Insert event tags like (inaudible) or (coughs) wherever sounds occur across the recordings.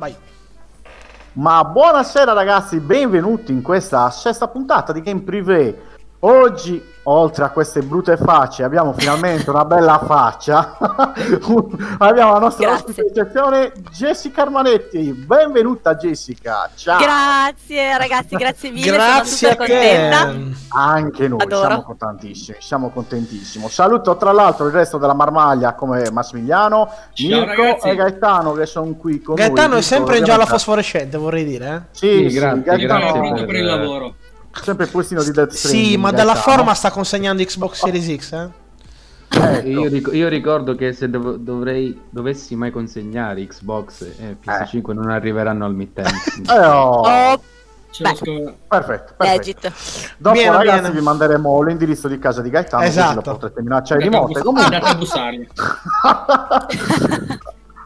Vai. Ma buonasera ragazzi, benvenuti in questa sesta puntata di Game Privé. Oggi, oltre a queste brutte facce, abbiamo finalmente una bella faccia. (laughs) abbiamo la nostra ospite di eccezione, Jessica Armanetti. Benvenuta Jessica, ciao. Grazie ragazzi, grazie mille, Grazie a sono super contenta. te. Anche noi Adoro. siamo contentissimi, siamo contentissimo. Saluto tra l'altro il resto della marmaglia come Massimiliano, Ciao, Mirko ragazzi. e Gaetano che sono qui con Gaetano noi. è sempre in gialla Ovviamente- fosforescente, vorrei dire. Eh? Sì, Sì, sì, grazie, Gaetano grazie pronto per il per- lavoro. Sempre il pustino di Death Sì, Stranding, ma dalla Gaetano. forma sta consegnando Xbox Series X, eh? Ecco. Io, ric- io ricordo che se dov- dovrei, dovessi mai consegnare Xbox e PS5 non arriveranno al mittente. (laughs) Eh, oh, Oh, Ce l'ho Beh. scor- perfetto, perfetto. legit. Dopo Bene, ragazzi bene. vi manderemo l'indirizzo di casa di Gaetano così Esatto. lo potrete minacciare di morte. bus- Comunque, andate a (laughs)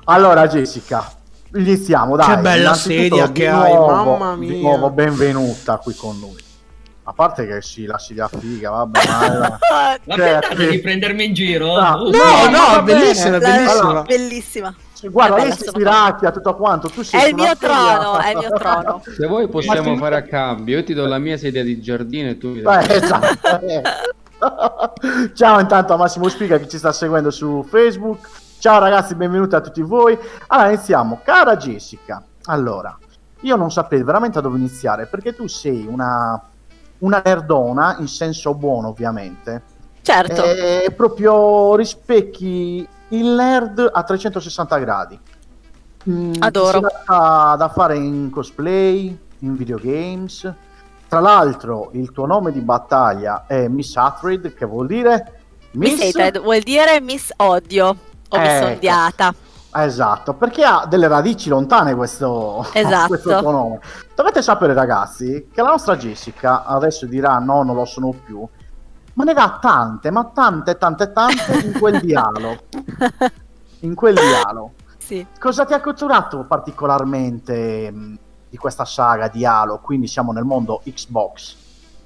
allora Jessica, iniziamo dai. Che bella sedia di che hai, nuovo- mamma Di mia. nuovo benvenuta qui con noi. A parte che si la sedia figa, vabbè, ma... (laughs) Ma Cioè, pensate sì. di prendermi in giro? No. Uh, No, No, no, va è bellissima, è La- bellissima. Bellissima. Guarda, lei si spiracchia tutto quanto, tu sei È il mio sedia- trono, è il mio (laughs) trono. Se vuoi possiamo Ma- fare a cambio, io ti do la mia sedia di giardino e tu mi dai... Eh, esatto. eh. (laughs) Ciao intanto a Massimo Spiga che ci sta seguendo su Facebook. Ciao ragazzi, benvenuti a tutti voi. Allora iniziamo. Cara Jessica, allora, io non saprei veramente da dove iniziare perché tu sei una, una nerdona in senso buono ovviamente. Certo. E proprio rispecchi il nerd a 360 gradi. Mm, Adoro. dà da fare in cosplay, in videogames. Tra l'altro, il tuo nome di battaglia è Miss Hatred, che vuol dire Miss Hated vuol dire Miss Odio o Miss Ecco. Odiata. Esatto, perché ha delle radici lontane questo, (laughs) Esatto. questo tuo nome. Dovete sapere, ragazzi, che la nostra Jessica adesso dirà no, non lo sono più, ma ne dà tante, ma tante, tante, tante in quel dialogo. (laughs) In quel dialogo. sì. Cosa ti ha catturato particolarmente mh, di questa saga di Halo? Quindi siamo nel mondo Xbox.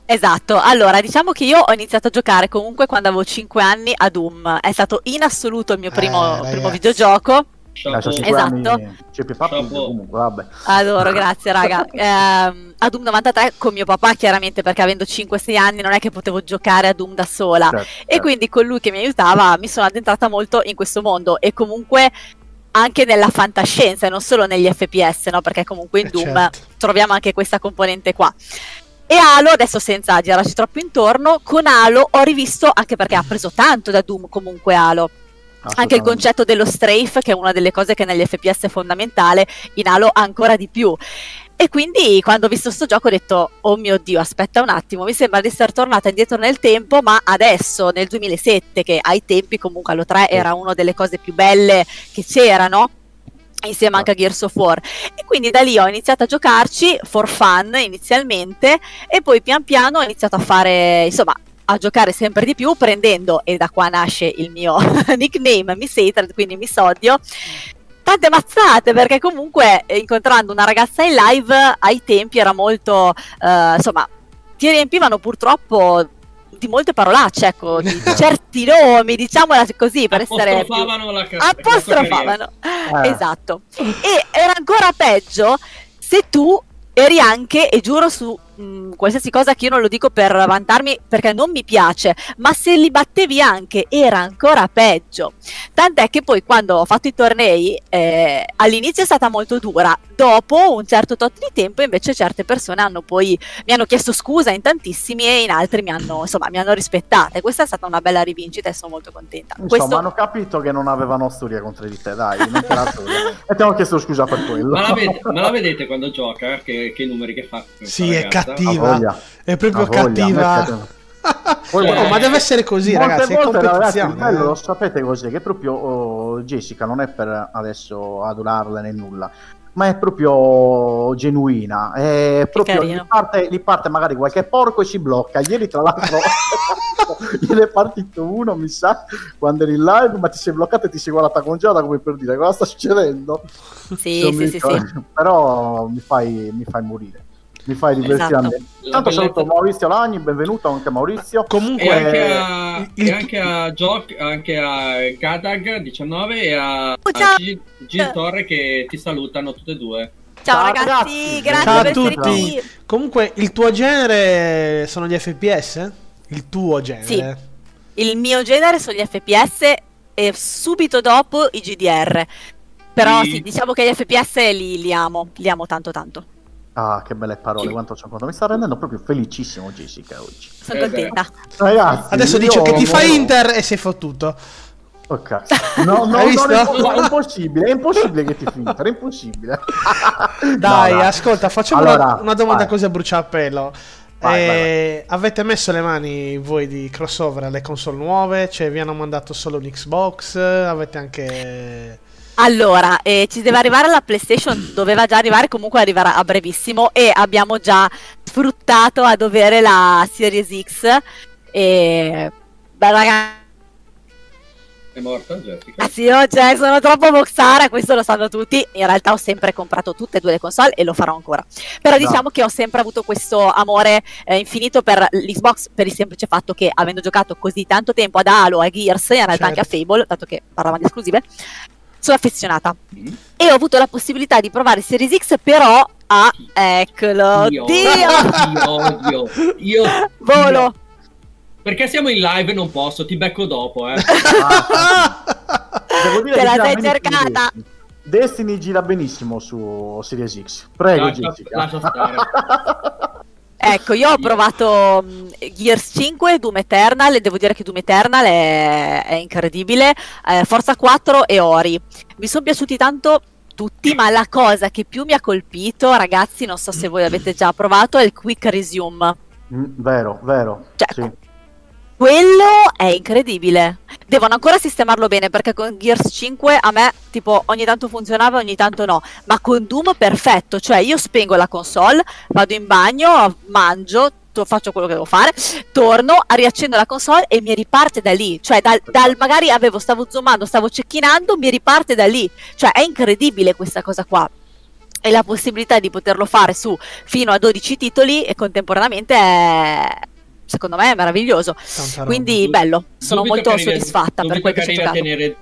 Esatto, allora diciamo che io ho iniziato a giocare comunque quando avevo 5 anni a Doom, è stato in assoluto il mio primo, Eh, primo videogioco, Cinque Esatto. c'è più Chapeau. comunque, vabbè. adoro, grazie raga, (laughs) Ehm, a Doom 93 con mio papà chiaramente perché avendo 5-6 anni non è che potevo giocare a Doom da sola Certo, e certo. quindi con lui che mi aiutava mi sono addentrata molto in questo mondo e comunque anche nella fantascienza e non solo negli FPS, no? perché comunque in Eh, Doom certo. troviamo anche questa componente qua. E Halo, adesso senza girarci troppo intorno, con Halo ho rivisto, anche perché ha preso tanto da Doom comunque Halo, anche il concetto dello strafe, che è una delle cose che negli FPS è fondamentale, in Halo ancora di più. E quindi quando ho visto sto gioco ho detto, oh mio Dio, aspetta un attimo, mi sembra di essere tornata indietro nel tempo, ma adesso, nel 2007, che ai tempi comunque Halo 3 era una delle cose più belle che c'erano, insieme anche a Gears of War. E quindi da lì ho iniziato a giocarci for fun inizialmente e poi pian piano ho iniziato a fare, insomma, a giocare sempre di più prendendo, e da qua nasce il mio (laughs) nickname, Miss Hatred, quindi Miss Odio, tante mazzate perché comunque eh, incontrando una ragazza in live ai tempi era molto, eh, insomma, ti riempivano purtroppo di molte parolacce, ecco, di (laughs) certi nomi, diciamola così, per essere più Apostrofavano la ca- apostrofavano. Eh. esatto. E era ancora peggio se tu eri anche, e giuro su mh, qualsiasi cosa che io non lo dico per vantarmi perché non mi piace, ma se li battevi anche era ancora peggio. Tant'è che poi quando ho fatto i tornei eh, all'inizio è stata molto dura, dopo un certo tot di tempo invece certe persone hanno poi mi hanno chiesto scusa in tantissimi e in altri mi hanno, insomma, mi hanno rispettata e questa è stata una bella rivincita e sono molto contenta. Insomma, Questo- hanno capito che non avevano storia contro di te, dai, non te la e ti hanno chiesto scusa per quello. Ma la, vede- ma la vedete quando gioca? Che, che numeri che fa? Sì, è ragazza? Cattiva. È proprio cattiva. Poi, Cioè, No, ma deve essere così, ragazzi. È volte, ragazzi, bello lo eh. sapete cos'è? Che proprio oh, Jessica non è per adesso adorarla né nulla, ma è proprio genuina. È proprio gli parte, gli parte magari qualche porco e si blocca. Ieri, tra l'altro, (laughs) gliene è partito uno, mi sa, quando eri in live, ma ti sei bloccato e ti sei guardata congelata come per dire cosa sta succedendo. Sì, Non sì, sì, sì. Però mi fai, mi fai morire. Mi fai divertire Esatto. a me. La Tanto saluto Maurizio Lagni, benvenuto anche Maurizio. Comunque, E anche a, il- il- e anche a Jock, anche a Kadag 19 e a, Oh, ciao. a Gil, Gil Torre che ti salutano tutte e due. Ciao, Ciao, ragazzi, ragazzi. grazie Ciao a per essere tutti. qui. comunque, il tuo genere sono gli FPS? Il tuo genere? Il mio genere sono gli FPS e subito dopo i GDR. Però Sì. sì, diciamo che gli FPS li, li amo, li amo tanto tanto. Ah, che belle parole, quanto ci ho. Mi sta rendendo proprio felicissimo Jessica oggi. Sono contenta. Ragazzi, Adesso dice che ti fa. Inter e sei fottuto. Ok. (laughs) No, no, Hai no, visto? è, impo- è impossibile, è impossibile che ti finta, è impossibile. (laughs) Dai, No, no. ascolta, facciamo Allora, una, una domanda vai. così a bruciapelo. Vai, Eh, Avete messo le mani voi di crossover alle console nuove? Cioè, vi hanno mandato solo un Xbox? Avete anche. Allora, eh, ci deve arrivare la PlayStation, doveva già arrivare, comunque arriverà a brevissimo e abbiamo già sfruttato a dovere la Series X. E... Beh, ragazzi, È morta Jessica? io cioè, sono troppo boxara, questo lo sanno tutti. In realtà ho sempre comprato tutte e due le console e lo farò ancora. Però No. diciamo che ho sempre avuto questo amore eh, infinito per l'Xbox per il semplice fatto che avendo giocato così tanto tempo ad Halo, a Gears e in realtà anche a Certo. Fable, dato che parlavamo di esclusive, sono affezionata. Mm. E ho avuto la possibilità di provare Series X, però a eccolo, Io Dio! Io odio. Io (laughs) Volo! Perché siamo in live e non posso, ti becco dopo, eh. Ah, (laughs) Devo dire Te la sei cercata. Destiny. Gira benissimo su Series X. Prego, Lascia- lascia stare. (laughs) Ecco, io ho provato mh, Gears 5, Doom Eternal e devo dire che Doom Eternal è, è incredibile. Eh, Forza 4 e Ori. Mi sono piaciuti tanto tutti, ma la cosa che più mi ha colpito, ragazzi, non so se voi avete già provato, è il Quick Resume. Mm, vero, vero. Cioè, sì. Quello è incredibile. Devono ancora sistemarlo bene perché con Gears 5 a me tipo ogni tanto funzionava, ogni tanto no. Ma con Doom perfetto, cioè io spengo la console, vado in bagno, mangio, faccio quello che devo fare, torno, riaccendo la console e mi riparte da lì. Cioè dal, dal- magari avevo, stavo zoomando, stavo cecchinando, mi riparte da lì. Cioè è incredibile questa cosa qua. E la possibilità di poterlo fare su fino a 12 titoli e contemporaneamente è, secondo me è meraviglioso. Tanta roba. Quindi bello, sono Dubito molto che arrivi a- soddisfatta per quel che ci ho tenere-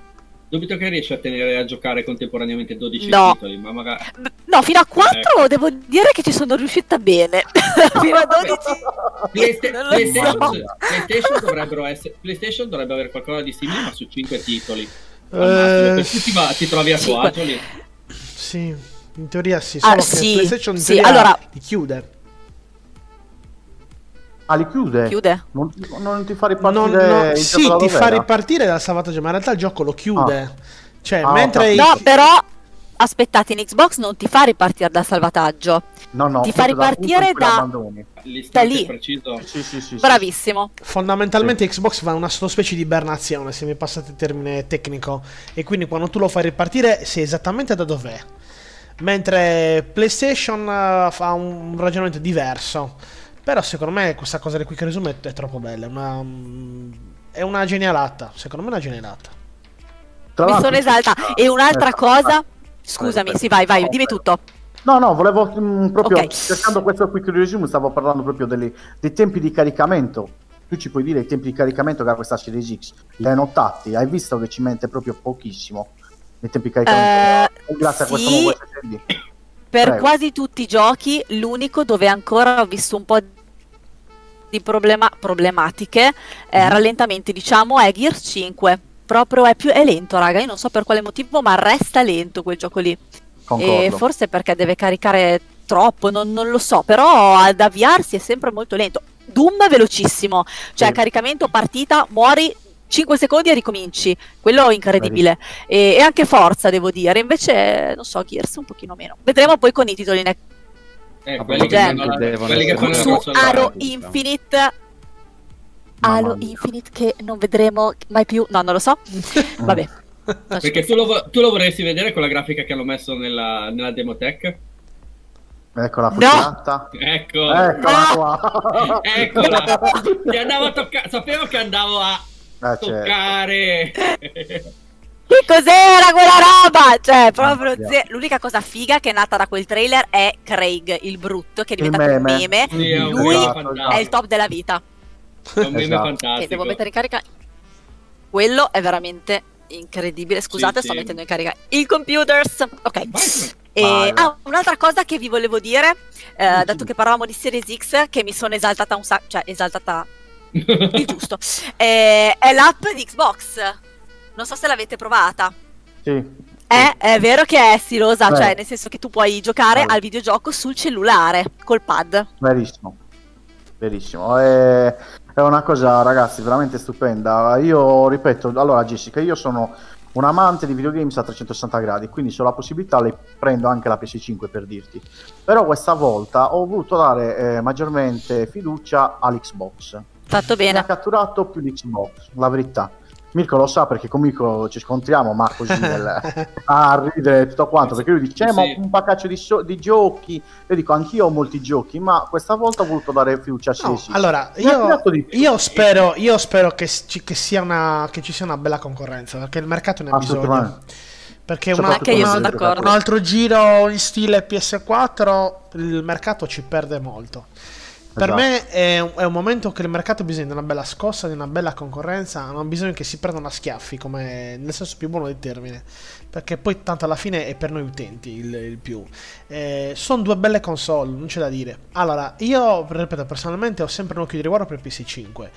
Dubito che riesci a tenere a giocare contemporaneamente 12 No. titoli, ma magari... No, fino a 4 Ecco. devo dire che ci sono riuscita bene. (laughs) fino a 12 (laughs) Playsta- PlayStation, so. PlayStation dovrebbero essere PlayStation dovrebbe avere qualcosa di simile ma su 5 titoli Eh, ti, va- ti trovi a tuo Cinque. agio lì Sì, in teoria sì. Ah, Solo che sì, PlayStation in sì, teoria allora- chiude. Ah, li chiude? chiude. Non, non ti fa ripartire Non- non- sì, ti da fa ripartire dal salvataggio, ma in realtà il gioco lo chiude. Cioè, Ah, mentre. No, però aspettate, in Xbox non ti fa ripartire dal salvataggio. No, no, ti fa ripartire da- l'istante lì. preciso Sì, sì, sì, sì. Bravissimo. Fondamentalmente Xbox fa una specie di ibernazione, se mi passate il termine tecnico, e quindi quando tu lo fai ripartire sai esattamente da dov'è. Mentre PlayStation eh, fa un ragionamento diverso. Però secondo me questa cosa del quick resume è, troppo bella, è una, mm, è una genialata, secondo me è una genialata. Tra Mi sono esaltata. E un'altra Eh, cosa, scusami, sì, vai, vai, dimmi tutto. No, no, volevo mm, proprio, Ok. cercando questo quick resume, stavo parlando proprio delle- dei tempi di caricamento. Tu ci puoi dire i tempi di caricamento che ha questa Series X. Li hai notati? Hai visto che ci mette proprio pochissimo nei tempi di caricamento? Eh, grazie a questo sì. nuovo SSD. Per Prego. quasi tutti i giochi, l'unico dove ancora ho visto un po' di problema- problematiche, eh, Mhm. rallentamenti, diciamo, è Gears 5. Proprio è più è lento, raga. Io non so per quale motivo, ma resta lento quel gioco lì. Concordo. E forse perché deve caricare troppo, non, non lo so. Però ad avviarsi è sempre molto lento. Doom velocissimo, cioè Sì. caricamento, partita, muori. 5 secondi e ricominci, quello è incredibile. E, e anche forza, devo dire. Invece, non so, Gears un pochino meno. Vedremo poi con i titoli next eh, quelli che la, devono quelli che essere fanno su Halo. Infinite. Halo. Infinite che non vedremo mai più. No, non lo so. (laughs) Vabbè. (laughs) Perché tu lo, tu lo vorresti vedere con la grafica che hanno messo nella, nella demotech? Ecco la No! fucilata. Ecco, Eccola qua. (laughs) eccola. Ti andavo a toccare, sapevo che andavo a Eh, certo. Che cos'era quella roba? Cioè, proprio Mamma mia. ze- l'unica cosa figa che è nata da quel trailer è Craig, il brutto, che è diventato un meme. meme. Sì, è un Lui Esatto. È il top della vita. È un meme Esatto. fantastico. Che devo mettere in carica. Quello è veramente incredibile. Scusate, Sì, sto sì. mettendo in carica il computers. Ok. Vai. E, ah, un'altra cosa che vi volevo dire, eh, dato che parlavamo di Series X, che mi sono esaltata un sacco, cioè esaltata (laughs) il giusto, eh, è l'app di Xbox. Non so se l'avete provata. Sì. È, è vero che è stilosa, Beh. cioè nel senso che tu puoi giocare Bello. al videogioco sul cellulare, col pad. Verissimo, verissimo. È, è una cosa, ragazzi, veramente stupenda. Io ripeto, allora Jessica, io sono un amante di videogames a 360 gradi, quindi se ho la possibilità le prendo anche la PS5 per dirti. Però questa volta ho voluto dare eh, maggiormente fiducia all'Xbox. Fatto Mi ha bene. catturato più l'Xbox, la verità. Mirko lo sa perché con Mirko ci scontriamo, ma così (laughs) nel- a ridere tutto quanto, perché lui dice "Eh, ma un paccaccio di, so- di giochi, io dico anch'io ho molti giochi, ma questa volta ho voluto dare fiducia a No, X. allora, io, io spero, io spero che, ci, che sia una, che ci sia una bella concorrenza, perché il mercato ne ha bisogno. Perché una- Anche io i d'accordo. un altro giro in stile PS4, il mercato ci perde molto. Per Esatto. me è un, è un momento che il mercato ha bisogno di una bella scossa, di una bella concorrenza, non ha bisogno che si prendano a schiaffi, come nel senso più buono del termine, perché poi tanto alla fine è per noi utenti il, il più. Eh, sono due belle console, non c'è da dire. Allora, io, ripeto, personalmente ho sempre un occhio di riguardo per PS5.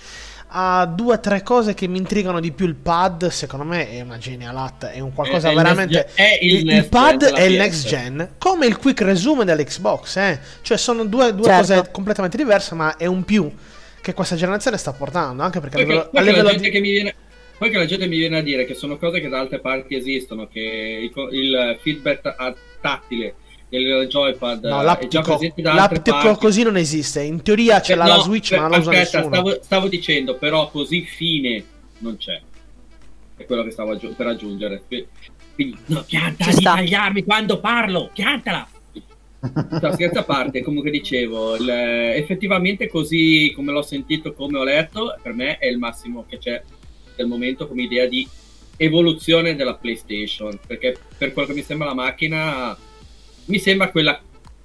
Ha due o tre cose che mi intrigano di più il pad, secondo me è una genialata, è un qualcosa È- è veramente... è il il, il pad è il next gen, come il quick resume dell'Xbox, eh? Cioè sono due, due Certo. cose completamente diverse, ma è un più che questa generazione sta portando, anche perché Poi che, livello, poi a livello gente di... che mi viene, poi che la gente mi viene a dire che sono cose che da altre parti esistono, che il, il feedback a- tattile del joypad No, eh, l'aptico, altre l'aptico così non esiste. In teoria ce Eh, l'ha no, la Switch, per- ma non la usa aspetta, nessuno. Stavo, stavo dicendo, però così fine non c'è. È quello che stavo aggiu- per aggiungere. Qui- Quindi, no, pianta di sta. tagliarmi quando parlo, piantala! (laughs) No, scherzo a parte, comunque dicevo, il- effettivamente così come l'ho sentito, come ho letto, per me è il massimo che c'è del momento come idea di evoluzione della PlayStation, perché per quello che mi sembra la macchina mi sembra quella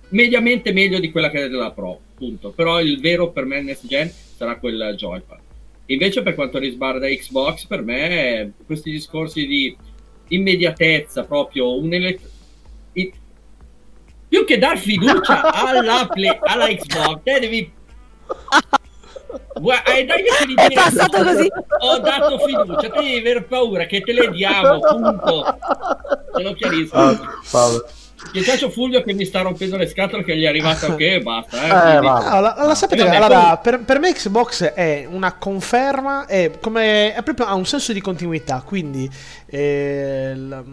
mediamente meglio di quella che è della Pro, punto. Però il vero per me next gen sarà quel joypad. Invece per quanto riguarda Xbox, per me questi discorsi di immediatezza, proprio un elett- i- più che dar fiducia (laughs) alla, Play- alla Xbox, te devi Gua- hai dai È passato così. Ho dato fiducia, te devi aver paura che te le diamo, punto. Te lo chiarisco. Ah, Che c'è Fulvio che mi sta rompendo le scatole che gli è arrivata (laughs) ok e basta. Eh, Eh, quindi- va. Ah, la, la sapete, Eh, vabbè, allora, per, per me Xbox è una conferma, è, come, è proprio, ha un senso di continuità, quindi eh, la,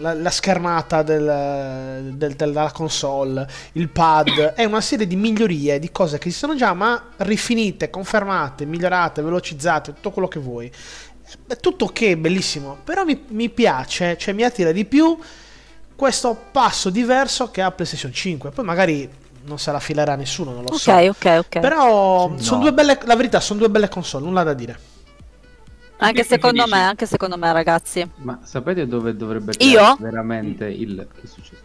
la- la schermata del- del- della console, il pad, è una serie di migliorie, di cose che ci sono già, ma rifinite, confermate, migliorate, velocizzate, tutto quello che vuoi. È tutto ok, bellissimo, però mi, mi piace, cioè mi attira di più questo passo diverso che ha PlayStation 5. Poi magari non se la filerà nessuno, non lo so. Ok, ok, ok. Però Sì, sono no. due belle, la verità, sono due belle console, nulla da dire. Anche Che secondo me, anche secondo me, ragazzi. Ma sapete dove dovrebbe Io? creare veramente il... Che è successo?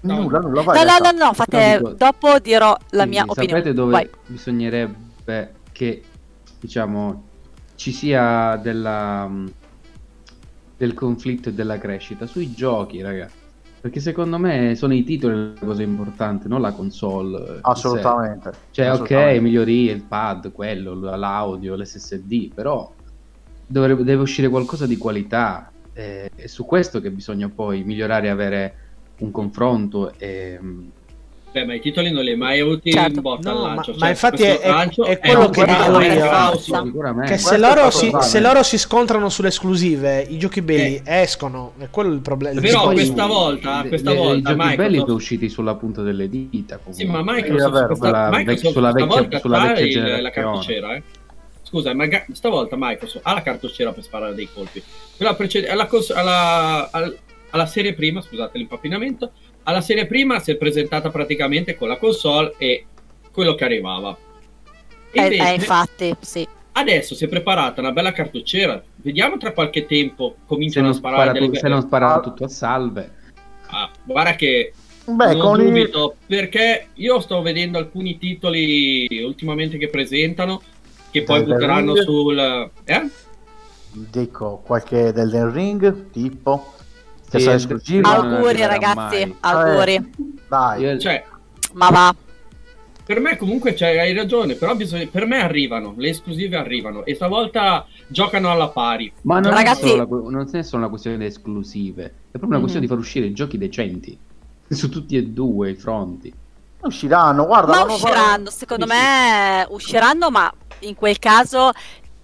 Nulla, nulla, vai. No, no, no, no, fate. No, dico- Dopo dirò la Quindi mia opinione. Sapete dove Vai. bisognerebbe che, diciamo, ci sia della, mh, del conflitto e della crescita sui giochi, ragazzi. Perché secondo me sono i titoli la cosa importante, non la console. sé. Assolutamente. Cioè, ok, Assolutamente. migliorie, il pad, quello, l'audio, l'SSD, però dovrebbe, deve uscire qualcosa di qualità. eh, è su questo che bisogna poi migliorare e avere un confronto. E, mh, Beh, ma i titoli non li hai mai avuti Certo. in botta No, al ma- lancio. ma Cioè, infatti questo è- è- è quello un che dico io. Che se loro, è si, se loro si scontrano sulle esclusive, i giochi belli escono. È quello il problema. il Però discorso. questa volta- questa le- volta i giochi Microsoft- belli sono usciti sulla punta delle dita. Sì, ma comunque. Microsoft, è vero, questa, sulla Microsoft sulla questa vecchia- volta sulla vecchia il- la generazione. cartucciera, eh. scusa, ma ga- stavolta Microsoft ha la cartucciera per sparare dei colpi. Quella precede- alla, cons- alla- al- alla serie prima, scusate l'impappinamento, alla serie prima si è presentata praticamente con la console e quello che arrivava. Eh, Invece, eh, infatti, sì. adesso si è preparata una bella cartucciera. Vediamo tra qualche tempo cominciano non, a sparare spara, delle tu- se non spara Ah. tutto a salve. Ah, guarda che Beh, non con i... dubito, perché io sto vedendo alcuni titoli ultimamente che presentano che poi Elden butteranno Ring? sul... Eh? Dico, qualche del ring, tipo... Che Sì, sarà esclusivo? Auguri ragazzi, mai. auguri. Dai. Io- Cioè, Ma va. per me comunque cioè, hai ragione, però bisogna, per me arrivano, le esclusive arrivano e stavolta giocano alla pari. Ma non, Ragazzi- è solo la, non è solo una questione di esclusive, è proprio una Mhm. questione di far uscire giochi decenti (laughs) su tutti e due i fronti. Usciranno, guarda. Ma usciranno, secondo Sì, me usciranno, ma in quel caso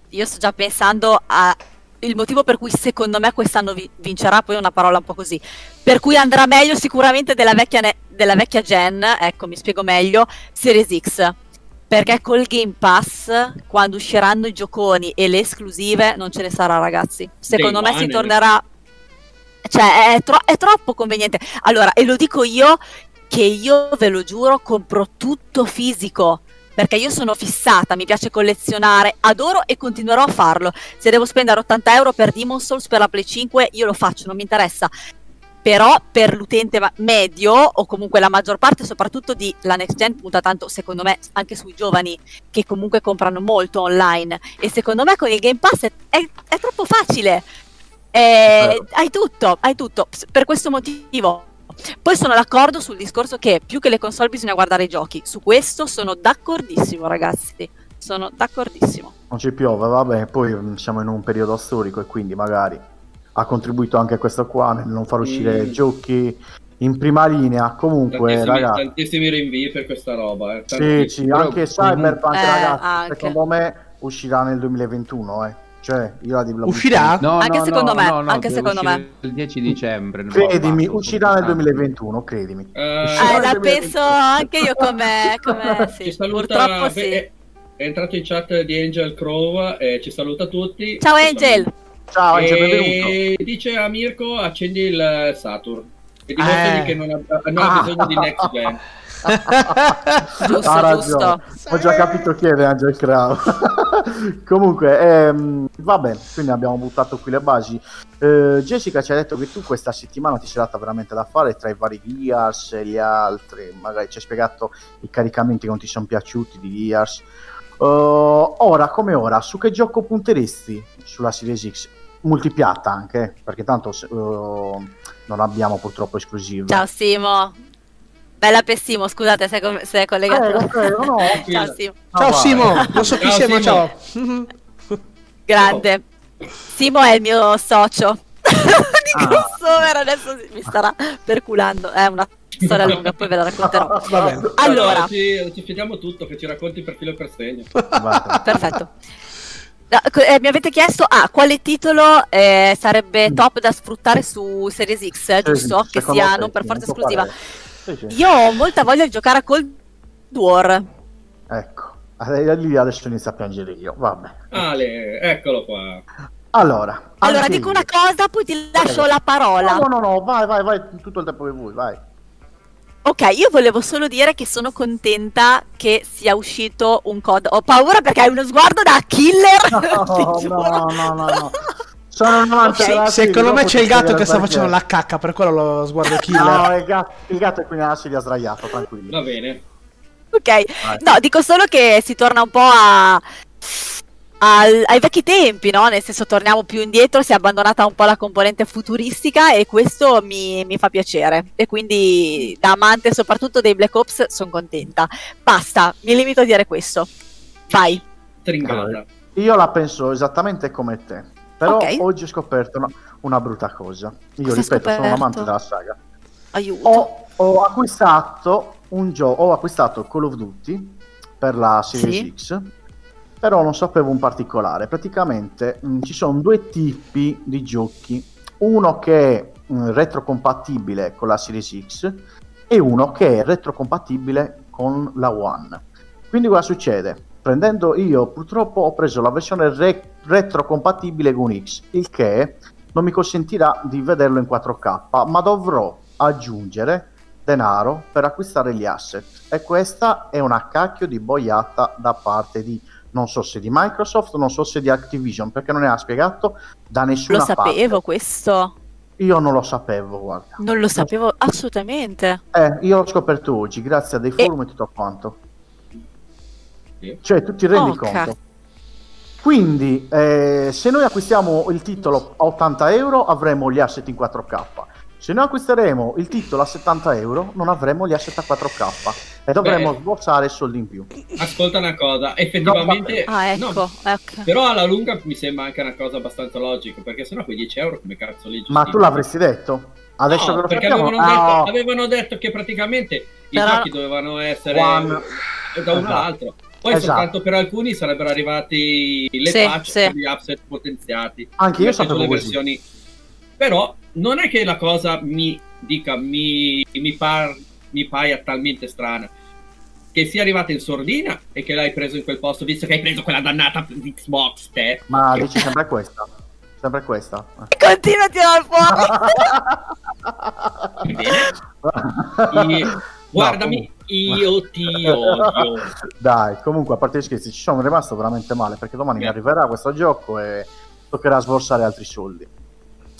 io sto già pensando a il motivo per cui secondo me quest'anno vi- vincerà, poi è una parola un po' così, per cui andrà meglio sicuramente della vecchia, ne- della vecchia gen, ecco mi spiego meglio, Series X. Perché col Game Pass, quando usciranno i gioconi e le esclusive, non ce ne sarà, ragazzi. Secondo Day me si one. tornerà. Cioè, è, tro- è troppo conveniente. Allora, e lo dico io che io ve lo giuro, compro tutto fisico. Perché io sono fissata, mi piace collezionare, adoro e continuerò a farlo. Se devo spendere 80 euro per Demon Souls per la Play 5, io lo faccio, non mi interessa. Però per l'utente medio, o comunque la maggior parte, soprattutto di la next gen, punta tanto, secondo me, anche sui giovani che comunque comprano molto online. E secondo me con il Game Pass è, è- è troppo facile. Eh, hai tutto, hai tutto. Per questo motivo. Poi sono d'accordo sul discorso che più che le console bisogna guardare i giochi. Su questo sono d'accordissimo, ragazzi. Sono d'accordissimo. Non ci piove, vabbè, poi mm, siamo in un periodo storico e quindi magari ha contribuito anche questo qua nel non far uscire Mm. giochi in prima linea. Comunque, Tantissimi, ragazzi, tantissimi rinvii per questa roba. Eh. sì, sì, anche Cyberpunk, Eh, ragazzi, anche. secondo me uscirà nel 2021, eh. Cioè, io la dico Uscirà? No, Anche no, secondo no, me, no, no, anche secondo me. Il 10 dicembre. Credimi, basta, uscirà nel sono 2021, credimi. Eh, Uscirà Eh, nel la 2021. penso anche io come, (laughs) come ci sì. saluta, Purtroppo sì. È, è entrato in chat di Angel Crow e ci saluta tutti. Ciao Ci Angel. Ciao, saluta. Angel, benvenuto. E dice a Mirko accendi il Saturn e dimostragli Eh. che non ha, non ha Ah. bisogno di next gen. (laughs) Giusto, (laughs) Ha giusto. ragione. Ho già capito chi è Angel Crow. (laughs) Comunque, ehm, vabbè, quindi abbiamo buttato qui le basi. Eh, Jessica ci ha detto che tu questa settimana ti sei data veramente da fare tra i vari Gears e gli altri. Magari ci hai spiegato i caricamenti che non ti sono piaciuti di Gears. Eh, ora come ora, su che gioco punteresti sulla Series X? Multipiatta anche, perché tanto eh, non abbiamo purtroppo esclusive. Ciao Simo. Bella per Simo, scusate se è, com- se è collegato. Eh, ok, no, no, (laughs) Ciao Simo. Ciao vai. Simo, non so chi ma Simo. ciao. Grande. Simo è il mio socio. (laughs) Di Ah. crossover adesso mi starà perculando. È una storia lunga, poi ve la racconterò. Va bene. Allora, ci, ci fidiamo tutto che ci racconti per filo e per segno. Perfetto. No, co- eh, mi avete chiesto ah, quale titolo eh, sarebbe top da sfruttare su Series X, eh, giusto? Che sia non per forza esclusiva. parere. Sì, sì. Io ho molta voglia di giocare a Cold War. Ecco, lì adesso inizio a piangere io, vabbè. Ale, eccolo qua. Allora, Allora, dico io. una cosa, poi ti lascio la parola. No, no, no, vai, vai, vai, tutto il tempo che vuoi, vai. Ok, io volevo solo dire che sono contenta che sia uscito un COD. Ho paura perché hai uno sguardo da killer. No, (laughs) no, no, no, no. Sono 90 Sì, ragazzi, secondo me c'è il gatto che sta perché. facendo la cacca, per quello lo sguardo killer. No, il gatto, il gatto è qui nella sedia sdraiato, tranquilli. Va bene. Ok, no, dico solo che si torna un po' a... al- ai vecchi tempi, no? Nel senso, torniamo più indietro, si è abbandonata un po' la componente futuristica e questo mi, mi fa piacere. E quindi, da amante soprattutto dei Black Ops, sono contenta. Basta, mi limito a dire questo. Vai. Stringata. Allora, Io la penso esattamente come te, però Ok. oggi ho scoperto una, una brutta cosa. Io Cosa ripeto, sono un amante della saga. Aiuto. Ho, ho acquistato un gioco, ho acquistato Call of Duty per la Series Sì. X, però non sapevo un particolare. Praticamente mh, ci sono due tipi di giochi, uno che è mh, retrocompatibile con la Series X e uno che è retrocompatibile con la One. Quindi cosa succede? Prendendo io purtroppo ho preso la versione re- retrocompatibile con X, il che non mi consentirà di vederlo in 4K, ma dovrò aggiungere denaro per acquistare gli asset. E questa è una cacchio di boiata da parte di non so se di Microsoft, non so se di Activision, perché non ne ha spiegato da nessuna Lo sapevo parte. questo. Io non lo sapevo, guarda. Non lo sapevo assolutamente. Eh, io l'ho scoperto oggi, grazie a dei E- forum e tutto quanto. Sì. Cioè, tu ti rendi Oh, conto. Quindi, eh, se noi acquistiamo il titolo a 80 euro, avremo gli asset in 4K. Se noi acquisteremo il titolo a 70 euro, non avremo gli asset a 4K e dovremo Beh. sborsare soldi in più. Ascolta una cosa, effettivamente... Ah, ecco. no, ecco. però alla lunga mi sembra anche una cosa abbastanza logica, perché sennò quei 10 euro come cazzo li Ma tu l'avresti detto? Adesso no, perché avevano, Ah, detto, no. avevano detto che praticamente i Però- giochi dovevano essere One. da un Esatto. Poi Esatto. soltanto per alcuni sarebbero arrivati le Sì, patch gli asset potenziati. Anche io sapevo sulle così. versioni. Però non è che la cosa mi dica, mi, mi, par, mi paia talmente strana. Che sia arrivata in sordina e che l'hai preso in quel posto, visto che hai preso quella dannata Xbox, te. Ma dici sempre questa? Sempre questa? Continua a tirare fuori. (laughs) Bene. I- (laughs) guardami, io ti odio. (laughs) Dai, comunque a parte gli scherzi, ci sono rimasto veramente male perché domani mi Beh. arriverà questo gioco e toccherà sborsare altri soldi.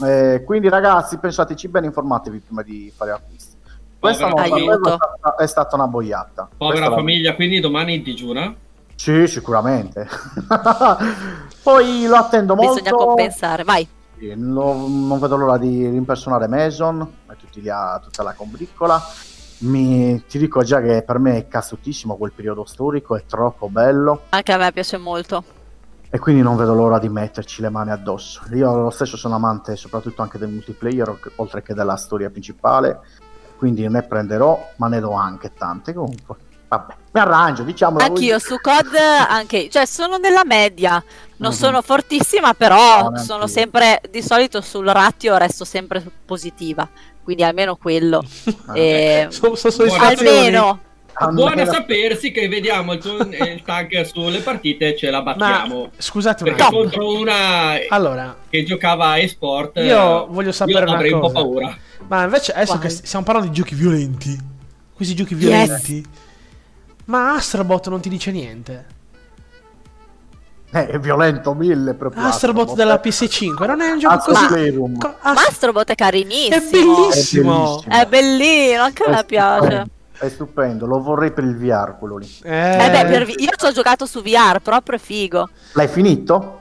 Eh, quindi ragazzi, pensateci bene, informatevi prima di fare acquisti. Questa Povera non è stata, è stata una boiata. Povera Questa la- famiglia, quindi domani in digiuna? Sì, sicuramente. (laughs) Poi lo attendo molto. Bisogna compensare. Vai. Sì, lo- non vedo l'ora di rimpersonare Mason e tutti gli a- tutta la combriccola. Mi, ti dico già che per me è cazzutissimo quel periodo storico, è troppo bello Anche a me piace molto. e quindi non vedo l'ora di metterci le mani addosso. Io lo stesso sono amante soprattutto anche del multiplayer, oltre che della storia principale, quindi ne prenderò, ma ne do anche tante comunque. Vabbè, mi arrangio, diciamo. Anch'io su COD, anche, cioè sono nella media, non Mhm. sono fortissima, però No, sono sempre, di solito sul ratio resto sempre positiva, quindi almeno quello. (laughs) E- Sono, sono soddisfazioni. almeno, Buona sapersi che vediamo il, il tank sulle partite e ce la Ma battiamo. scusate un Perché attimo. contro una Allora, che giocava a esport io eh, voglio sapere io avrei una un po' cosa. paura. Ma invece adesso Quale? che stiamo parlando di giochi violenti, questi giochi Yes. Ma Astrobot non ti dice niente. Eh, è violento mille proprio. Astrobot della PS5 non è un gioco Astro così. Playroom. co- Ast- Mastrobot è è carinissimo. bellissimo. È bellino, anche a me piace. È stupendo, lo vorrei per il VR quello lì. Eh, Eh beh, per vi- io ci ho giocato su VR, proprio figo. L'hai finito?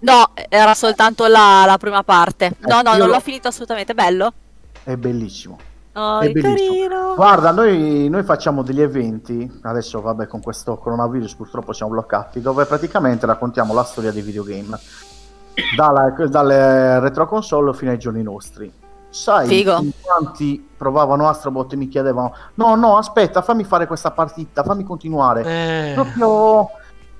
No, era soltanto la, la prima parte. No, no, io non l'ho finito assolutamente. Bello. È bellissimo. Oh, È carino. Guarda, noi, noi facciamo degli eventi, adesso vabbè con questo coronavirus purtroppo siamo bloccati, dove praticamente raccontiamo la storia dei videogame, dalla, dalle retro console fino ai giorni nostri. Sai Figo. in quanti provavano Astrobot e mi chiedevano no, no, aspetta, fammi fare questa partita, fammi continuare. eh, Proprio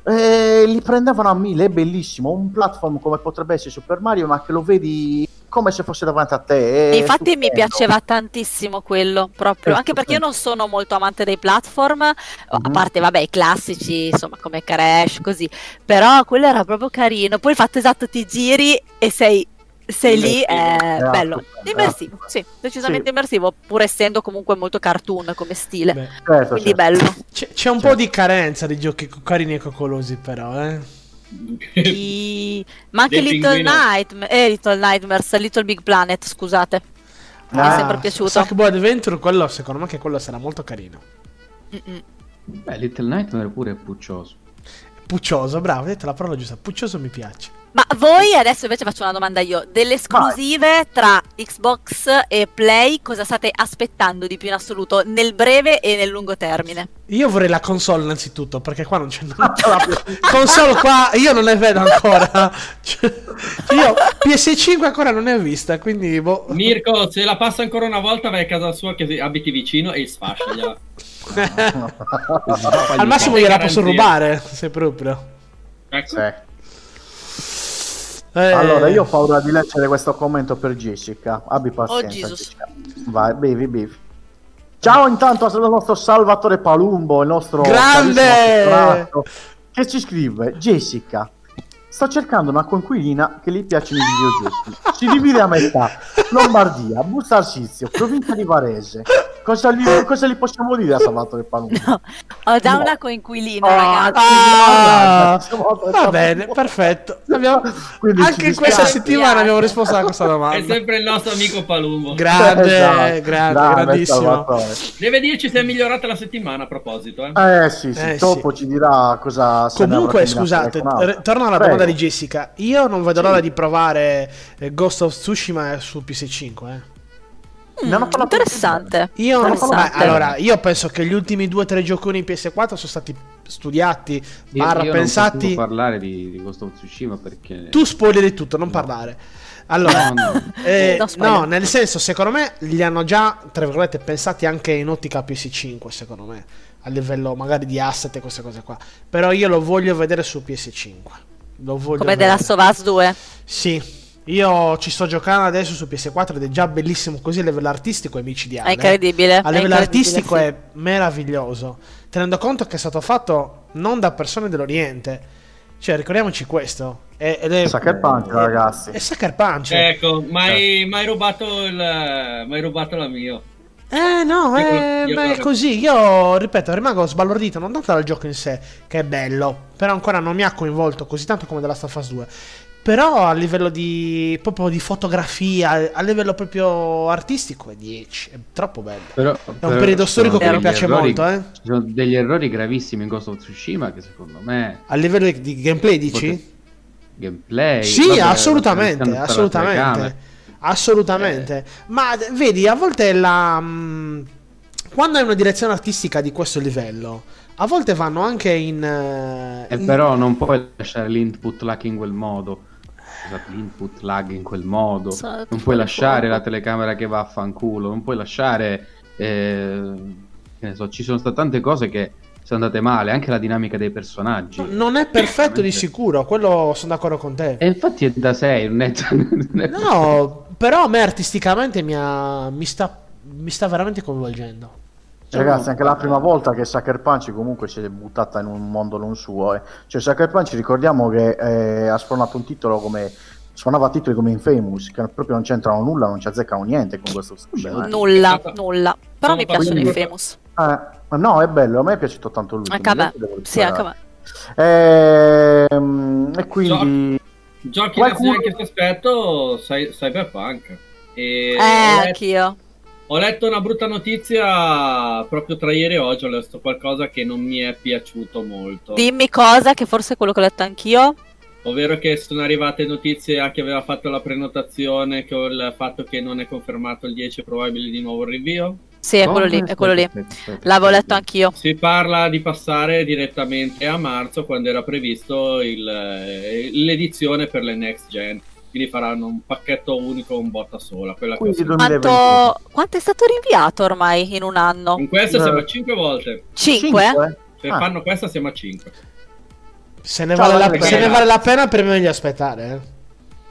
eh, li prendevano a mille, è bellissimo, un platform come potrebbe essere Super Mario, ma che lo vedi come se fosse davanti a te. Infatti mi stupendo. piaceva tantissimo quello, proprio, anche perché io non sono molto amante dei platform, a Mhm. parte vabbè i classici, insomma come Crash, così, però quello era proprio carino, poi il fatto esatto ti giri e sei, sei lì, è Immersivo. bello, Esatto, immersivo, sì, decisamente Sì. immersivo, pur essendo comunque molto cartoon come stile, beh, Certo, quindi certo. bello. c'è, c'è un po' di carenza di giochi carini e coccolosi, però. Eh. I- Ma anche Little. Nightma- eh, Little Nightmares, Little Big Planet, scusate, mi è Ah, sempre piaciuto. Sackboy Adventure, quello secondo me che quello sarà molto carino. Mm-mm. Beh, Little Nightmare pure è puccioso. Puccioso, bravo, hai detto la parola giusta. Puccioso mi piace. Ma voi adesso invece faccio una domanda io. Delle esclusive tra Xbox e Play, cosa state aspettando di più in assoluto nel breve e nel lungo termine? Io vorrei la console innanzitutto, perché qua non c'è console qua, io non ne vedo ancora. Cioè, io PS5 ancora non ne ho vista, quindi boh. Mirko, se la passa ancora una volta vai a casa sua che abiti vicino e sfasciagliela. (laughs) Al massimo gliela posso rubare, se proprio. Ecco. Sì. Eh, Allora, io ho paura di leggere questo commento per Jessica. Abbi Oh, pazienza. Jessica. Vai, bevi, bevi. Ciao intanto al nostro Salvatore Palumbo, il nostro Grande! che ci scrive Jessica. Sto cercando una coinquilina che gli piacciono i videogiochi. Si divide a metà. Lombardia, Busto Arsizio, provincia di Varese. Cosa gli, cosa gli possiamo dire a Salvatore Palumbo? (laughs) No, ho già No. una coinquilina, Ah, ragazzi. Ah, Salvatore va bene, perfetto. Abbiamo- Anche in questa settimana abbiamo risposto a questa È domanda. sempre il nostro amico Palumbo. Grande, Esatto. grande, Grande grandissimo. Salvatore. Deve dirci se è migliorata la settimana a proposito. Eh. Eh sì, sì, Eh, dopo ci dirà cosa Comunque, scusate, re- torno alla Prego. domanda di Jessica. Io non vedo Sì. l'ora di provare eh, Ghost of Tsushima su PS5. eh. Mm, parlato interessante. Io, non- Interessante. beh, allora, io penso che gli ultimi due o tre gioconi in PS4 sono stati studiati, Io, barra io non pensati. posso parlare di, di Ghost of Tsushima perché... Tu spoileri tutto, non parlare. Allora, No, no. eh, No, spoiler. no, nel senso, secondo me li hanno già, tra virgolette, pensati anche in ottica PS5, secondo me, a livello magari di asset e queste cose qua. Però io lo voglio vedere su PS5. Lo voglio Come The vedere. Last of Us 2. Sì. Io ci sto giocando adesso su PS4 ed è già bellissimo così a livello artistico è micidiale. È incredibile. A è livello incredibile, artistico sì. è meraviglioso. Tenendo conto che è stato fatto non da persone dell'Oriente. Cioè, ricordiamoci questo. È, ed è, Sucker Punch, ragazzi. È Sucker Punch. Ecco, mai, mai rubato il. mai rubato la mia. Eh no, Io- eh, io- è così. Io, ripeto, rimango sbalordito non tanto dal gioco in sé, che è bello, però ancora non mi ha coinvolto così tanto come della Star 2. Però a livello di proprio di fotografia, a livello proprio artistico è 10, è troppo bello. Però, È un periodo storico che mi piace molto, eh. Ci sono degli errori gravissimi in Ghost of Tsushima che secondo me... A livello di- di gameplay dici? Pote- Gameplay... Sì, vabbè, assolutamente, assolutamente. Assolutamente. Ma d- vedi, a volte la mm, quando hai una direzione artistica di questo livello, a volte vanno anche in, eh, E in- però non puoi lasciare l'input lag in quel modo. Scusate, l'input lag in quel modo. So- non puoi lasciare fuoco. la telecamera che va a fanculo. Non puoi lasciare. eh, che ne so, ci sono state tante cose che sono andate male. Anche la dinamica dei personaggi. non è perfetto di sicuro, quello sono d'accordo con te. E infatti è da 6, non è, (laughs) non è- No, però a me artisticamente mi, ha- mi sta, mi sta veramente coinvolgendo. Ragazzi, anche la prima volta che Sucker Punch comunque si è buttata in un mondo non suo. eh. Cioè, Sucker Punch ricordiamo che eh, ha suonato un titolo come. Suonava titoli come Infamous, che proprio non c'entrano nulla, non ci azzeccano niente con questo Tsushima. eh. Nulla, nulla. Però Sono mi piacciono i proprio- famous. Eh, no, è bello, a me è piaciuto tanto lui. Anche a me. Sì, anche a me. Ehm, e quindi. Giochi Qualcuno- in questo aspetto, cy- Cyberpunk. E Eh, anch'io. Ho letto una brutta notizia proprio tra ieri e oggi. Ho letto qualcosa che non mi è piaciuto molto. Dimmi cosa, che forse è quello che ho letto anch'io. Ovvero che sono arrivate notizie a chi aveva fatto la prenotazione con il fatto che non è confermato il 10 probabile di nuovo il rinvio. Sì, è quello lì, è quello lì. L'avevo letto anch'io. Si parla di passare direttamente a marzo quando era previsto il, eh, l'edizione per le next gen. Quindi faranno un pacchetto unico, un botta sola. Quella Quindi sentito. 2021. Quanto, quanto è stato rinviato ormai in un anno? In questa No. siamo a 5 volte. Cinque? Cinque? Se Ah. fanno questa siamo a 5. Se ne, Ciao, vale la, Andrea. se ne vale la pena, per me meglio aspettare. eh.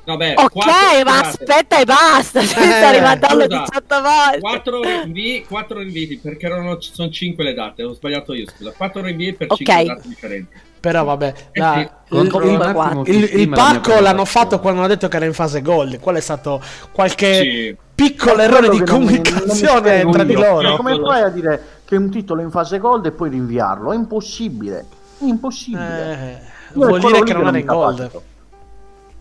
Vabbè, Ok, ma scusate, aspetta e basta. Ci sta rimandarlo scusa. 18 volte. Quattro rinvii, quattro rinvii perché erano, sono 5 le date, ho sbagliato io, scusa. 4 rinvii per Ok. 5 date differenti. Però vabbè, la- sì, il, il- il pacco l'hanno fatto quando hanno detto che era in fase gold. Quello è stato qualche Sì. piccolo È errore di che non non comunicazione tra di loro. Ma come fai a dire che un titolo è in fase gold e poi rinviarlo? È impossibile. È impossibile. Eh, è vuol dire che non era in gold.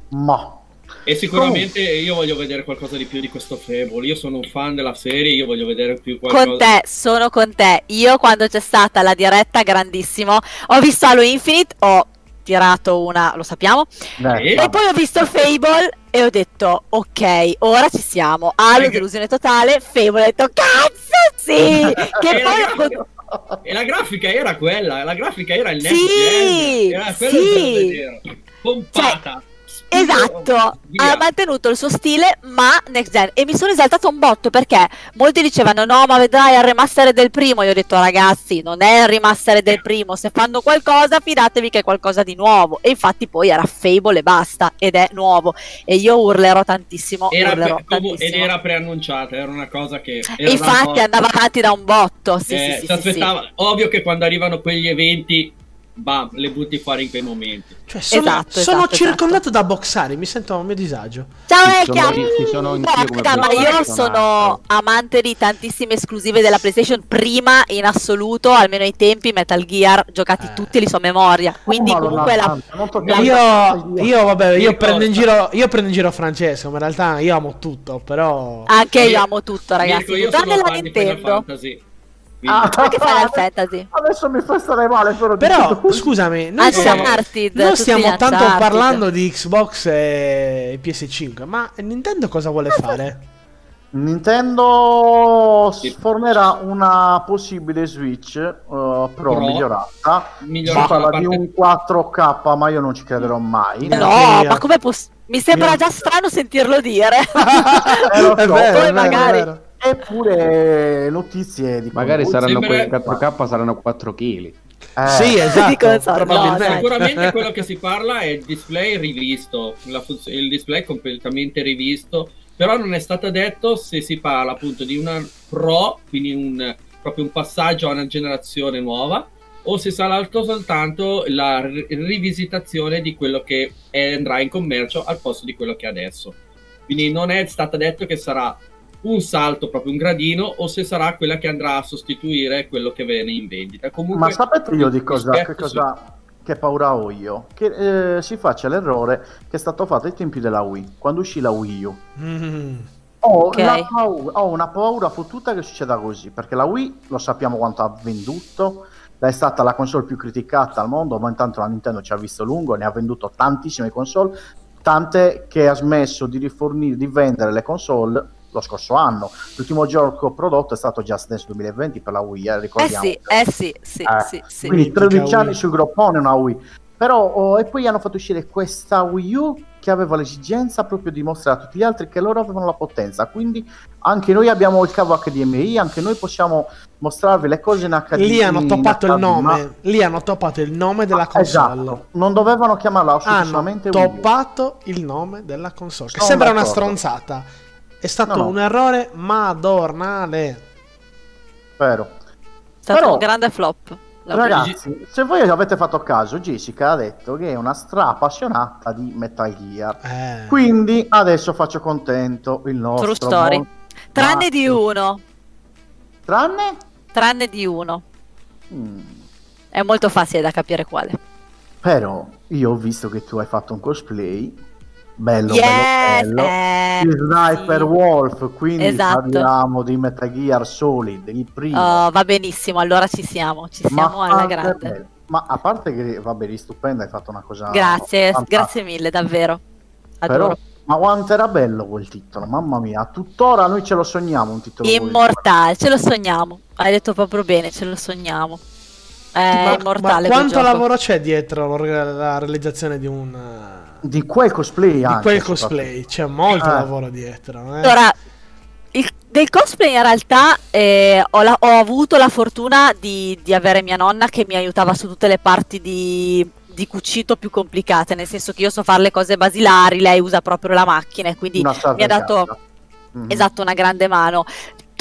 Ma E sicuramente io voglio vedere qualcosa di più di questo Fable. Io sono un fan della serie, io voglio vedere più qualcosa. Con te, sono con te. Io quando c'è stata la diretta grandissimo, ho visto Halo Infinite, ho tirato una, lo sappiamo, eh, E e poi ho visto Fable e ho detto ok, ora ci siamo. Halo, delusione totale, Fable, ho detto cazzo sì! (laughs) Che E la, poi ho grafica, e la grafica era quella, la grafica era il next Sì, gen, era quello sì. che volevo vedere. Pompata. Esatto, Via. ha mantenuto il suo stile ma next gen. E mi sono esaltato un botto perché molti dicevano no ma vedrai al remaster del primo, io ho detto ragazzi non è il remaster del primo, se fanno qualcosa fidatevi che è qualcosa di nuovo. E infatti poi era Fable e basta ed è nuovo. E io urlerò tantissimo, Era urlerò pre- comu- ed tantissimo. era preannunciata, era una cosa che... Infatti cosa- andava avanti da un botto, sì eh, sì sì, sì, sì. Ovvio che quando arrivano quegli eventi bam, le butti fuori in quei momenti. Cioè, sono, Esatto, sono esatto, circondato da boxari, mi sento a mio disagio. Ciao come Guarda, ma io sono amante di tantissime esclusive della PlayStation, prima in assoluto, almeno ai tempi, Metal Gear, giocati Eh. tutti li so a memoria. Quindi Oh, comunque la... Io, io vabbè, io prendo, giro, io prendo in giro Francesco, ma in realtà io amo tutto, però... Anche io Mirko- amo tutto, ragazzi. Mirko, io Tranne sono la Nintendo. Fantasy. Quindi- Ah, Anche Final (laughs) Fantasy. Adesso mi fa stare male, però. Però, scusami, noi stiamo, Uncharted, noi tutti stiamo tanto Uncharted. parlando di Xbox e PS5, ma Nintendo cosa vuole fare? Nintendo Sì. fornerà una possibile Switch eh, Pro, Pro. migliorata. Migliorata Si parla di un 4K, ma io non ci crederò mai. No, io. ma come poss- Mi sembra già strano sentirlo dire. (laughs) Eh, so, vero, poi è vero, magari- è vero. Eppure notizie di Magari saranno sembra- quei 4K saranno 4 kg. Eh, Sì, esatto? No. Sicuramente quello che si parla è il display rivisto, la funz- il display completamente rivisto, però non è stato detto se si parla appunto di una Pro, quindi un, proprio un passaggio a una generazione nuova, o se sarà altro soltanto la ri- rivisitazione di quello che è- andrà in commercio al posto di quello che è adesso. Quindi non è stato detto che sarà un salto, proprio un gradino, o se sarà quella che andrà a sostituire quello che viene in vendita. Comunque, Ma sapete io di cosa, che, cosa che paura ho io? Che eh, si faccia l'errore che è stato fatto ai tempi della Wii, quando uscì la Wii U. Mm. Ho, Ok. la paura, ho una paura fottuta che succeda così, perché la Wii lo sappiamo quanto ha venduto, è stata la console più criticata al mondo, ma intanto la Nintendo ci ha visto lungo, ne ha venduto tantissime console, tante che ha smesso di rifornire, di vendere le console lo scorso anno. L'ultimo gioco prodotto è stato Just Dance 2020 per la Wii, eh, Eh ricordiamo. sì, eh sì, sì, Eh, sì, sì. Quindi Mitica 13 anni sul groppone una Wii. Però, oh, e poi hanno fatto uscire questa Wii U che aveva l'esigenza proprio di mostrare a tutti gli altri che loro avevano la potenza. Quindi anche noi abbiamo il cavo HDMI, anche noi possiamo mostrarvi le cose in HD. Lì hanno toppato il nome, lì hanno toppato il nome della Ah, console. Esatto, non dovevano chiamarla Hanno assolutamente Wii U. toppato il nome della console. Che Sono sembra una d'accordo. stronzata. È stato No, no. un errore madornale. Vero. È stato Però- un grande flop. Ragazzi, se voi avete fatto caso, Jessica ha detto che è una stra appassionata di Metal Gear. Eh. Quindi adesso faccio contento il nostro True story. buon Tranne di uno, Tranne? tranne di uno. Mm. È molto facile da capire quale. Però io ho visto che tu hai fatto un cosplay bello, yes! bello, bello. eh, Sniper sì. Wolf, quindi Esatto. parliamo di Metal Gear Solid, il primo. Oh, va benissimo, allora ci siamo, ci siamo alla quanto è grande. bello. Ma a parte che, vabbè, eri stupenda, hai fatto una cosa Grazie, fantastica. grazie mille, davvero. Adoro. Però, ma quanto era bello quel titolo, mamma mia, tuttora noi ce lo sogniamo un titolo. Immortale, ce lo sogniamo. Hai detto proprio bene, ce lo sogniamo. È Ma- immortale. ma quanto lavoro c'è dietro la realizzazione di un eh, Di quel cosplay di anche, quel soprattutto. cosplay? C'è molto Eh. lavoro dietro. eh. Allora, il- del cosplay in realtà eh, ho, la- ho avuto la fortuna di, di avere mia nonna che mi aiutava su tutte le parti di, di cucito più complicate, nel senso che io so fare le cose basilari, lei usa proprio la macchina e quindi mi ha dato. Mhm. esatto una grande mano.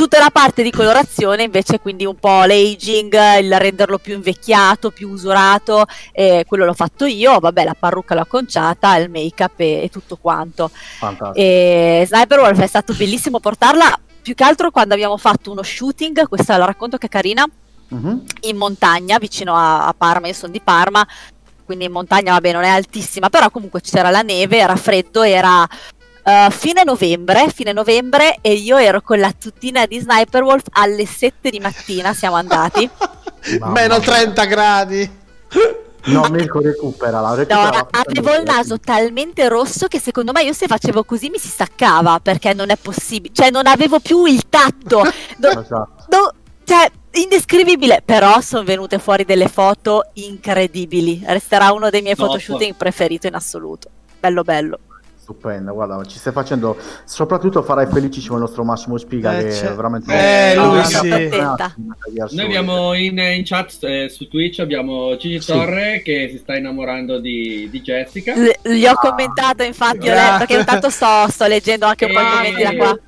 Tutta la parte di colorazione invece, quindi un po' l'aging, il renderlo più invecchiato, più usurato, eh, quello l'ho fatto io, vabbè la parrucca l'ho acconciata, il make-up e, e tutto quanto. Fantastico. E Sniper Wolf è stato bellissimo portarla, più che altro quando abbiamo fatto uno shooting, questa la racconto che è carina, Mhm. in montagna vicino a, a Parma, io sono di Parma, quindi in montagna vabbè non è altissima, però comunque c'era la neve, era freddo, era eh, fine novembre, fine novembre e io ero con la tutina di Sniper Wolf alle 7 di mattina, siamo andati. (laughs) Meno mia. 30 gradi. No, Mirko recuperala, No, recuperala. avevo il naso talmente rosso che secondo me io se facevo così mi si staccava perché non è possibile, cioè non avevo più il tatto. Do- Esatto. do- cioè, indescrivibile, però sono venute fuori delle foto incredibili. Resterà uno dei miei Top. photoshooting preferito in assoluto. Bello bello. Stupenda, guarda, ci stai facendo. Soprattutto farai felicissimo il nostro Massimo Spiga, Eh, che c'è- è veramente. Eh, lui Ah, sì. Noi abbiamo in, in chat eh, su Twitch abbiamo Gigi Sì. Torre che si sta innamorando di, di Jessica. L- gli ho Ah. commentato, infatti, ho letto che intanto sto, sto leggendo anche un po' i E- commenti da qua.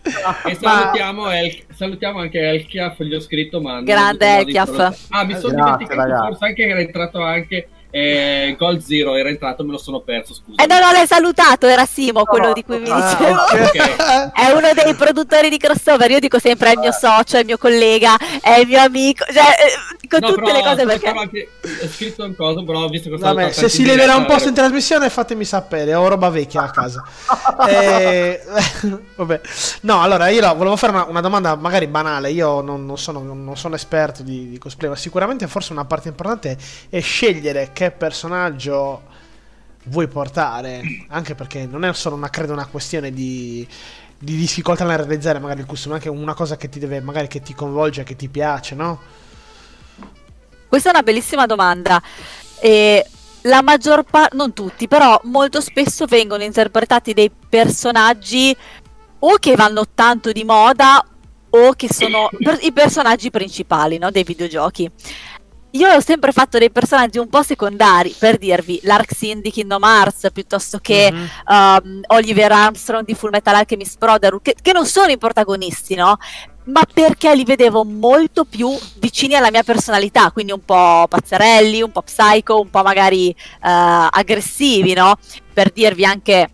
E salutiamo, El- salutiamo anche Elchiaf, gli ho scritto ma non ho Grande di Elchiaf. Ah, mi sono Grazie, dimenticato ragazzi. forse anche che era entrato anche E Gold Zero era entrato, me lo sono perso, scusa. E non l'hai salutato, era Simo, quello di cui mi Ah, dicevo. ok. (laughs) È uno dei produttori di crossover. Io dico sempre è il mio socio, è il mio collega, è il mio amico. Cioè, eh, dico No, tutte però le cose perché. anche- Ho scritto un coso, però ho visto che Vabbè, se si leverà un posto in trasmissione fatemi sapere, ho roba vecchia a casa. (laughs) Eh, (laughs) vabbè. No, allora io volevo fare una, una domanda magari banale, io non, non sono, non sono esperto di, di cosplay, ma sicuramente forse una parte importante è scegliere che personaggio vuoi portare, anche perché non è solo una, credo, una questione di, di difficoltà nel realizzare magari il costume, è anche una cosa che ti deve, magari che ti coinvolge, che ti piace, no? Questa è una bellissima domanda. E la maggior parte, non tutti, però molto spesso vengono interpretati dei personaggi o che vanno tanto di moda o che sono per- i personaggi principali no, dei videogiochi. Io ho sempre fatto dei personaggi un po' secondari, per dirvi, l'Arxine di Kingdom Hearts, piuttosto che Mhm. um, Oliver Armstrong di Full Metal Alchemist Brotherhood, che, che non sono i protagonisti, no? Ma perché li vedevo molto più vicini alla mia personalità, quindi un po' pazzerelli, un po' psycho, un po' magari eh, aggressivi, no? Per dirvi anche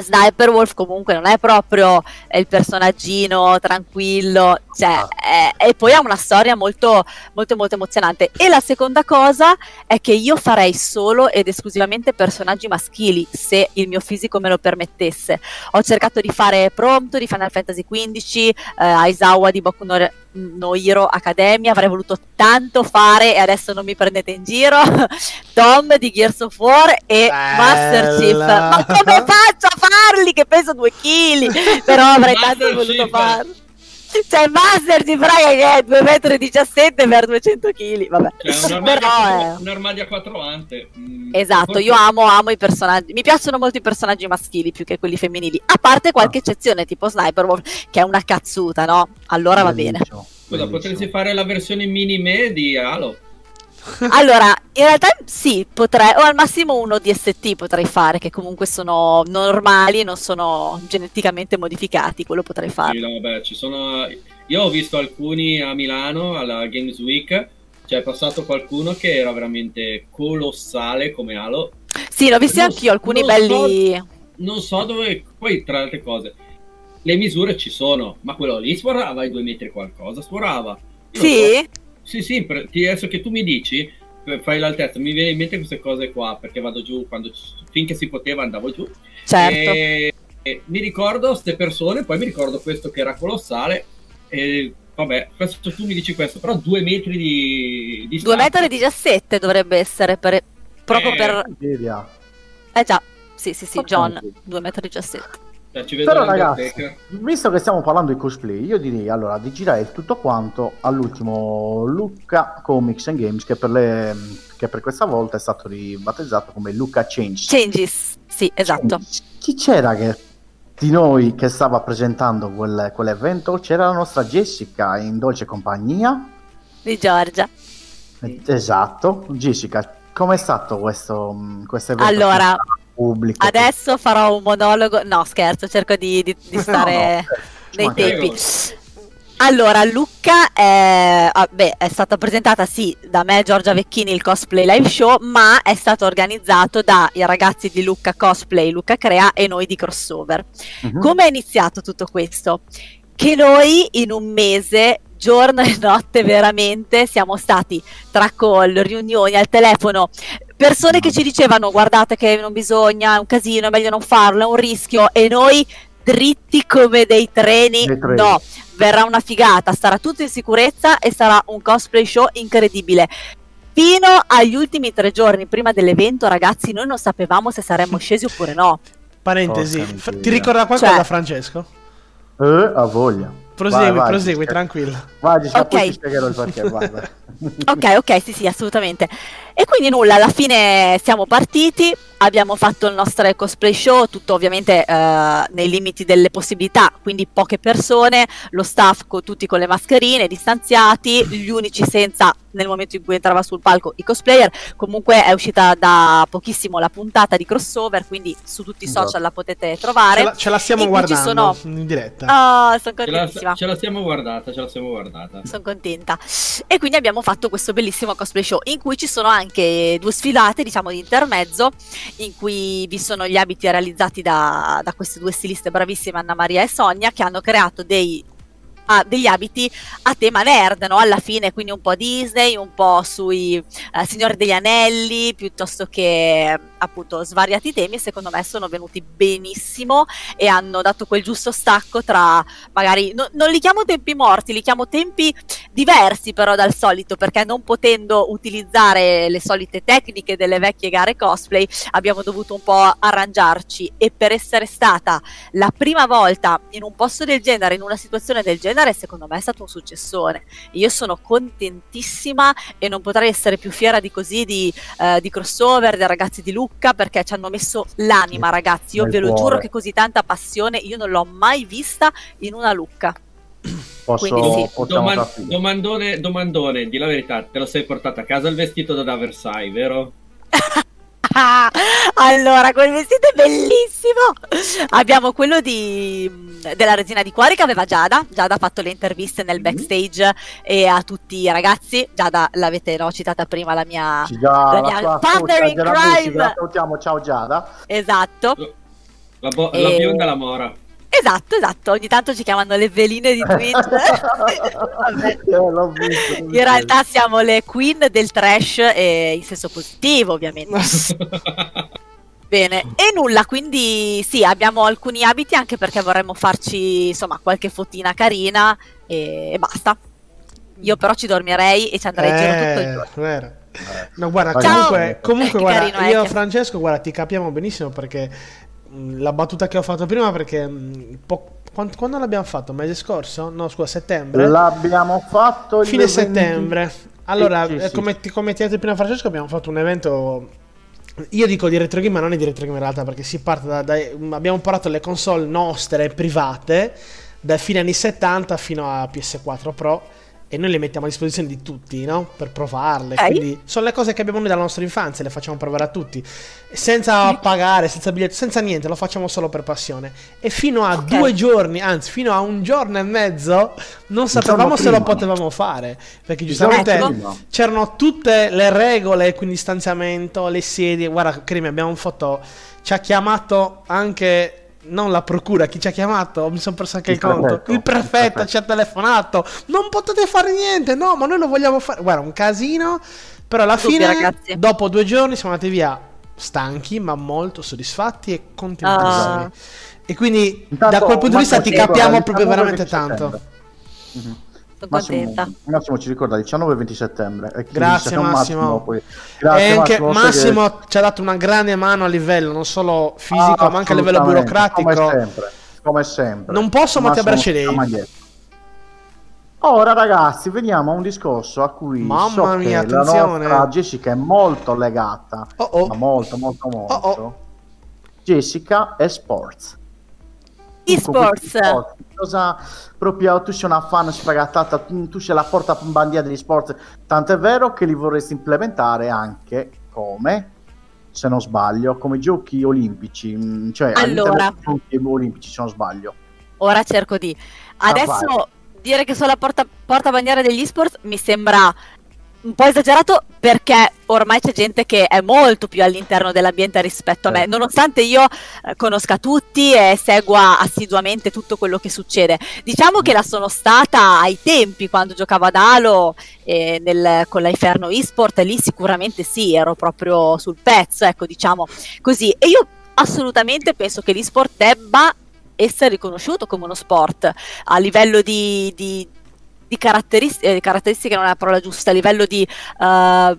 Sniper Wolf comunque non è proprio il personaggino tranquillo, cioè, è- e poi ha una storia molto, molto, molto emozionante. E la seconda cosa è che io farei solo ed esclusivamente personaggi maschili, se il mio fisico me lo permettesse. Ho cercato di fare Prompto di Final Fantasy XV, eh, Aizawa di Boku no, no Hero Academia, avrei voluto tanto fare e adesso non mi prendete in giro. (laughs) Tom di Gears of War e Master Chief. Bella. Ma come faccio a farli che peso due kg? (laughs) Però avrei tanto voluto farli. Cioè, Master Chief, raga, che è 2,17 m per 200 kg. Vabbè, Cioè, un armadio, però a un armadio a quattro ante. Mm, Esatto, forse- io amo, amo i personaggi. Mi piacciono molto i personaggi maschili più che quelli femminili. A parte qualche eccezione, tipo Sniper Wolf, che è una cazzuta, no? Allora va bene. Bellissimo, Scusa, bellissimo. potresti fare la versione mini me di Halo. (laughs) Allora, in realtà sì, potrei, o al massimo uno DST potrei fare, che comunque sono normali e non sono geneticamente modificati. Quello potrei Sì, fare. no, vabbè, ci sono... Io ho visto alcuni a Milano alla Games Week. C'è passato qualcuno che era veramente colossale come Halo. Sì, l'ho visti Non anch'io, so- alcuni non belli. Non so dove... Poi, tra le altre cose, le misure ci sono. Ma quello lì sforava i due metri qualcosa. Sforava. Io lo so. Sì? Sì, per- adesso che tu mi dici, fai l'altezza, mi viene in mente queste cose qua, perché vado giù quando finché si poteva andavo giù. Certo. E, e mi ricordo queste persone, poi mi ricordo questo che era colossale. E vabbè, questo tu mi dici questo, però due metri di, di 2 stacco. metri 17 dovrebbe essere per, proprio Eh, per... Miseria. Eh già, sì sì sì, John, Ok. 2 metri 17. Cioè, ci vedo Però ragazzi, visto che stiamo parlando di cosplay, io direi allora di girare il tutto quanto all'ultimo Lucca Comics and Games che per, le- che per questa volta è stato ribattezzato come Lucca Change. Changes, sì, esatto. Chi c'era che, di noi che stava presentando quel- quell'evento? C'era la nostra Jessica in dolce compagnia. Di Giorgia. Esatto, Jessica, com'è stato questo, questo evento? Allora, pubblico? Adesso farò un monologo. No, scherzo, cerco di, di- di (laughs) stare No, no, nei tempi. Allora, Lucca è, ah, beh, è stata presentata sì da me, Giorgia Vecchini, il cosplay live show, ma è stato organizzato dai ragazzi di Lucca Cosplay, Lucca Crea e noi di Crossover. Mhm. Come è iniziato tutto questo? Che noi in un mese, giorno e notte veramente, siamo stati tra call, riunioni al telefono, persone che ci dicevano guardate che non bisogna, è un casino, è meglio non farlo, è un rischio e noi dritti come dei treni, treni. no, verrà una figata, sarà tutto in sicurezza e sarà un cosplay show incredibile. Fino agli ultimi tre giorni prima dell'evento, ragazzi, noi non sapevamo se saremmo (laughs) scesi oppure no. Parentesi, ti ricorda qualcosa Cioè- Francesco? Eh, a voglia. Prosegui, Vai, vai, prosegui, tranquillo. Vai, Jessica, Ok. poi ti spiegherò il perché. Vai, vai. (laughs) Ok, ok, sì, sì, assolutamente. E quindi nulla, alla fine siamo partiti, abbiamo fatto il nostro cosplay show, tutto ovviamente eh, nei limiti delle possibilità, quindi poche persone, lo staff co- tutti con le mascherine, distanziati, gli unici senza nel momento in cui entrava sul palco i cosplayer. Comunque è uscita da pochissimo la puntata di crossover, quindi su tutti i social Esatto. la potete trovare. Ce la, ce la stiamo in guardando sono- in diretta. Oh, sono Ce la, contentissima. ce la siamo guardata, ce la siamo guardata. Sono contenta. E quindi abbiamo fatto questo bellissimo cosplay show in cui ci sono anche anche due sfilate, diciamo, di intermezzo, in cui vi sono gli abiti realizzati da, da queste due stiliste bravissime, Anna Maria e Sonia, che hanno creato dei a degli abiti a tema nerd, no? Alla fine, quindi un po' Disney, un po' sui eh, Signore degli Anelli, piuttosto che appunto svariati temi secondo me sono venuti benissimo e hanno dato quel giusto stacco tra magari no, non li chiamo tempi morti, li chiamo tempi diversi però dal solito perché non potendo utilizzare le solite tecniche delle vecchie gare cosplay abbiamo dovuto un po' arrangiarci e per essere stata la prima volta in un posto del genere, in una situazione del genere, secondo me è stato un successone. Io sono contentissima e non potrei essere più fiera di così di, eh, di crossover, dei ragazzi di Luca Lucca perché ci hanno messo l'anima, ragazzi. Io Nel ve lo cuore. giuro che così tanta passione io non l'ho mai vista in una Lucca. Posso, Quindi sì. Doman- domandone, domandone, di la verità, te lo sei portato a casa il vestito da Versailles, vero? (laughs) (laughs) Allora, quel vestito è bellissimo. Abbiamo quello di, della Regina di Cuori che aveva Giada. Giada ha fatto le interviste nel Mhm. backstage e a tutti i ragazzi. Giada l'avete no, citata prima, la mia. Ci dà la la mia in della crime. Salutiamo, ciao Giada. Esatto. La, bo- E- la bionda la mora. Esatto, esatto. Ogni tanto ci chiamano le veline di Twitch. (laughs) Vabbè. Eh, l'ho visto, In realtà siamo le queen del trash e in senso positivo, ovviamente. (laughs) Bene, e nulla, quindi sì, abbiamo alcuni abiti anche perché vorremmo farci insomma qualche fotina carina e, e basta. Io però ci dormirei e ci andrei in giro tutto il Eh, giorno. vero. No, guarda, Ciao. comunque, comunque guarda, carino, eh, io che- Francesco, guarda, ti capiamo benissimo perché la battuta che ho fatto prima, perché mh, po- quando, quando l'abbiamo fatto? Mese scorso? No, scusa, settembre? L'abbiamo fatto il Fine 20 settembre. Allora, Sì, sì, eh, sì. come, ti, come ti ha detto prima Francesco, abbiamo fatto un evento. Io dico di retro game, ma non è di retro game in realtà, perché si parte da. da- abbiamo portato le console nostre private da fine anni 70 fino a PS4 Pro. E noi le mettiamo a disposizione di tutti, no? Per provarle. Ok. Quindi sono le cose che abbiamo noi dalla nostra infanzia, le facciamo provare a tutti. Senza pagare, senza biglietto, senza niente, lo facciamo solo per passione. E fino a Ok. due giorni, anzi, fino a un giorno e mezzo, non sapevamo se lo potevamo fare. Perché giustamente c'erano tutte le regole, quindi stanziamento, le sedie. Guarda, Crimi, abbiamo un foto. Ci ha chiamato anche. Non la procura, chi ci ha chiamato? Mi sono perso anche il, Il conto. prefetto, Il il prefetto prefetto. ci ha telefonato. Non potete fare niente, no, ma noi lo vogliamo fare. Guarda, un casino. Però alla Dubbi, fine, ragazzi. dopo due giorni, siamo andati via stanchi, ma molto soddisfatti e contentissimi. Ah. E quindi, Intanto, da quel punto di vista, ti capiamo proprio 19 veramente 20 tanto. settembre. Sono Massimo, contenta. Massimo ci ricorda 19 e 20 settembre. E Grazie, che Massimo. poi- e Grazie anche Massimo, Massimo ci ha dato una grande mano a livello non solo che- fisico, Ah, ma anche a livello burocratico. Come sempre. Come sempre. Non posso, ma ti Massimo abbraccerei. Ora ragazzi, veniamo a un discorso a cui Mamma so che mia, la attenzione. nostra Jessica è molto legata. Oh, oh. Ma molto, molto, molto. Oh, Jessica è sports. Esports. Sport. Cosa proprio tu sei una fan sfegatata, tu, tu sei la porta bandiera degli sport, tanto è vero che li vorresti implementare anche come, se non sbaglio, come giochi olimpici, mm, cioè Allora. giochi olimpici se non sbaglio. Ora cerco di. Adesso vai. dire che sono la porta, portabandiera degli esports mi sembra un po' esagerato perché ormai c'è gente che è molto più all'interno dell'ambiente rispetto a me, nonostante io eh, conosca tutti e segua assiduamente tutto quello che succede. Diciamo che la sono stata ai tempi quando giocavo ad Halo eh, nel- con la Inferno eSport, lì sicuramente sì, ero proprio sul pezzo, ecco diciamo così. E io assolutamente penso che l'esport debba essere riconosciuto come uno sport a livello di, di, di caratteristiche, caratteristiche non è la parola giusta, a livello di, eh,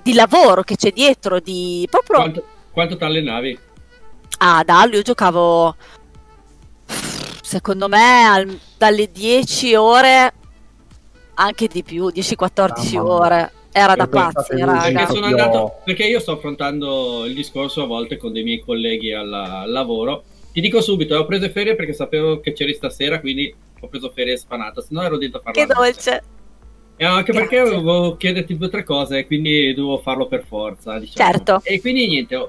di lavoro che c'è dietro, di proprio Quanto, quanto ti allenavi? Ah, da io giocavo secondo me al- dalle 10 ore anche di più, 10-14 Mamma mia. ore. Era da pazzi, raga. Sono andato, perché io sto affrontando il discorso a volte con dei miei colleghi alla- al lavoro. Ti dico subito, ho preso ferie perché sapevo che c'eri stasera, quindi ho preso ferie spanata, se no ero dentro a fare Che dolce. E anche perché Grazie. volevo chiederti due o tre cose, quindi dovevo farlo per forza. Diciamo. Certo. E quindi niente,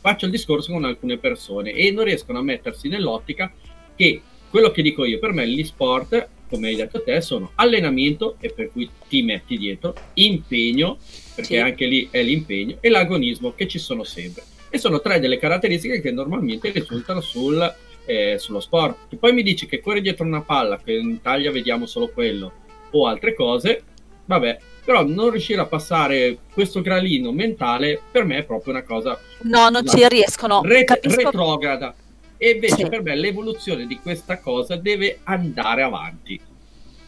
faccio il discorso con alcune persone e non riescono a mettersi nell'ottica che quello che dico io, per me l'e-sport come hai detto te, sono allenamento, e per cui ti metti dietro, impegno, perché Sì. anche lì è l'impegno, e l'agonismo che ci sono sempre. E sono tre delle caratteristiche che normalmente risultano sul, eh, sullo sport. Che poi mi dici che corri dietro una palla, che in Italia vediamo solo quello, o altre cose, vabbè, però non riuscire a passare questo gradino mentale per me è proprio una cosa No, non ci riescono. ret- Capisco. retrograda. E invece Sì. per me l'evoluzione di questa cosa deve andare avanti.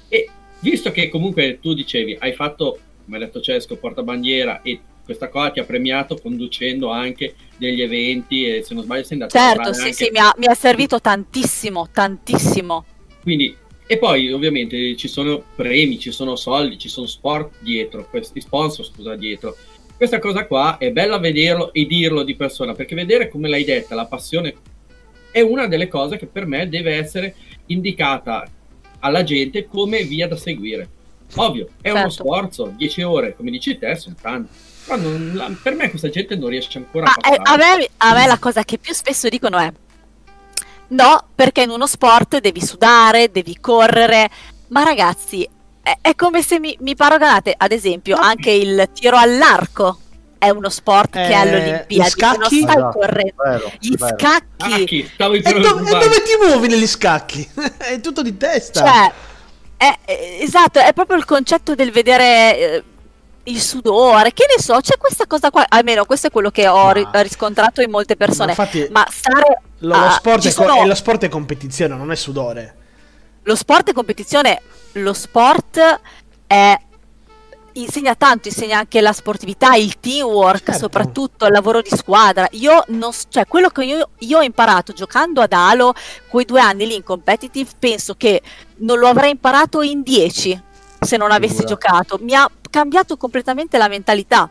E visto che comunque tu dicevi, hai fatto, come ha detto Cesco, portabandiera e questa cosa ti ha premiato conducendo anche degli eventi e se non sbaglio sei andato a Certo, sì, anche sì, mi ha, mi ha servito tantissimo, tantissimo. quindi, e poi ovviamente ci sono premi, ci sono soldi, ci sono sport dietro, questi sponsor scusa dietro. Questa cosa qua è bella vederlo e dirlo di persona, perché vedere come l'hai detta, la passione è una delle cose che per me deve essere indicata alla gente come via da seguire. Ovvio, è uno Certo. sforzo, 10 ore, come dici te, sono tante. Però non- la- per me questa gente non riesce ancora Ma a eh, passare. a, me, a me la cosa che più spesso dicono è no, perché in uno sport devi sudare, devi correre, ma ragazzi, è, è come se mi, mi paragonate, ad esempio, anche il tiro all'arco è uno sport che Eh, alle Olimpiadi gli non scacchi? stai Esatto, correndo. vero, Gli vero. scacchi, Ah, E, dove, e dove ti muovi negli scacchi? (laughs) è tutto di testa. cioè, è- è- esatto, è proprio il concetto del vedere eh, il sudore, che ne so, c'è questa cosa qua, almeno questo è quello che ho Ma- ri- riscontrato in molte Ma persone, infatti, ma stare... lo, lo a- sport ci è sono- lo sport è competizione, non è sudore. lo sport è competizione, lo sport è insegna tanto, insegna anche la sportività, il teamwork, Certo. soprattutto il lavoro di squadra. Io non cioè quello che io, io ho imparato giocando ad Halo, quei due anni lì in competitive, penso che non lo avrei imparato in dieci se non avessi giocato. Mi ha cambiato completamente la mentalità.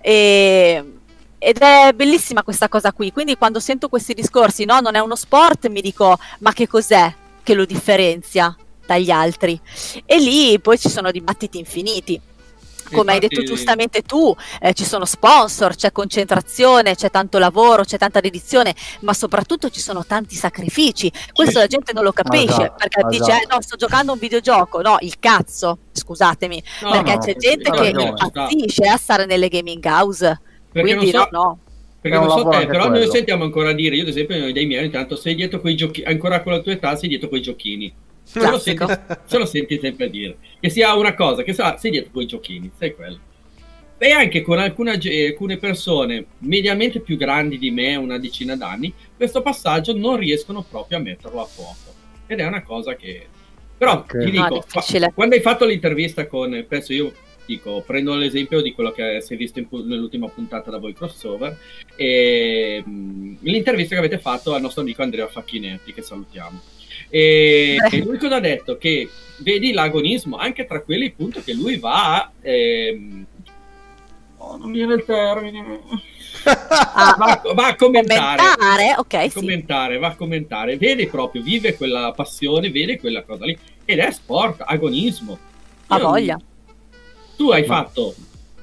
E- ed è bellissima questa cosa qui. Quindi quando sento questi discorsi, no, non è uno sport, mi dico, ma che cos'è che lo differenzia dagli altri? E lì poi ci sono dibattiti infiniti. Come hai detto giustamente tu, eh, ci sono sponsor, c'è concentrazione, c'è tanto lavoro, c'è tanta dedizione, ma soprattutto ci sono tanti sacrifici. Questo Sì, la gente non lo capisce Esatto, perché dice: esatto. eh, No, sto giocando a un videogioco. No, il cazzo, scusatemi, No, perché no, c'è gente che ragione. impazzisce a stare nelle gaming house. Perché Quindi non so, no, no. Perché non so te, però quello. noi sentiamo ancora dire, io ad esempio dei miei, intanto sei dietro quei giochi, ancora con la tua età sei dietro quei giochini. Se lo, Classico. senti, se lo senti sempre dire. Che sia una cosa, che sa, sei dietro quei giochini, sai quello. E anche con alcuna ge- alcune persone mediamente più grandi di me, una decina d'anni, questo passaggio non riescono proprio a metterlo a fuoco. Ed è una cosa che... Però Ok. ti No, dico, qua- quando hai fatto l'intervista con, penso io, dico, prendo l'esempio di quello che si è visto in pu- nell'ultima puntata da voi crossover, e, mh, l'intervista che avete fatto al nostro amico Andrea Facchinetti, che salutiamo. E, e lui cosa ha detto? Che vedi l'agonismo anche tra quelli appunto che lui va a... ehm, oh, non mi viene il termine. Ah, Va, va a commentare. commentare, ok, a sì. commentare, va a commentare, vede proprio, vive quella passione, vede quella cosa lì. Ed è sport, agonismo. Ha voglia. Tu hai Ma- fatto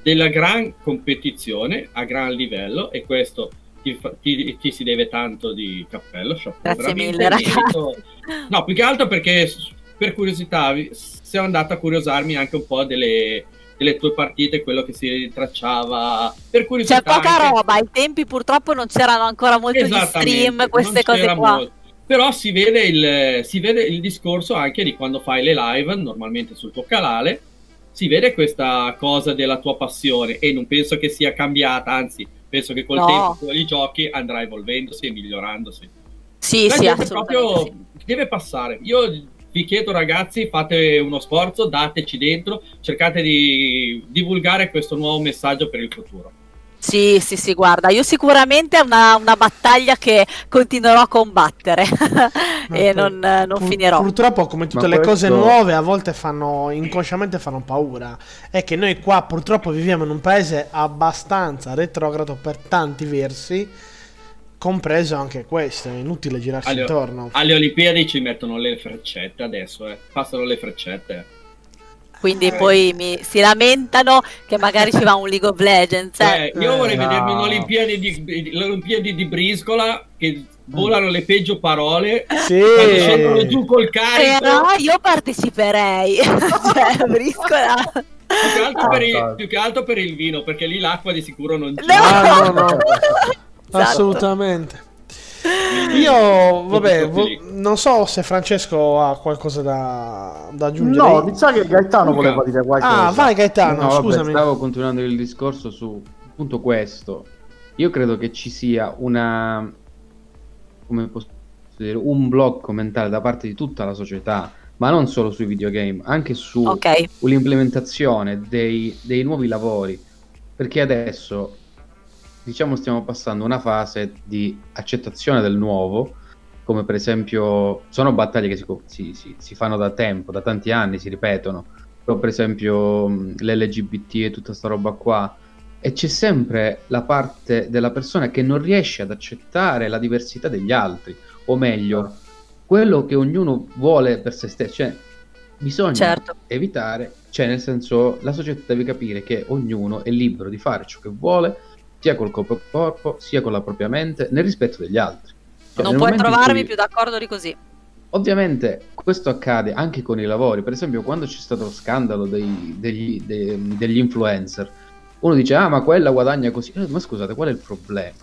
della gran competizione a gran livello e questo ti, ti- ti si deve tanto di cappello. chapeau, Grazie mille, ragazzi. No, più che altro perché per curiosità sono andato a curiosarmi anche un po' delle, delle tue partite, quello che si ritracciava. Per curiosità C'è poca anche- roba, ai tempi purtroppo non c'erano ancora molto Esattamente, stream, queste non cose qua. molto. Però si vede, il, si vede il discorso anche di quando fai le live, normalmente sul tuo canale, si vede questa cosa della tua passione e non penso che sia cambiata, anzi penso che col No. tempo i giochi andrà evolvendosi e migliorandosi. Sì, La sì, assolutamente sì. deve passare. Io vi chiedo ragazzi, fate uno sforzo, dateci dentro, cercate di divulgare questo nuovo messaggio per il futuro. Sì, sì, sì, guarda, io sicuramente è una, una battaglia che continuerò a combattere (laughs) e poi- non, non Pur- finirò. Purtroppo, come tutte Ma le cose questo- nuove, a volte fanno inconsciamente fanno paura. È che noi qua purtroppo viviamo in un paese abbastanza retrogrado per tanti versi, compreso anche questo. È inutile girarsi Alle- intorno. Alle Olimpiadi ci mettono le freccette adesso, eh. passano le freccette. Quindi Eh. poi mi- si lamentano che magari ci va un League of Legends. eh. Cioè, io vorrei no. vedermi un'Olimpiadi di, di- l'Olimpiadi di briscola che volano le peggio parole. Sì. Quando scendono giù col carico. Però io parteciperei. (laughs) cioè, briscola. Più che, altro per il, Ah, più che altro per il vino, perché lì l'acqua di sicuro non c'è. No! Ah, no, no. (laughs) Esatto. Assolutamente. Io, vabbè, vo- non so se Francesco ha qualcosa da, da aggiungere. No, mi sa che Gaetano Luca. voleva dire qualcosa. ah, vai Gaetano, No, vabbè, scusami. stavo continuando il discorso su appunto questo. Io credo che ci sia una come posso dire, un blocco mentale da parte di tutta la società, ma non solo sui videogame, anche su Ok. l'implementazione dei, dei nuovi lavori. Perché adesso diciamo stiamo passando una fase di accettazione del nuovo, come per esempio sono battaglie che si, si- si- fanno da tempo, da tanti anni, si ripetono, però per esempio l'LGBT e tutta sta roba qua, e c'è sempre la parte della persona che non riesce ad accettare la diversità degli altri, o meglio, quello che ognuno vuole per se stesso, cioè bisogna Certo. evitare, cioè nel senso la società deve capire che ognuno è libero di fare ciò che vuole, sia col proprio corpo, sia con la propria mente, nel rispetto degli altri. Cioè, Non puoi trovarmi cui- più d'accordo di così. Ovviamente questo accade anche con i lavori, per esempio quando c'è stato lo scandalo dei- degli, dei- degli influencer, uno dice ah ma quella guadagna così, Eh, ma scusate qual è il problema?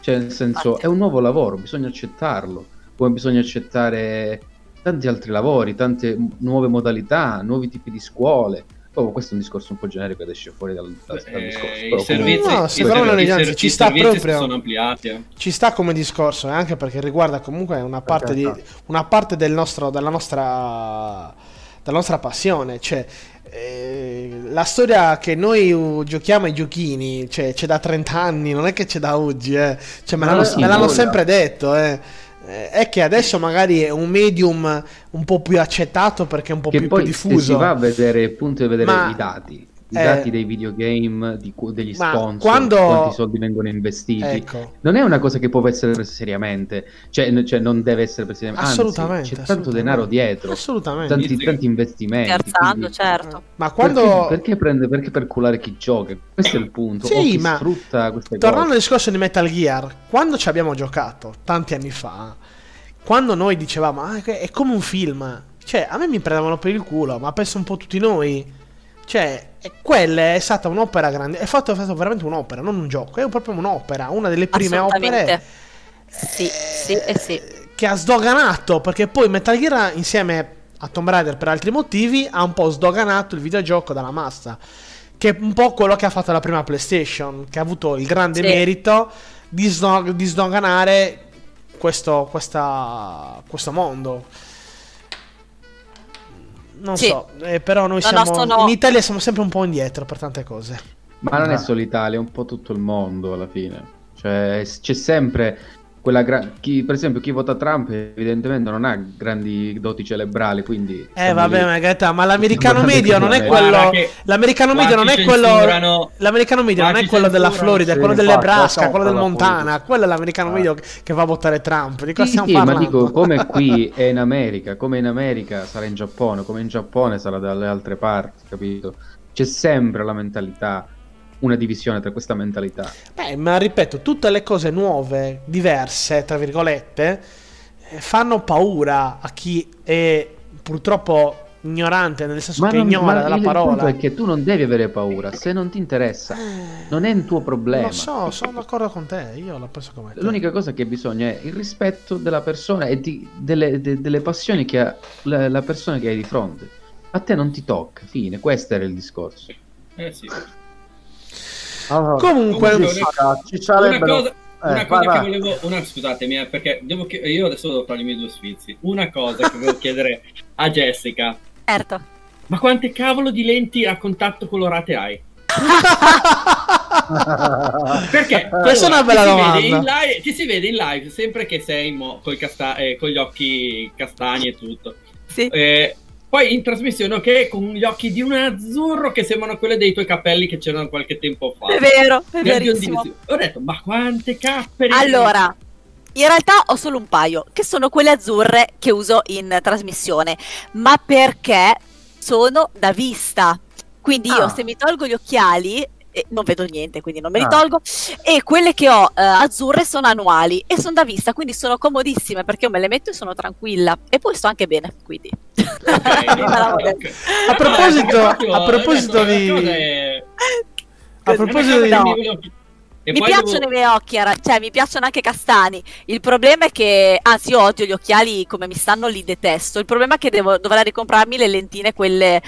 Cioè nel senso Infatti. è un nuovo lavoro, bisogna accettarlo, come bisogna accettare tanti altri lavori, tante nuove modalità, nuovi tipi di scuole. Oh, questo è un discorso un po' generico ed esce fuori dal, dal- dal Eh, discorso. I però servizi, comunque- No, i secondo me, servizi- anzi, i ci sta proprio- sono ampliati. eh. Ci sta come discorso, eh, anche perché riguarda comunque una parte, di, carità. una parte del nostro, della, nostra, della nostra passione. Cioè, eh, la storia che noi giochiamo ai giochini cioè, c'è da 30 anni, non è che c'è da oggi. eh. Cioè, me l'hanno, sì, me l'hanno sempre detto. eh. Eh, È che adesso magari è un medium un po' più accettato perché è un po' che più, poi più diffuso. si va a vedere appunto a vedere Ma- i dati i eh, dati dei videogame di degli sponsor quando- quanti soldi vengono investiti Ecco. non è una cosa che può essere presa seriamente cioè, n- cioè non deve essere presa seriamente anzi, Assolutamente. c'è tanto assolutamente. denaro dietro Assolutamente. tanti, tanti investimenti Scherzando, quindi- certo. Ma quando... perché, perché prende perché perculare chi gioca questo è il punto Sì, o chi ma sfrutta queste Tornando al discorso di Metal Gear, quando ci abbiamo giocato tanti anni fa, quando noi dicevamo "Ah, è è come un film, cioè a me mi prendevano per il culo, ma penso un po' tutti noi. Cioè, quella è stata un'opera grande, è fatto, è fatto veramente un'opera, non un gioco, è proprio un'opera, una delle prime opere Sì, sì e sì. che ha sdoganato, perché poi Metal Gear insieme a Tomb Raider per altri motivi ha un po' sdoganato il videogioco dalla massa, che è un po' quello che ha fatto la prima PlayStation, che ha avuto il grande Sì. merito di, sno- di sdoganare questo, questa- questo mondo. Non Sì. so, eh, però noi No, no, siamo sono- in Italia siamo sempre un po' indietro per tante cose. ma non è solo l'Italia è un po' tutto il mondo alla fine cioè c'è sempre quella gra- chi, per esempio chi vota Trump evidentemente non ha grandi doti cerebrali quindi Eh vabbè, lì. ma Gaeta, ma l'americano medio non è quello L'americano medio non è quello. L'americano medio non è quello della. Florida, Sì, quello del infatti, Nebraska, lasciamo quello del Montana, politica. quello è l'americano Ah. medio che va a votare Trump. Di cosa Sì, stiamo sì, ma parlando? dico, come (laughs) qui è in America, come in America sarà in Giappone, come in Giappone sarà dalle altre parti, capito? C'è sempre la mentalità, una divisione tra questa mentalità. Beh, ma ripeto, tutte le cose nuove, diverse, tra virgolette, eh, fanno paura a chi è purtroppo ignorante, nel senso che non- ignora ma la il parola. punto è che tu non devi avere paura, se non ti interessa, Eh, non è un tuo problema. Lo so, sono d'accordo con te, io la penso come te. L'unica cosa che bisogna è il rispetto della persona e di- delle, de- delle passioni che ha la, la persona che hai di fronte. A te non ti tocca, fine, questo era il discorso. Eh sì. Allora, Comunque- ci Una sarebbero... cosa, una Eh, cosa vai, che vai. volevo. Una, scusatemi, eh, perché devo io adesso devo togliermi i due sfizi. Una cosa che volevo chiedere a Jessica: Certo. ma quante cavolo di lenti a contatto colorate hai? (laughs) Perché Questa è una bella ti si domanda. Vede in live, ti si vede in live sempre che sei mo- col casta- eh, con gli occhi castani e tutto. Sì. Eh, poi in trasmissione, ok, con gli occhi di un azzurro che sembrano quelli dei tuoi capelli che c'erano qualche tempo fa. È vero, è verissimo. Ho detto, ma quante cappere! Allora, in realtà ho solo un paio, che sono quelle azzurre che uso in trasmissione, ma perché sono da vista. Quindi io Ah. se mi tolgo gli occhiali e non vedo niente, quindi non me li Ah. tolgo. E quelle che ho eh, azzurre sono annuali e sono da vista, quindi sono comodissime perché io me le metto e sono tranquilla. E poi sto anche bene, quindi. Ok, (laughs) Me la ok. vedo. A proposito- perché a proposito di- A proposito di... no. E mi poi piacciono devo- i miei occhi, cioè mi piacciono anche castani. Il problema è che, anzi, io odio gli occhiali come mi stanno, li detesto. Il problema è che devo, dovrei ricomprarmi le lentine, quelle eh,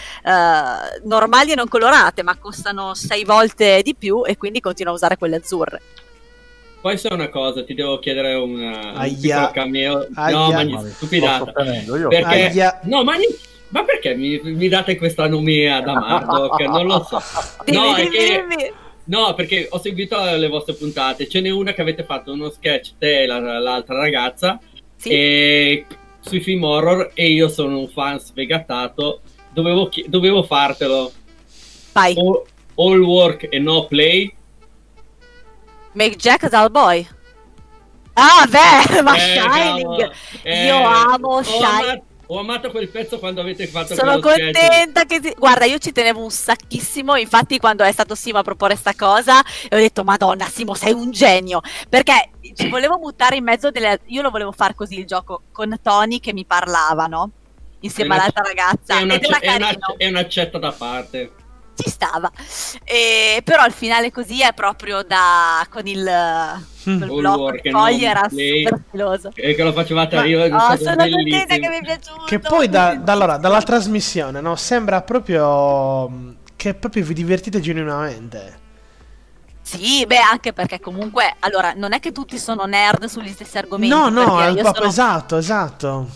normali e non colorate, ma costano sei volte di più e quindi continuo a usare quelle azzurre. Poi sai una cosa, ti devo chiedere una, un Aia. piccolo cameo. Aia. No, ma stupidata. Perché... Aia. No, ma, ma perché mi, mi date questa nomea da Murdoch? Non lo so. Dimmi, No, è dimmi, che... dimmi. No, perché ho seguito le vostre puntate. Ce n'è una che avete fatto uno sketch te e la- l'altra ragazza Sì. e sui film horror e io sono un fan sfegatato. Dovevo, chi- dovevo fartelo. Vai, All, all work e no play. make Jack dull boy. Ah, beh, (laughs) ma Eh, Shining. cavolo. Eh, Io amo ho Shining. Ho amato quel pezzo quando avete fatto Sono contenta che si... Guarda, io ci tenevo un sacchissimo, infatti quando è stato Simo a proporre sta cosa, ho detto, madonna Simo, sei un genio, perché ci volevo buttare in mezzo delle... Io lo volevo fare così il gioco, con Tony che mi parlava, no? Insieme una- all'altra ragazza, È, una, ed era è, una, è da parte. Ci stava. E, però il finale così è proprio da... con il... Col All blocco di foglie era super stiloso. E che lo facevate Ma- io. Oh, sono bellissimo. contenta che mi è piaciuto. Che poi da, da allora, dalla trasmissione, no? Sembra proprio che proprio vi divertite genuinamente. Sì, beh, anche perché comunque, allora, non è che tutti sono nerd sugli stessi argomenti. No, no, è io proprio sono esatto, esatto.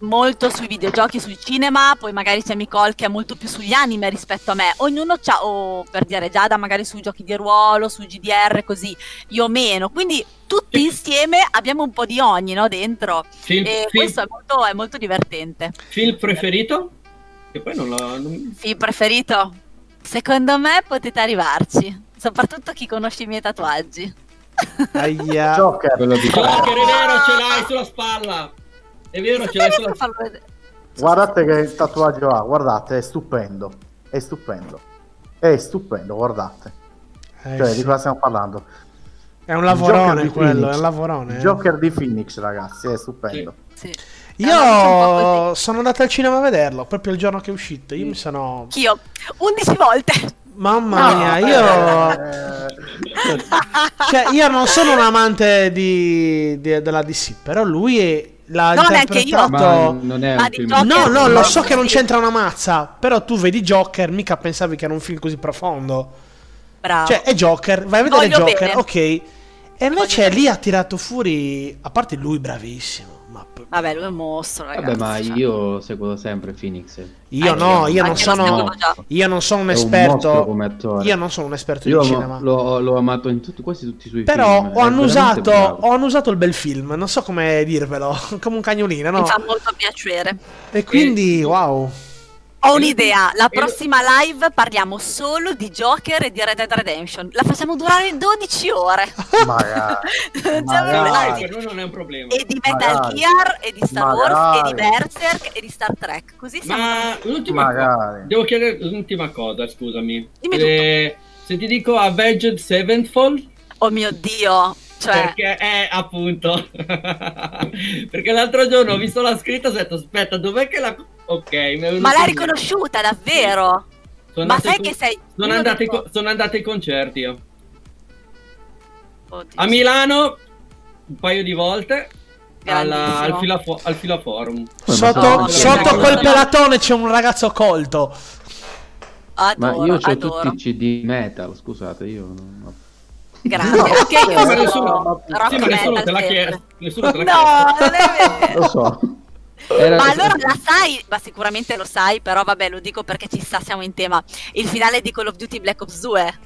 Molto sui videogiochi, sui cinema, poi magari c'è Nicole che è molto più sugli anime rispetto a me. Ognuno c'ha, o per dire Giada, magari sui giochi di ruolo, sui GDR, così, io meno. Quindi tutti insieme abbiamo un po' di ogni, no, dentro. Film, E film- questo è molto, è molto divertente. film preferito? Che poi non l'ho. non- Film preferito? Secondo me potete arrivarci, soprattutto chi conosce i miei tatuaggi. Aia. Joker, Quello di Joker, è vero, ce l'hai (laughs) sulla spalla. È vero, ce l'hai a farlo vedere. guardate che tatuaggio ha, guardate, è stupendo. È stupendo. È stupendo, guardate. Eh, Cioè, sì. di cosa stiamo parlando? È un lavorone di quello, Phoenix. è un lavorone. Eh. Joker di Phoenix, ragazzi, è stupendo. Sì. Po' Io sono andato al cinema a vederlo proprio il giorno che è uscito. Io mi sono. Anch'io, 11 volte. Mamma mia, io. Eh, (laughs) Cioè, io non sono un amante di, di- della DC, però lui è, l'ha No, interpretato. Ma non è Ma film. Joker- No, no, lo so che non c'entra una mazza. Però tu vedi Joker, mica pensavi che era un film così profondo. Bravo. Cioè, è Joker, vai a vedere Voglio Joker, bene. ok. E invece Voglio lì ha tirato fuori. A parte lui, bravissimo. Ma p- Vabbè, lui è un mostro, ragazzi. Vabbè, ma cioè. io seguo sempre Phoenix. io Anche no, io, non sono. Io non sono un un esperto. come attore. Io non sono un esperto Io di cinema. l'ho, l'ho amato in tutti, quasi tutti i suoi Però film. ho è veramente annusato, ho annusato il bel film, non so come dirvelo, (laughs) come un cagnolino, no? Mi fa molto piacere. E quindi, wow. Ho un'idea, la prossima live parliamo solo di Joker e di Red Dead Redemption. La facciamo durare 12 ore. magari. Non Ma siamo dai, arrivati. per noi non è un problema. E di Metal Magari. Gear, e di Star Wars, e di Magari. Berserk, e di Star Trek. Così siamo... Ma l'ultima Magari. cosa, devo chiedere l'ultima cosa, scusami. Dimmi Eh, se ti dico Avenged Sevenfold, Oh mio Dio. Cioè, perché è appunto. (laughs) perché l'altro giorno ho visto la scritta e ho detto, aspetta, dov'è che la. Ok, ma l'hai riconosciuta, davvero? Sono Ma sai ai che con- sei... Sono andato, dei ai po- co- sono andato ai concerti io. Oddio. A Milano un paio di volte alla- al, filafo- al Filaforum. Sotto, no, sotto no, quel no. pelatone c'è un ragazzo colto. Ma Adoro, io ho tutti i CD metal, scusate, io non... Grazie, anche io Sì, ma sono nessuno, rock sì, ma nessuno te l'ha chiesto. Nessuno te l'ha No, chiesto. non è vero. (laughs) Lo so. Era- Ma allora la sai, ma sicuramente lo sai, però vabbè, lo dico perché ci sta, siamo in tema. Il finale di Call of Duty Black Ops 2.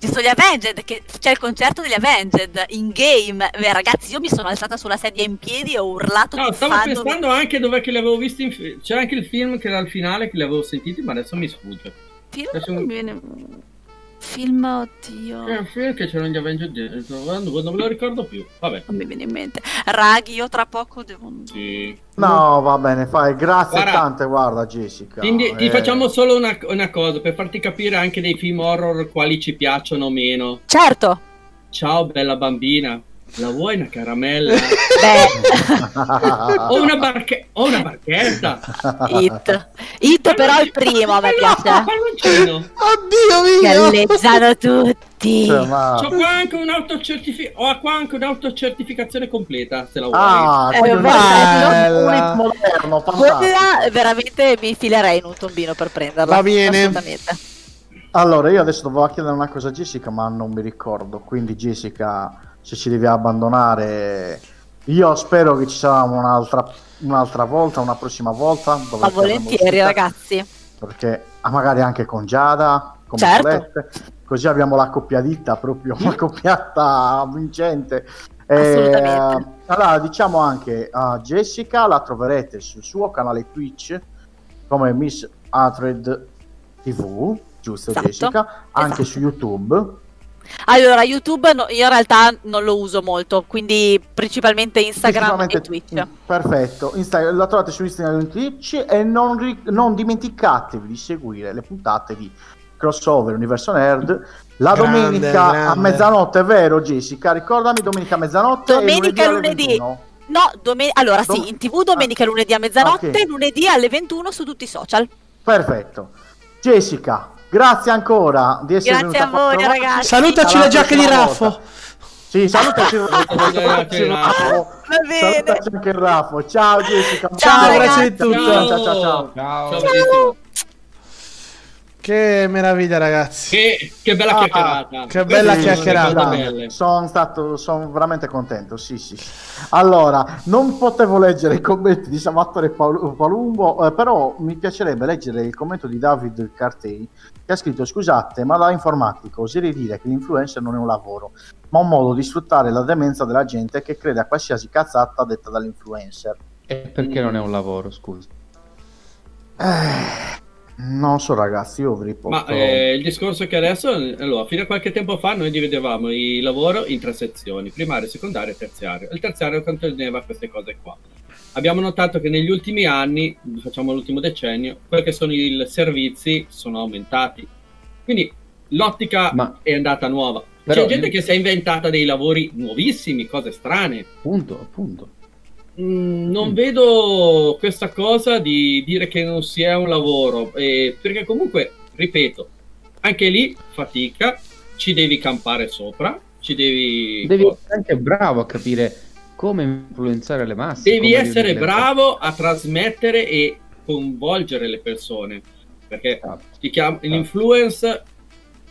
Ci sono gli Avenged, che c'è il concerto degli Avenged in game. Beh, ragazzi, io mi sono alzata sulla sedia in piedi e ho urlato No, stavo pensando anche dove che li avevo visti. in C'è anche il film che era al finale che li avevo sentiti, ma adesso mi sfugge. Film adesso- mi viene- Film, oddio. È un film che c'erano gli Avengers dentro, non non me lo ricordo più. Vabbè. Non mi viene in mente. Raghi, io tra poco devo... Sì. No, va bene, fai. Grazie Guarda. tante, guarda Jessica. Quindi ti Eh, facciamo solo una, una cosa per farti capire anche dei film horror quali ci piacciono o meno. Certo! Ciao bella bambina, la vuoi una caramella? (laughs) Beh, o, una barche- o una barchetta? Hit. Hit però il primo a me piace. Palloncino. Oddio mio! Galleggiano tutti. Cioè, ma- C'ho qua anche un'autocertifi- ho qua anche un'autocertificazione completa, se la vuoi. Ah, Eh, bella. un moderno. Quella veramente mi filerei in un tombino per prenderla. Va bene. Assolutamente. Allora, io adesso dovevo chiedere una cosa a Jessica, ma non mi ricordo. Quindi, Jessica, se ci devi abbandonare, io spero che ci sarà un'altra, un'altra volta, una prossima volta. Ma volentieri, ragazzi. Perché ah, magari anche con Giada, con Certo. Colette, così abbiamo la coppiadita proprio, una (laughs) coppiata vincente. Eh, Assolutamente. allora, diciamo anche a Jessica, la troverete sul suo canale Twitch come Miss Atred TV, giusto Esatto. Jessica? Anche Esatto. su YouTube. Allora, YouTube no- io in realtà non lo uso molto, quindi principalmente Instagram e Twitch. Mm, Perfetto, Insta- la trovate su Instagram e Twitch e non, ri- non dimenticatevi di seguire le puntate di Crossover Universo Nerd la Grande, domenica a grande. mezzanotte, vero Jessica? Ricordami domenica a mezzanotte Domenica e lunedì. alle lunedì. 21. No, domen- allora Dom- sì, in tv domenica e lunedì a mezzanotte, Ok. lunedì alle 21 su tutti i social. Perfetto. Jessica, grazie ancora di essere Grazie a venuta voi, ragazzi. Salutaci Alla le giacche di Raffo. volta. Sì, salutaci, Salutaci, Raffo. Va bene. Salutaci anche il Raffo. Ciao Jessica. Ciao, grazie di tutto. Ciao, ciao, ciao. ciao. Ciao. Ciao. Che meraviglia, ragazzi. Che, che bella Ah, chiacchierata. che bella le chiacchierata. Sono stato, sono veramente contento. Sì, sì. Allora, non potevo leggere i commenti di Salvatore Palumbo, eh, però mi piacerebbe leggere il commento di David Cartei che ha scritto: Scusate, ma da informatico oserei dire che l'influencer non è un lavoro, ma un modo di sfruttare la demenza della gente che crede a qualsiasi cazzata detta dall'influencer. E perché non è un lavoro, scusa? Eh, non so, ragazzi, io vi riporto. Ma eh, il discorso è che adesso, allora, fino a qualche tempo fa noi dividevamo il lavoro in tre sezioni, primario, secondario e terziario. Il terziario conteneva queste cose qua. Abbiamo notato che negli ultimi anni, facciamo l'ultimo decennio, quelli che sono i servizi sono aumentati. Quindi l'ottica Ma- è andata nuova. Però- C'è gente che si è inventata dei lavori nuovissimi, cose strane. Appunto, appunto. Mm, non vedo questa cosa di dire che non sia un lavoro, eh, perché comunque, ripeto, anche lì fatica, ci devi campare sopra, ci devi... Devi essere anche bravo a capire come influenzare le masse. devi essere bravo a trasmettere e coinvolgere le persone, perché persone. si chiama, l'influence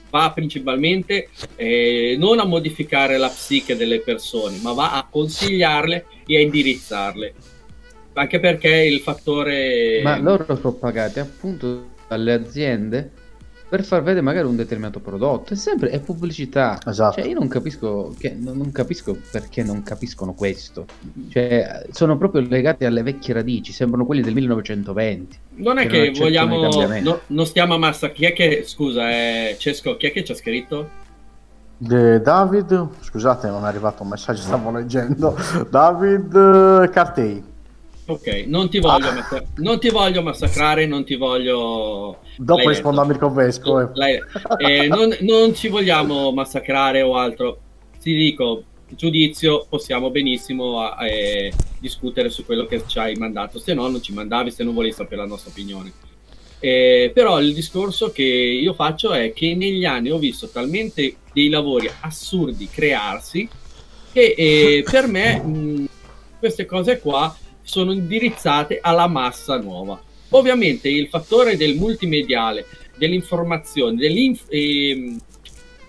va principalmente eh, non a modificare la psiche delle persone, ma va a consigliarle e a indirizzarle. Anche perché il fattore... Ma loro sono pagati appunto dalle aziende per far vedere magari un determinato prodotto. È sempre è pubblicità. Esatto. Cioè, io non capisco, che, non capisco perché non capiscono questo. Cioè, sono proprio legati alle vecchie radici, sembrano quelli del 1920. Non è che che, non vogliamo... no- non stiamo a massa... Chi è che... Scusa, eh, Cesco, chi è che ci ha scritto? De- David, scusate, non è arrivato un messaggio, stavo leggendo. David eh, Cartei. Ok, non ti voglio, Ah. massa- non ti voglio massacrare, non ti voglio... Dopo rispondo a. Mirko Vesco. e- Lei- eh, non, non ci vogliamo massacrare o altro. Ti dico, giudizio, possiamo benissimo eh, discutere su quello che ci hai mandato. Se no, non ci mandavi, se non volevi sapere la nostra opinione. Eh, però il discorso che io faccio è che negli anni ho visto talmente dei lavori assurdi crearsi che eh, per me mh, queste cose qua sono indirizzate alla massa nuova. Ovviamente il fattore del multimediale, dell'informazione, dell'inf- ehm,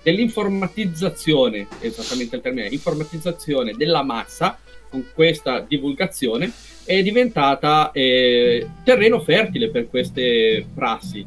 dell'informatizzazione, esattamente il termine, informatizzazione della massa con questa divulgazione è diventata eh, terreno fertile per queste prassi.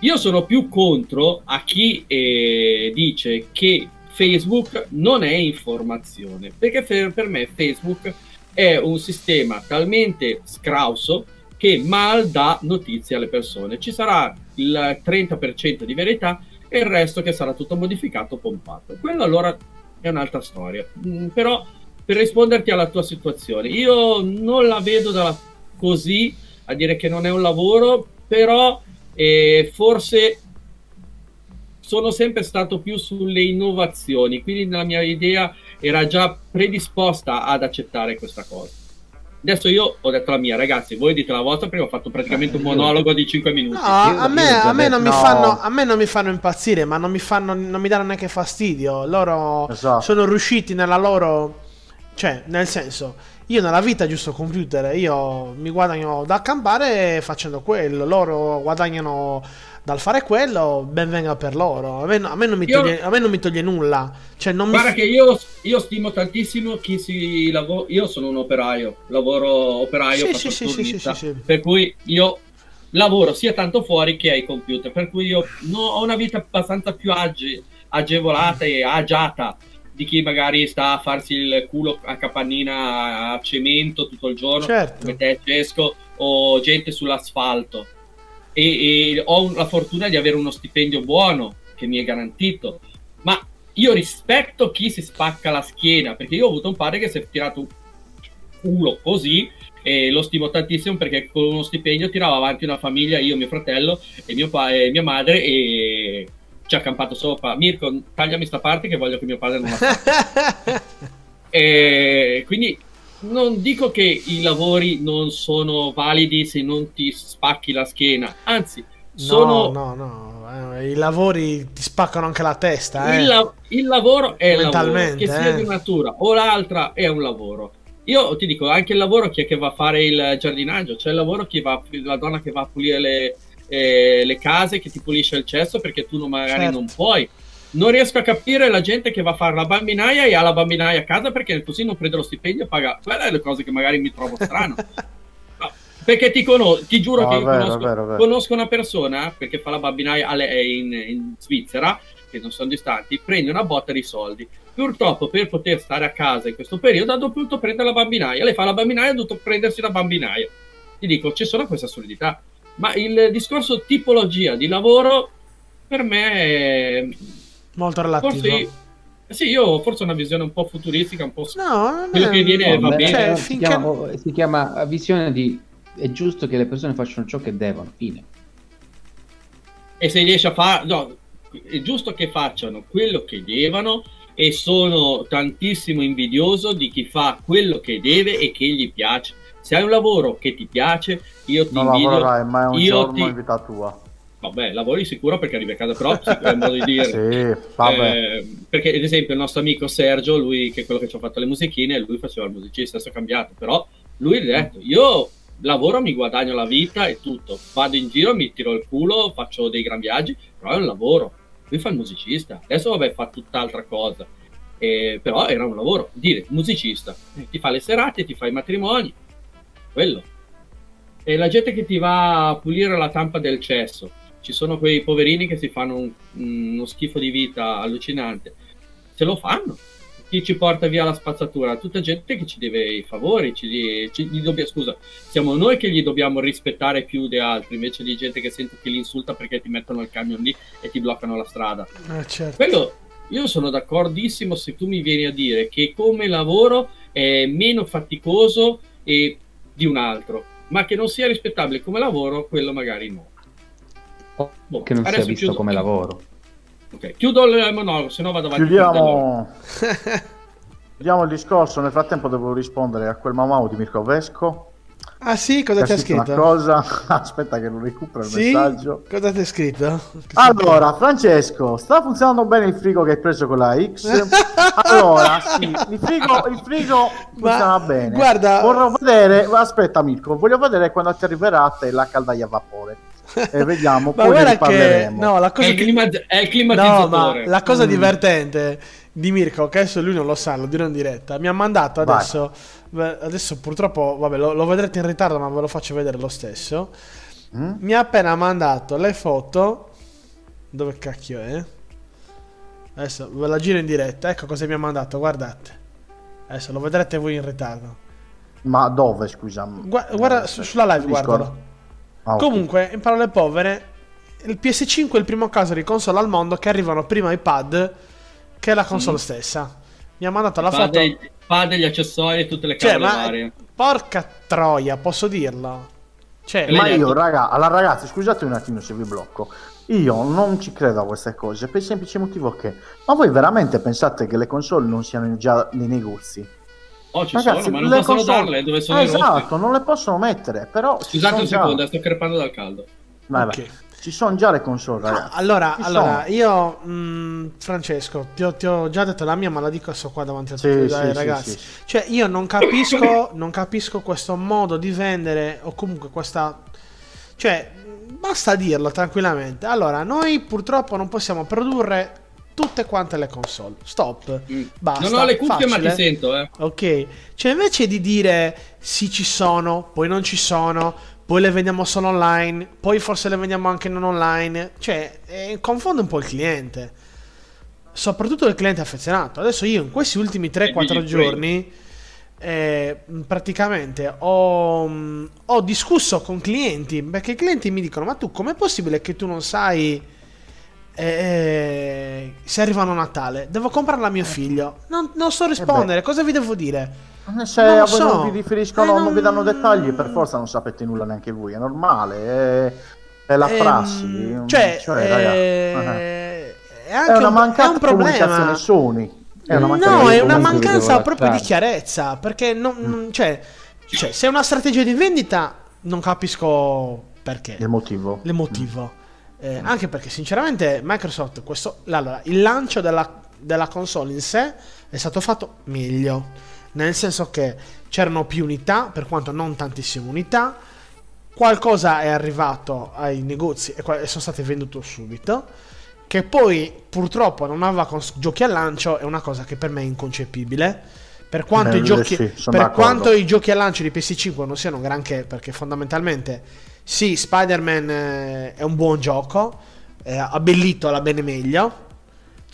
Io sono più contro a chi eh, dice che Facebook non è informazione, perché per, me Facebook è un sistema talmente scrauso che mal dà notizie alle persone. Ci sarà il 30% di verità e il resto che sarà tutto modificato, pompato. Quello allora è un'altra storia. Mm, però per risponderti alla tua situazione, io non la vedo dalla, così a dire che non è un lavoro, però eh, forse sono sempre stato più sulle innovazioni, quindi la mia idea era già predisposta ad accettare questa cosa. Adesso io ho detto la mia, ragazzi, voi dite la vostra perché ho fatto praticamente un monologo di 5 minuti. No, a me, a me non mi detto- fanno, no. a me non mi fanno impazzire, ma non mi, fanno, non mi danno neanche fastidio. Loro Esatto. sono riusciti nella loro... Cioè, nel senso, io nella vita giusto computer, io mi guadagno da campare facendo quello, loro guadagnano dal fare quello, ben venga per loro. A me, a me non, mi Io- toglie, a me non mi toglie nulla. Cioè, non Guarda mi... che io, io stimo tantissimo chi si lavora. Io sono un operaio, lavoro operaio, Sì, sì, sì, il sì, turnista, sì. per cui io lavoro sia tanto fuori che ai computer, per cui io no- ho una vita abbastanza più age- agevolata e agiata di chi magari sta a farsi il culo a capannina a cemento tutto il giorno, Certo. come te Cesco, o gente sull'asfalto. E, e ho la fortuna di avere uno stipendio buono che mi è garantito, ma io rispetto chi si spacca la schiena perché io ho avuto un padre che si è tirato culo così e lo stimo tantissimo perché con uno stipendio tirava avanti una famiglia, io, mio fratello e, mio pa- e mia madre e ci ha campato sopra. Mirko, tagliami sta parte che voglio che mio padre non la faccia. (laughs) E quindi non dico che i lavori non sono validi se non ti spacchi la schiena, anzi, sono No, no, no. eh, I lavori ti spaccano anche la testa, eh. il, la- il lavoro è il lavoro, Mentalmente, che sia eh. di natura o l'altra è un lavoro. Io ti dico, anche il lavoro chi è che va a fare il giardinaggio, c'è il lavoro chi va, la donna che va a pulire le, eh, le case, che ti pulisce il cesso perché tu non- magari Certo. non puoi. Non riesco a capire la gente che va a fare la bambinaia e ha la bambinaia a casa perché così non prende lo stipendio e paga. Quelle le cose che magari mi trovo strano. (laughs) No, perché ti, cono- ti giuro No, che vero, conosco, vero, vero. conosco una persona perché fa la bambinaia in, in Svizzera, che non sono distanti, prende una botta di soldi. Purtroppo per poter stare a casa in questo periodo ha dovuto prendere la bambinaia. Lei fa la bambinaia ha dovuto prendersi la bambinaia. Ti dico, ci sono queste assurdità. Ma il discorso tipologia di lavoro per me è... Molto relativo. Forse... Sì, io ho forse una visione un po' futuristica, un po' No, non Quello è- che viene va beh, bene. Cioè, si, finché- chiama, oh, si chiama visione di è giusto che le persone facciano ciò che devono, fine. e se riesce a fare no, è giusto che facciano quello che devono e sono tantissimo invidioso di chi fa quello che deve e che gli piace se hai un lavoro che ti piace io ti Non invidio lavorerai mai un io giorno ti- in vita tua. Vabbè lavori sicuro perché arrivi a casa però è un modo di (laughs) dire. Sì. Eh, perché ad esempio il nostro amico Sergio lui che è quello che ci ha fatto le musichine lui faceva il musicista adesso è cambiato però lui ha detto io lavoro mi guadagno la vita e tutto. Vado in giro mi tiro il culo faccio dei gran viaggi però è un lavoro. Lui fa il musicista. Adesso vabbè fa tutt'altra cosa. Eh, però era un lavoro. Dire musicista ti fa le serate ti fa i matrimoni quello. E la gente che ti va a pulire la tampa del cesso ci sono quei poverini che si fanno un- uno schifo di vita allucinante se lo fanno chi ci porta via la spazzatura tutta gente che ci deve i favori ci, ci- gli dobbia- scusa siamo noi che gli dobbiamo rispettare più di altri invece di gente che sento che li insulta perché ti mettono il camion lì e ti bloccano la strada Eh, certo. quello io sono d'accordissimo se tu mi vieni a dire che come lavoro è meno faticoso e di un altro, ma che non sia rispettabile come lavoro, quello magari no. Boh, Che non sia visto chiudo- come lavoro. Ok, chiudo il monologo, se no vado avanti. Chiudiamo, (laughs) chiudiamo il discorso. Nel frattempo devo rispondere a quel mamma di Mirko Vesco. Ah sì, cosa che ti ha ha scritto una cosa. (laughs) Aspetta che lo recupero il Sì? messaggio. Cosa ti ha scritto? Allora, Francesco, sta funzionando bene il frigo che hai preso con la X? (laughs) Allora, sì, il frigo, il frigo funziona bene. guarda- Vorrò vedere, aspetta Mirko, voglio vedere quando ti arriverà a te la caldaia a vapore. E vediamo, (laughs) Ma poi ne guarda che no, la È cosa il, di- clima, è il No, climatizzatore. ma la cosa Mm. divertente di Mirko, che adesso lui non lo sa, lo dirò in diretta, mi ha mandato adesso, beh, adesso purtroppo, vabbè, lo, lo vedrete in ritardo, ma ve lo faccio vedere lo stesso. Mm? Mi ha appena mandato le foto, dove cacchio è? Adesso ve la giro in diretta, ecco cosa mi ha mandato, guardate. Adesso lo vedrete voi in ritardo. Ma dove, scusa? Gua- guarda, su- sulla live, Discord? guardalo. Ah, ok. Comunque, in parole povere, il PS5 è il primo caso di console al mondo che arrivano prima ai pad che la console stessa. Mi ha mandato la Fa foto. dei- fa degli accessori e tutte le Cioè, cavole ma varie. porca troia, posso dirlo? Cioè, Ma detto- io, raga, alla ragazzi, scusate un attimo se vi blocco. Io non ci credo a queste cose per il semplice motivo che. Ma voi veramente pensate che le console non siano già nei negozi? Oh, ci Ragazzi, sono, ma non le possono console- darle dove sono Eh. Esatto, non le possono mettere, però. ci Scusate sono un già- secondo, sto crepando dal caldo. Vai, Ok. vai. Ci sono già le console, ragazzi. Allora, allora io, mh, Francesco, ti ho, ti ho già detto la mia, ma la dico adesso qua davanti a tutti sì, dai, sì, ragazzi. sì, sì. Cioè, io non capisco, non capisco questo modo di vendere, o comunque questa. Cioè, basta dirlo tranquillamente. Allora, noi purtroppo non possiamo produrre tutte quante le console. Stop. Mm. Basta. non ho le cuffie, ma ti sento, eh. Ok, cioè invece di dire sì ci sono, poi non ci sono, poi le vendiamo solo online, poi forse le vendiamo anche non online, cioè eh, confonde un po' il cliente. Soprattutto il cliente affezionato. Adesso io in questi ultimi 3-4 digital giorni eh, praticamente ho, mh, ho discusso con clienti perché i clienti mi dicono ma tu com'è possibile che tu non sai eh, se arrivano a Natale devo comprarla a mio figlio non, non so rispondere cosa vi devo dire Se Non a voi so. non vi riferiscono, Eh, non vi danno non- dettagli, per forza non sapete nulla neanche voi. È normale, è, è la Ehm, prassi. cioè, raga, eh, è anche è una un, mancata è un problema comunicazione Sony. È una no è una mancanza proprio di chiarezza perché non, non- cioè, cioè, se è una strategia di vendita non capisco perché Il motivo. l'emotivo. Eh, anche perché sinceramente Microsoft, questo, allora, il lancio della, della console in sé è stato fatto meglio. Nel senso che c'erano più unità, per quanto non tantissime unità. Qualcosa è arrivato ai negozi e, sono state vendute subito. Che poi purtroppo non aveva cons- giochi al lancio è una cosa che per me è inconcepibile. Per quanto, Eh, i, giochi, sì, per quanto i giochi al lancio di PS5 non siano granché, perché fondamentalmente sì, Spider-Man eh, è un buon gioco, è abbellito alla bene meglio.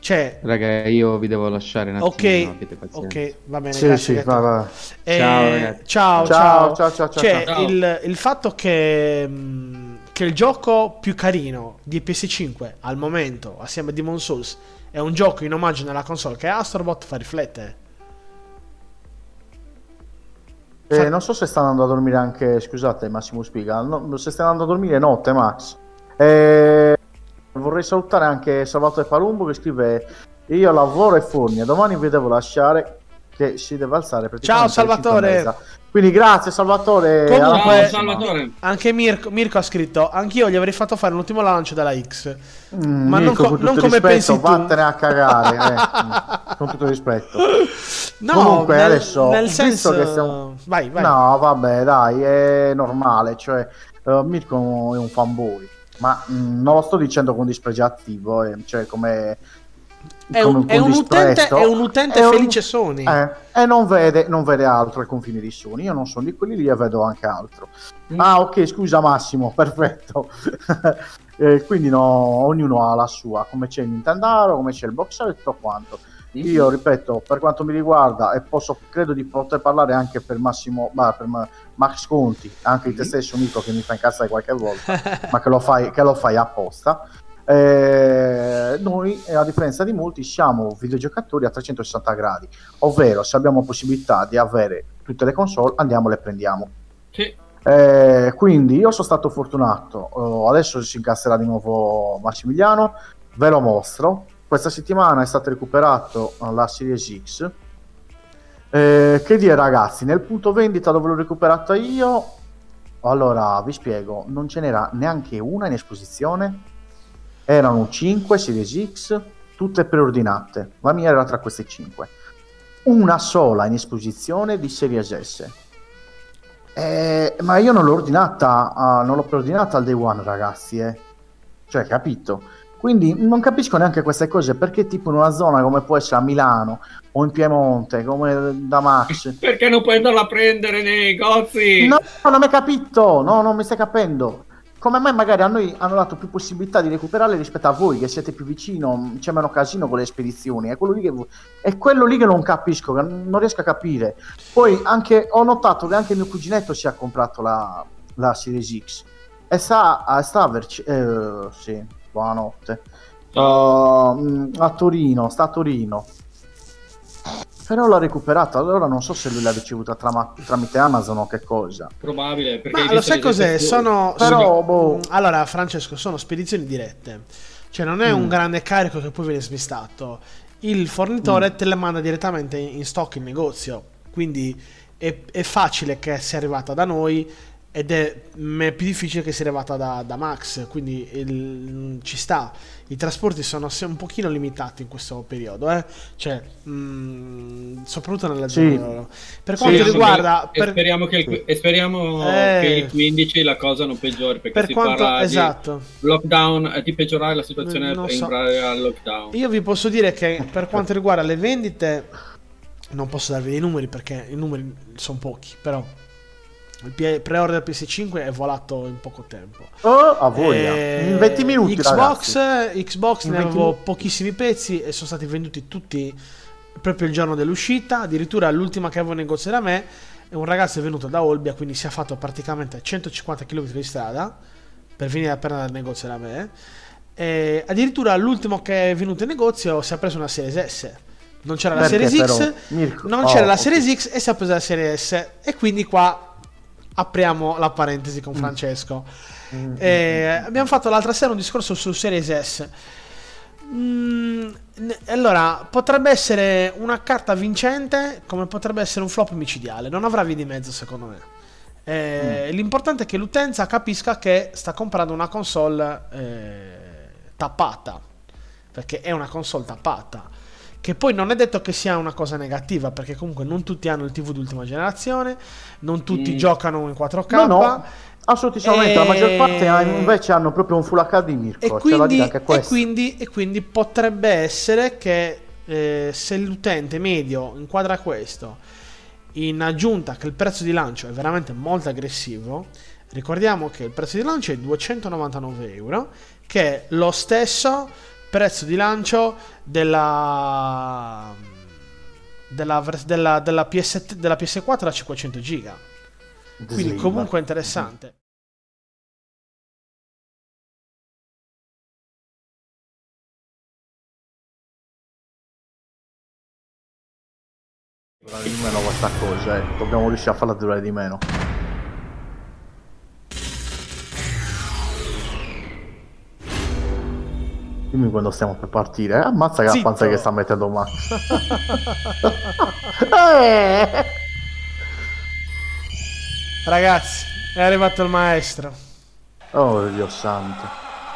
Cioè, Raga, io vi devo lasciare un attimo. ok, ok, va bene. Sì, grazie, sì, vai, vai. Eh, Ciao, ciao, Ciao, ciao. ciao, ciao, ciao, Cioè, ciao. Il, il fatto che, mh, che il gioco più carino di PS5 al momento, assieme a Demon Souls, è un gioco in omaggio nella console che è Astrobot fa riflettere. Eh, non so se sta andando a dormire anche, scusate Massimo Spiga, no, se sta andando a dormire notte Max. Eh, vorrei salutare anche Salvatore Palumbo che scrive io lavoro e forni, domani vi devo lasciare che si deve alzare Ciao, Salvatore. Quindi grazie Salvatore. Comunque-. Salvatore. Anche Mirko, Mirko ha scritto: Anch'io gli avrei fatto fare l'ultimo lancio della X. Mm, Ma non Mirko, co- con tutto non come rispetto, pensi tu. vattene a cagare, eh. (laughs) Con tutto rispetto. No, Comunque, nel, adesso, nel senso che stiamo- Vai, vai. No, vabbè, dai, è normale. Cioè, eh, Mirko è un fanboy, ma mm, non lo sto dicendo con dispregiativo, eh, cioè come. È un, è un utente, è un utente È un- felice Sony. eh, e non vede, non vede altro ai confini di Sony. Io non sono di quelli lì e vedo anche altro. Mm. Ah, ok, scusa Massimo, (laughs) perfetto. Eh, quindi no, ognuno ha la sua, come c'è il Nintendaro, come c'è il boxer e tutto quanto. Io ripeto, per quanto mi riguarda, e posso, credo di poter parlare anche per Massimo, ma per Ma- Max Conti, anche di te stesso, Nico, che mi fa incazzare qualche volta, (laughs) ma che lo fai, che lo fai apposta. Eh, noi, a differenza di molti, siamo videogiocatori a 360 gradi, ovvero se abbiamo possibilità di avere tutte le console, andiamo e le prendiamo. Sì. Eh, quindi io sono stato fortunato. Eh, adesso si incasserà di nuovo Massimiliano. Ve lo mostro. Questa settimana è stato recuperato eh, la Series X. Eh, che dire, ragazzi, nel punto vendita dove l'ho recuperato io, allora vi spiego, non ce n'era neanche una in esposizione. Erano 5 Series X, tutte preordinate. La mia era tra queste 5. Una sola in esposizione di Series S. Eh, ma io non l'ho ordinata, ah, non l'ho preordinata al day one, ragazzi, eh. Cioè, capito? Quindi non capisco neanche queste cose perché tipo in una zona come può essere a Milano o in Piemonte, come da Max. (laughs) Perché non puoi andarla a prendere nei negozi? No, non mi hai capito, no, non mi stai capendo. Come mai magari a noi hanno dato più possibilità di recuperarle rispetto a voi che siete più vicino, c'è meno casino con le spedizioni. È quello lì che, è quello lì che non capisco, che non riesco a capire. Poi anche ho notato che anche mio cuginetto si è comprato la, la Series X. E sta, sta a Verci- eh, sì, buonanotte. Uh, mm, a Torino, sta a Torino. Però l'ha recuperata, allora non so se lui l'ha ricevuta trama- tramite Amazon o che cosa. Probabile. Perché Ma lo sai cos'è? Sono, Però, boh. Mm, Allora, Francesco, sono spedizioni dirette. Cioè, non è un Mm. grande carico che poi viene smistato. Il fornitore te le manda direttamente in in stock in negozio. Quindi è, è facile che sia arrivata da noi ed è è più difficile che sia arrivata da, da Max. Quindi il- ci sta. I trasporti sono un pochino limitati in questo periodo. Eh? Cioè, mm, soprattutto nella Sì. zona. Per quanto sì. riguarda... Per- speriamo, che il, Sì. e speriamo Eh. che il 15 la cosa non peggiori perché per si quanto... parla Esatto. di lockdown e di peggiorare la situazione Non in so. al lockdown. Io vi posso dire che per quanto riguarda le vendite, non posso darvi dei numeri perché i numeri sono pochi, però il pre-order PS5 è volato in poco tempo. Oh, a voglia. Eh, In 20 minuti, Xbox, ragazzi. Xbox In ne 20 avevo minuti. pochissimi pezzi e sono stati venduti tutti proprio il giorno dell'uscita. Addirittura l'ultima che avevo in negozio da me è un ragazzo è venuto da Olbia, quindi si è fatto praticamente 150 km di strada per venire a prendere dal negozio da me. E addirittura l'ultimo che è venuto in negozio si è preso una Series S. Non c'era la Perché Series X, però, Mirko- non oh, c'era la ok. Series X e si è presa la Series S. E quindi qua apriamo la parentesi con Francesco. Mm, Eh, abbiamo fatto l'altra sera un discorso su Series S. Mm, allora, potrebbe essere una carta vincente, come potrebbe essere un flop micidiale. Non avrà via di mezzo, secondo me. Eh, L'importante è che l'utenza capisca che sta comprando una console eh, tappata. Perché è una console tappata. Che poi non è detto che sia una cosa negativa, perché comunque non tutti hanno il TV di ultima generazione, non tutti Mm. giocano in 4K. No, no, assolutamente. La maggior E- parte invece hanno proprio un full HD Mirko. E quindi, e, quindi, e quindi potrebbe essere che eh, se l'utente medio inquadra questo, in aggiunta che il prezzo di lancio è veramente molto aggressivo, ricordiamo che il prezzo di lancio è 299 euro, che è lo stesso prezzo di lancio della, della, della, della, PS, della PS4 da 500 giga. Quindi comunque interessante. Di meno questa cosa, eh. Dobbiamo riuscire a farla durare di meno. Dimmi quando stiamo per partire. eh. Ammazza che Zitto. la panza che sta mettendo Max. (laughs) Eh. Ragazzi, è arrivato il maestro. Oh Dio santo.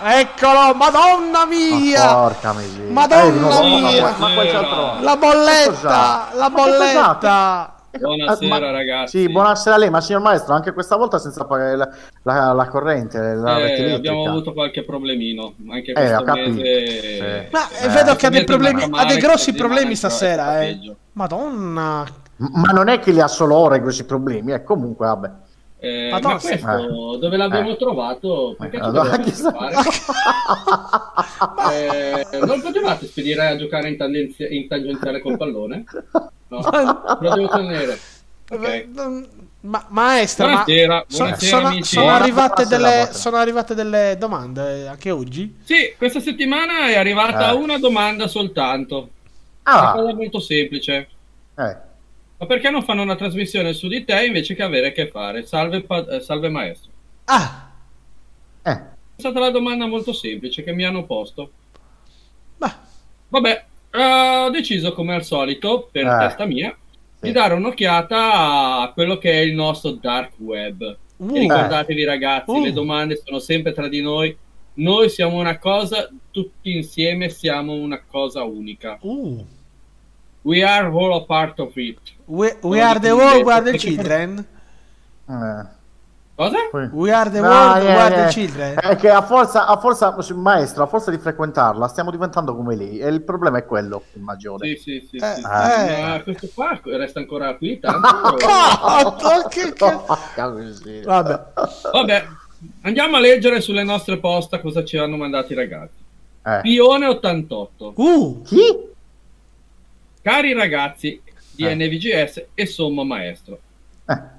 Eccolo, madonna Ma mia! porca miseria. Madonna Eh, ma- mia! Ma, ma altro. La bolletta, la Ma bolletta. Buonasera, Eh, ma- ragazzi. Sì, buonasera a lei, ma signor maestro, anche questa volta senza pagare la, la- la corrente, la Eh, abbiamo avuto qualche problemino anche Eh, questo ho capito, mese. sì. Ma Eh, vedo che ha dei problemi, ha dei grossi problemi stasera, eh. Madonna. Ma non è che li ha solo ora i grossi problemi, eh, comunque, vabbè. Eh, ma questo dove l'abbiamo Eh. trovato? Perché ci Allora, chissà- fare? (laughs) Eh, non potevate spedire a giocare in, tangenzi- in tangenziale col pallone? No, (laughs) lo devo tenere. Ok. Ma, maestra, ma Buonasera, so- buonasera sono, amici. sono arrivate delle, sono arrivate delle domande eh, anche oggi? Sì, questa settimana è arrivata Eh. una domanda soltanto. Una Ah, cosa molto semplice. eh, Ma perché non fanno una trasmissione su di te invece che avere a che fare? Salve, eh, salve maestro. Ah, eh. È stata la domanda molto semplice che mi hanno posto. beh, Vabbè, eh, ho deciso come al solito, per Eh. testa mia, di Sì. dare un'occhiata a quello che è il nostro dark web. Uh. Ricordatevi ragazzi, Uh. le domande sono sempre tra di noi. Noi siamo una cosa, tutti insieme siamo una cosa unica. uh. We are all a part of it. We, we are the world, we are the perché- children. eh. Cosa? We are the No, world, we are the eh, children. È che a forza, a forza, maestro, a forza di frequentarla, stiamo diventando come lei. E il problema è quello, il maggiore. Sì, sì, sì. Eh, sì. eh. Ma questo qua resta ancora qui tanto? (laughs) Cazzo, che (laughs) miseria. Vabbè. Vabbè, andiamo a leggere sulle nostre posta cosa ci hanno mandato i ragazzi. Eh. Pione 88. Uh, Chi? Cari ragazzi di Eh. NVGS e sommo maestro. Eh.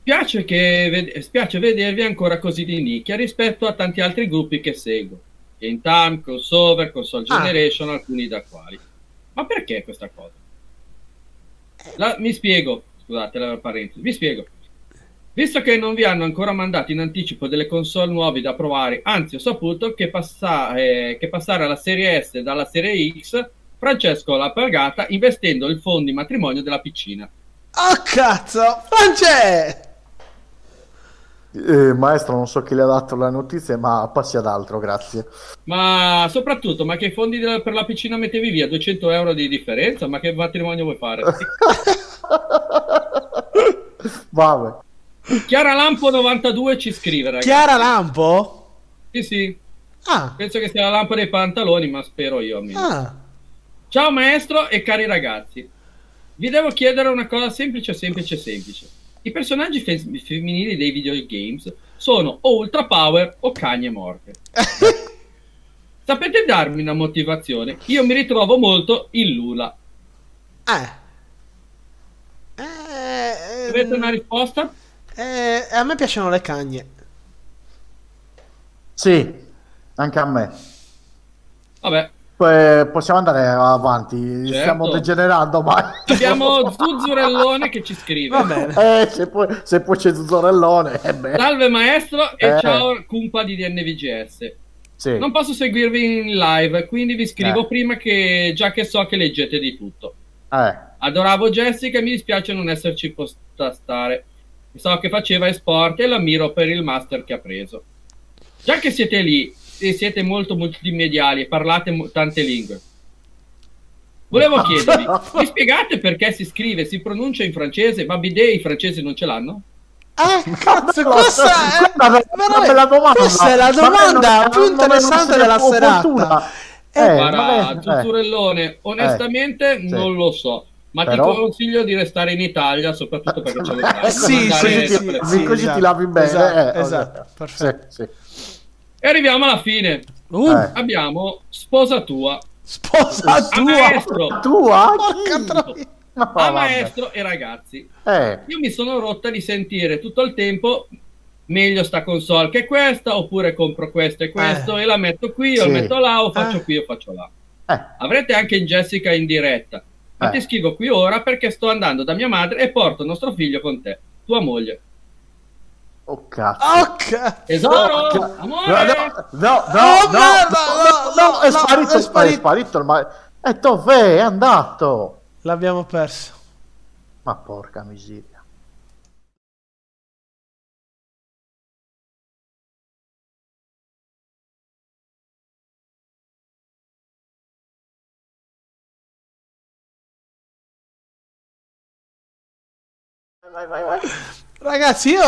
spiace, che ved- spiace vedervi ancora così di nicchia rispetto a tanti altri gruppi che seguo. Game Time, Crossover, Console Ah. Generation, alcuni da quali. Ma perché questa cosa? La- mi spiego, scusate la parentesi, vi spiego. Visto che non vi hanno ancora mandato in anticipo delle console nuove da provare, anzi ho saputo che, passa- eh, che passare alla serie S dalla serie X, Francesco l'ha pagata investendo il fondo di matrimonio della piccina. Oh cazzo! France! Eh, maestro, non so chi le ha dato la notizia, ma passi ad altro, grazie. Ma soprattutto, ma che fondi de- per la piscina mettevi via? 200 euro di differenza? Ma che matrimonio vuoi fare? (laughs) Vabbè. Chiara Lampo 92 ci scrive, ragazzi. Chiara Lampo? Sì, sì. Ah, Penso che sia la lampo dei pantaloni, ma spero io almeno. ah. Ciao maestro e cari ragazzi. Vi devo chiedere una cosa semplice, semplice, semplice. I personaggi fe- femminili dei videogames sono o Ultra Power o cagne morte. (laughs) Sapete darmi una motivazione? Io mi ritrovo molto in Lula. Eh. Eh, Avete una ehm, risposta? eh, a me piacciono le cagne. Sì, anche a me. Vabbè, Poi possiamo andare avanti, Certo. stiamo degenerando, ma... abbiamo Zuzzurellone che ci scrive. Va bene. (laughs) Eh, se poi, se poi c'è Zuzzorellone, eh beh. Salve maestro e Eh. ciao cumpa di DNVGS. Sì. Non posso seguirvi in live, quindi vi scrivo Eh. prima che già che so che leggete di tutto. Eh, Adoravo Jessica e mi dispiace non esserci posta stare. So che faceva esport e l'ammiro per il master che ha preso. Già che siete lì siete molto multimediali e parlate mo- tante lingue. Volevo chiedervi, (laughs) mi spiegate perché si scrive, si pronuncia in francese, ma bidet i francesi non ce l'hanno? Ah, (laughs) cazzo, No, questa è guarda, è bella domanda. Questa è la domanda più interessante della serata. Eh, Eh, Guarda, vabbè, eh. Zuzzurellone, onestamente sì. non lo so, ma Però- ti consiglio di restare in Italia, soprattutto perché c'è lo Eh, sì, sì, sì, le- Così, esatto, ti lavi bene. esatto, eh, esatto, perfetto. Sì, sì. E arriviamo alla fine. Uh, Eh. Abbiamo Sposa tua, sposa tua. maestro, Tua? Porca. No, a vabbè. maestro e ragazzi. Eh, Io mi sono rotta di sentire tutto il tempo meglio sta console che questa, oppure compro questo e questo Eh. e la metto qui, o Sì. la metto là, o faccio Eh. qui o faccio là. eh. Avrete anche in Jessica in diretta. Ma Eh. ti scrivo qui ora perché sto andando da mia madre e porto nostro figlio con te, tua moglie. Oh cazzo. Oh, ca- Tesoro, Oh, ca- amore! No, no, no, Oh, no, merda, no, no, no, è no, sparito, è è sparito. sparito il ma... E dov'è? È andato. L'abbiamo perso. Ma porca miseria. Vai, vai, vai. Ragazzi, io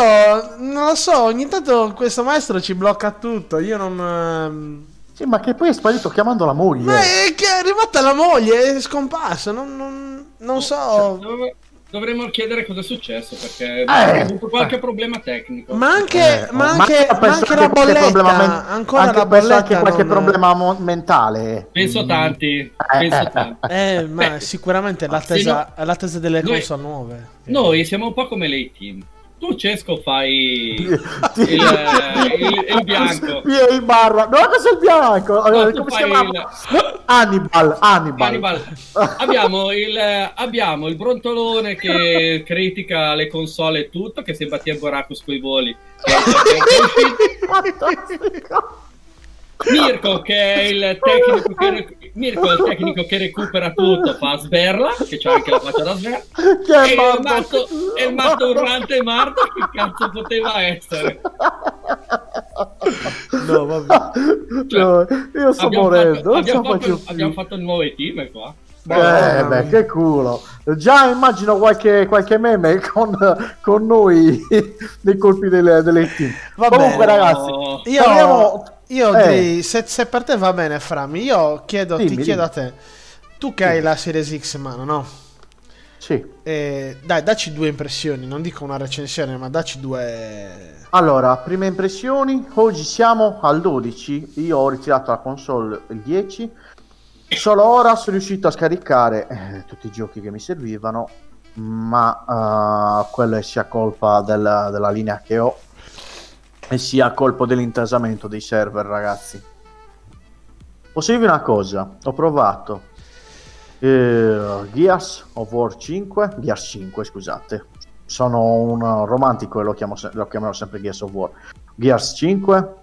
non lo so, ogni tanto questo maestro ci blocca tutto. Io non. ehm, Sì, ma che poi è sparito chiamando la moglie. Ma è che è arrivata la moglie, è scomparso. Non, non- non so. Dov- Dovremmo chiedere cosa è successo perché Eh. ha avuto qualche problema tecnico. Ma anche, Eh, ma anche, ma penso anche la qualche bolletta. problema men- ancora anche la penso bolletta. anche qualche non- problema mo- mentale. Penso tanti, penso tanti. Eh, ma Beh, sicuramente è ma se l'attesa, è l'attesa delle Noi- console nuove. Noi siamo un po' come lei team. Tu Cesco fai il, (laughs) il- il bianco. Io in barra. No, cos'è il bianco? No, Eh, come si chiama? Hannibal. Hannibal. Hannibal. (laughs) abbiamo, il, abbiamo il brontolone che (laughs) critica le console e tutto, che sembra Tier Boracus coi voli. Mirko che è il tecnico che, Mirko è il tecnico che recupera tutto, fa sberla, che c'ha anche la faccia da sberla. Che è E il Marco? matto, e il matto urlante Marco che cazzo poteva essere? No, vabbè. No, io sto Abbiamo morendo. fatto, abbiamo fatto- più. abbiamo fatto il nuovo team qua. Eh, beh, che culo. Già immagino qualche, qualche meme con, con noi (laughs) nei colpi delle, delle team. Va Comunque, ragazzi. Io, Però- io eh. direi, se, se per te va bene, Frami, io chiedo, ti Dimmi, chiedo dimmi. a te. Tu che hai la Series X in mano, no? Sì. Eh, dai, dacci due impressioni, non dico una recensione, ma dacci due... Allora, prime impressioni. Oggi siamo al 12. Io ho ritirato la console il 10. Solo ora sono riuscito a scaricare eh, tutti i giochi che mi servivano. ma uh, quello è sia colpa della, della linea che ho e sia colpo dell'intasamento dei server, ragazzi. Posso dirvi una cosa? Ho provato eh, Gears of War 5, Gears 5, scusate. Sono un romantico e lo, chiamo, lo chiamerò sempre Gears of War. Gears 5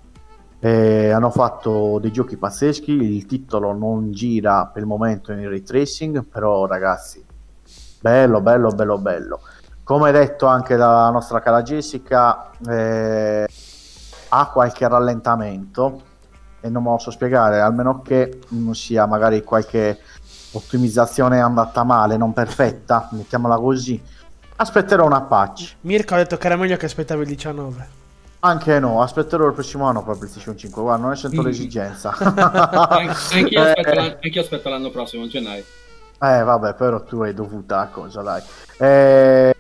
eh, hanno fatto dei giochi pazzeschi. Il titolo non gira per il momento in ray tracing, però ragazzi, bello, bello, bello, bello. Come detto anche dalla nostra cara Jessica, eh, ha qualche rallentamento e non me lo so spiegare, almeno che non sia magari qualche ottimizzazione andata male, non perfetta, mettiamola così. Aspetterò una patch. Mirko ha detto che era meglio che aspettavi il 19. Anche no, aspetterò il prossimo anno per PlayStation 5, guarda, non ne sento mm. l'esigenza. (laughs) anch'io, (laughs) aspetto l'anno, anch'io aspetto l'anno prossimo, gennaio. Eh vabbè, però tu hai dovuta a cosa, dai. Eh,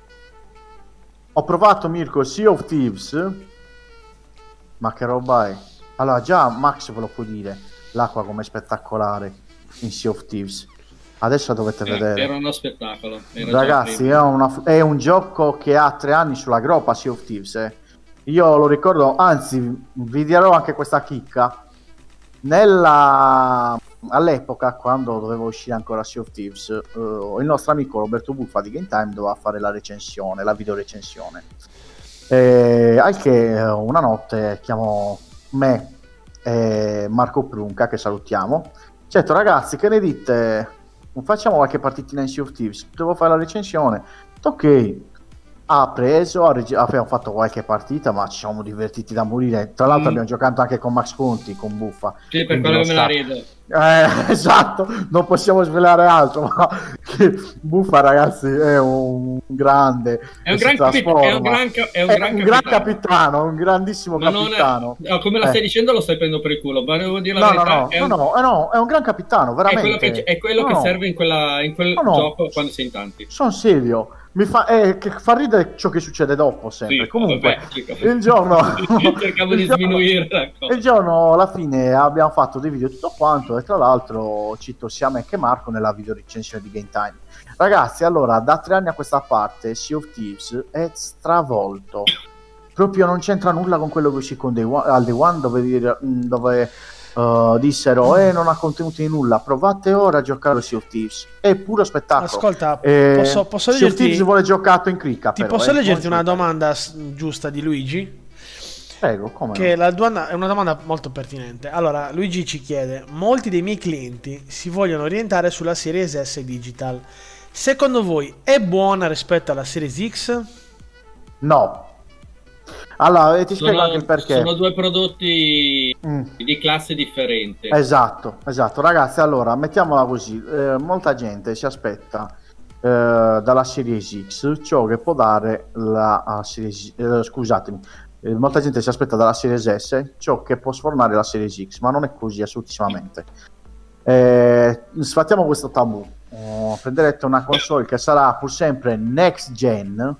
ho provato Mirko Sea of Thieves, ma che roba è? Allora, già Max ve lo può dire, l'acqua come spettacolare in Sea of Thieves. Adesso dovete eh, vedere. Era uno spettacolo. Era Ragazzi, è, una, è, un gioco che ha tre anni sulla groppa Sea of Thieves. Eh. Io lo ricordo, anzi, vi dirò anche questa chicca. Nella... All'epoca, quando doveva uscire ancora Sea of Thieves, uh, il nostro amico Roberto Buffa di Game Time doveva fare la recensione, la video recensione. E, al che eh, una notte chiamò me e Marco Prunca, che salutiamo. Certo, ragazzi, che ne dite? Facciamo qualche partitina in Sea of Thieves. Devo fare la recensione. Ok, ha preso, ha reg- abbiamo fatto qualche partita, ma ci siamo divertiti da morire. Tra l'altro, mm. abbiamo giocato anche con Max Conti, con Buffa. Sì, per quello che me la ride. Eh, (laughs) esatto, non possiamo svelare altro. Ma Buffa, ragazzi, è un grande. È un, gran, capi- è un, gran, è un, è gran, un gran capitano, un grandissimo ma capitano. È, come la stai eh. dicendo, lo stai prendendo per il culo. Ma devo dire la no, verità. No, no, è, un... no, no, no, è un gran capitano, veramente. È quello che, è quello che serve in, quella, in quel gioco quando sei in tanti. Sono serio mi fa, eh, fa ridere ciò che succede dopo sempre. Sì, Comunque, vabbè, (laughs) (laughs) il giorno cercavo di sminuire il giorno alla fine abbiamo fatto dei video tutto quanto e tra l'altro cito sia me che Marco nella video recensione di Game Time. Ragazzi, allora, da tre anni a questa parte Sea of Thieves è stravolto. Proprio non c'entra nulla con quello che uscì con Day One, al Day One dove, dove uh, dissero eh non ha contenuti di nulla provate ora a giocare Sea of Thieves è puro spettacolo ascolta eh, posso, posso leggerti... Sea of Thieves vuole giocato in cricca ti però, posso eh, leggerti una domanda giusta di Luigi Prego, come che no? la domanda è una domanda molto pertinente. Allora, Luigi ci chiede: molti dei miei clienti si vogliono orientare sulla Series S Digital. Secondo voi è buona rispetto alla Series X? No, allora, ti spiego sono, anche il perché. Sono due prodotti mm. di classe differente. Esatto, esatto. Ragazzi, allora, mettiamola così. Eh, molta gente si aspetta eh, dalla Series X ciò che può dare la Series eh, scusatemi. Eh, molta gente si aspetta dalla Series S ciò che può sfornare la Series X, ma non è così assolutissimamente. Eh, sfattiamo questo tabù. Oh, prenderete una console che sarà pur sempre next gen,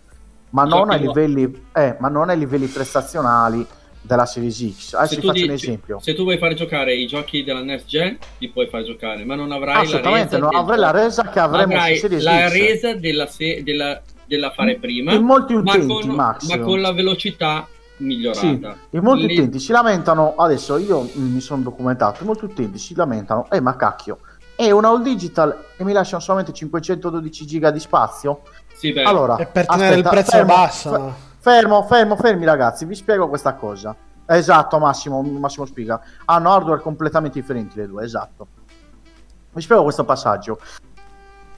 ma non, ai livelli, eh, ma non ai livelli prestazionali della Series X. Adesso ti faccio dici, un esempio. Se tu vuoi fare giocare i giochi della Next Gen, li puoi far giocare, ma non avrai la resa. non avrai la resa che avremo avrai su Series la X. resa della, se- della, della fare prima. In molti utenti, ma con, Max. ma con la velocità migliorata. Sì, in molti Lì... utenti si lamentano, adesso io mi sono documentato, molti utenti si lamentano, eh ma cacchio, è una all digital e mi lasciano solamente 512 giga di spazio? Sì, beh. Allora, e per tenere aspetta, il prezzo fermo, basso. Fermo, fermo, fermi ragazzi, vi spiego questa cosa. Esatto, Massimo, Massimo spiega. Hanno hardware completamente differenti le due, esatto. Vi spiego questo passaggio.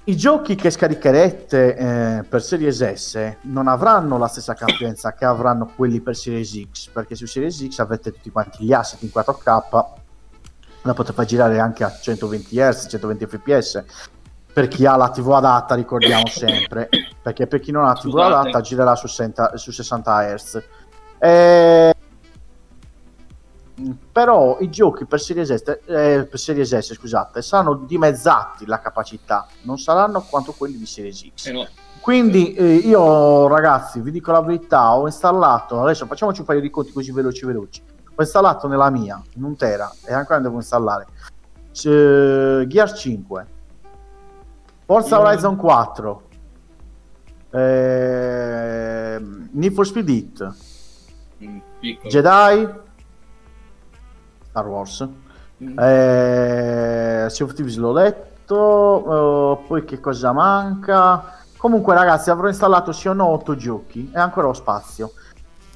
I giochi che scaricherete eh, per Series S non avranno la stessa capienza che avranno quelli per Series X, perché su Series X avete tutti quanti gli asset in 4K, la potete far girare anche a 120 Hz, 120 fps per chi ha la TV adatta, ricordiamo sempre, perché per chi non ha la TV adatta girerà su, 60, su 60 Hz. Eh, però i giochi per Series, S, eh, per Series S scusate, saranno dimezzati la capacità, non saranno quanto quelli di Series X. Eh no. Quindi eh, io ragazzi vi dico la verità, ho installato, adesso facciamoci un paio di conti così veloci veloci, ho installato nella mia, in un tera, e ancora ne devo installare, uh, Gear 5, Forza Horizon 4, eh, Need for Speed Hit, Mm, piccolo. Jedi, Star Wars, Mm. eh, Sea of Thieves l'ho letto, eh, poi che cosa manca? Comunque ragazzi avrò installato sì o no 8 giochi e ancora ho spazio.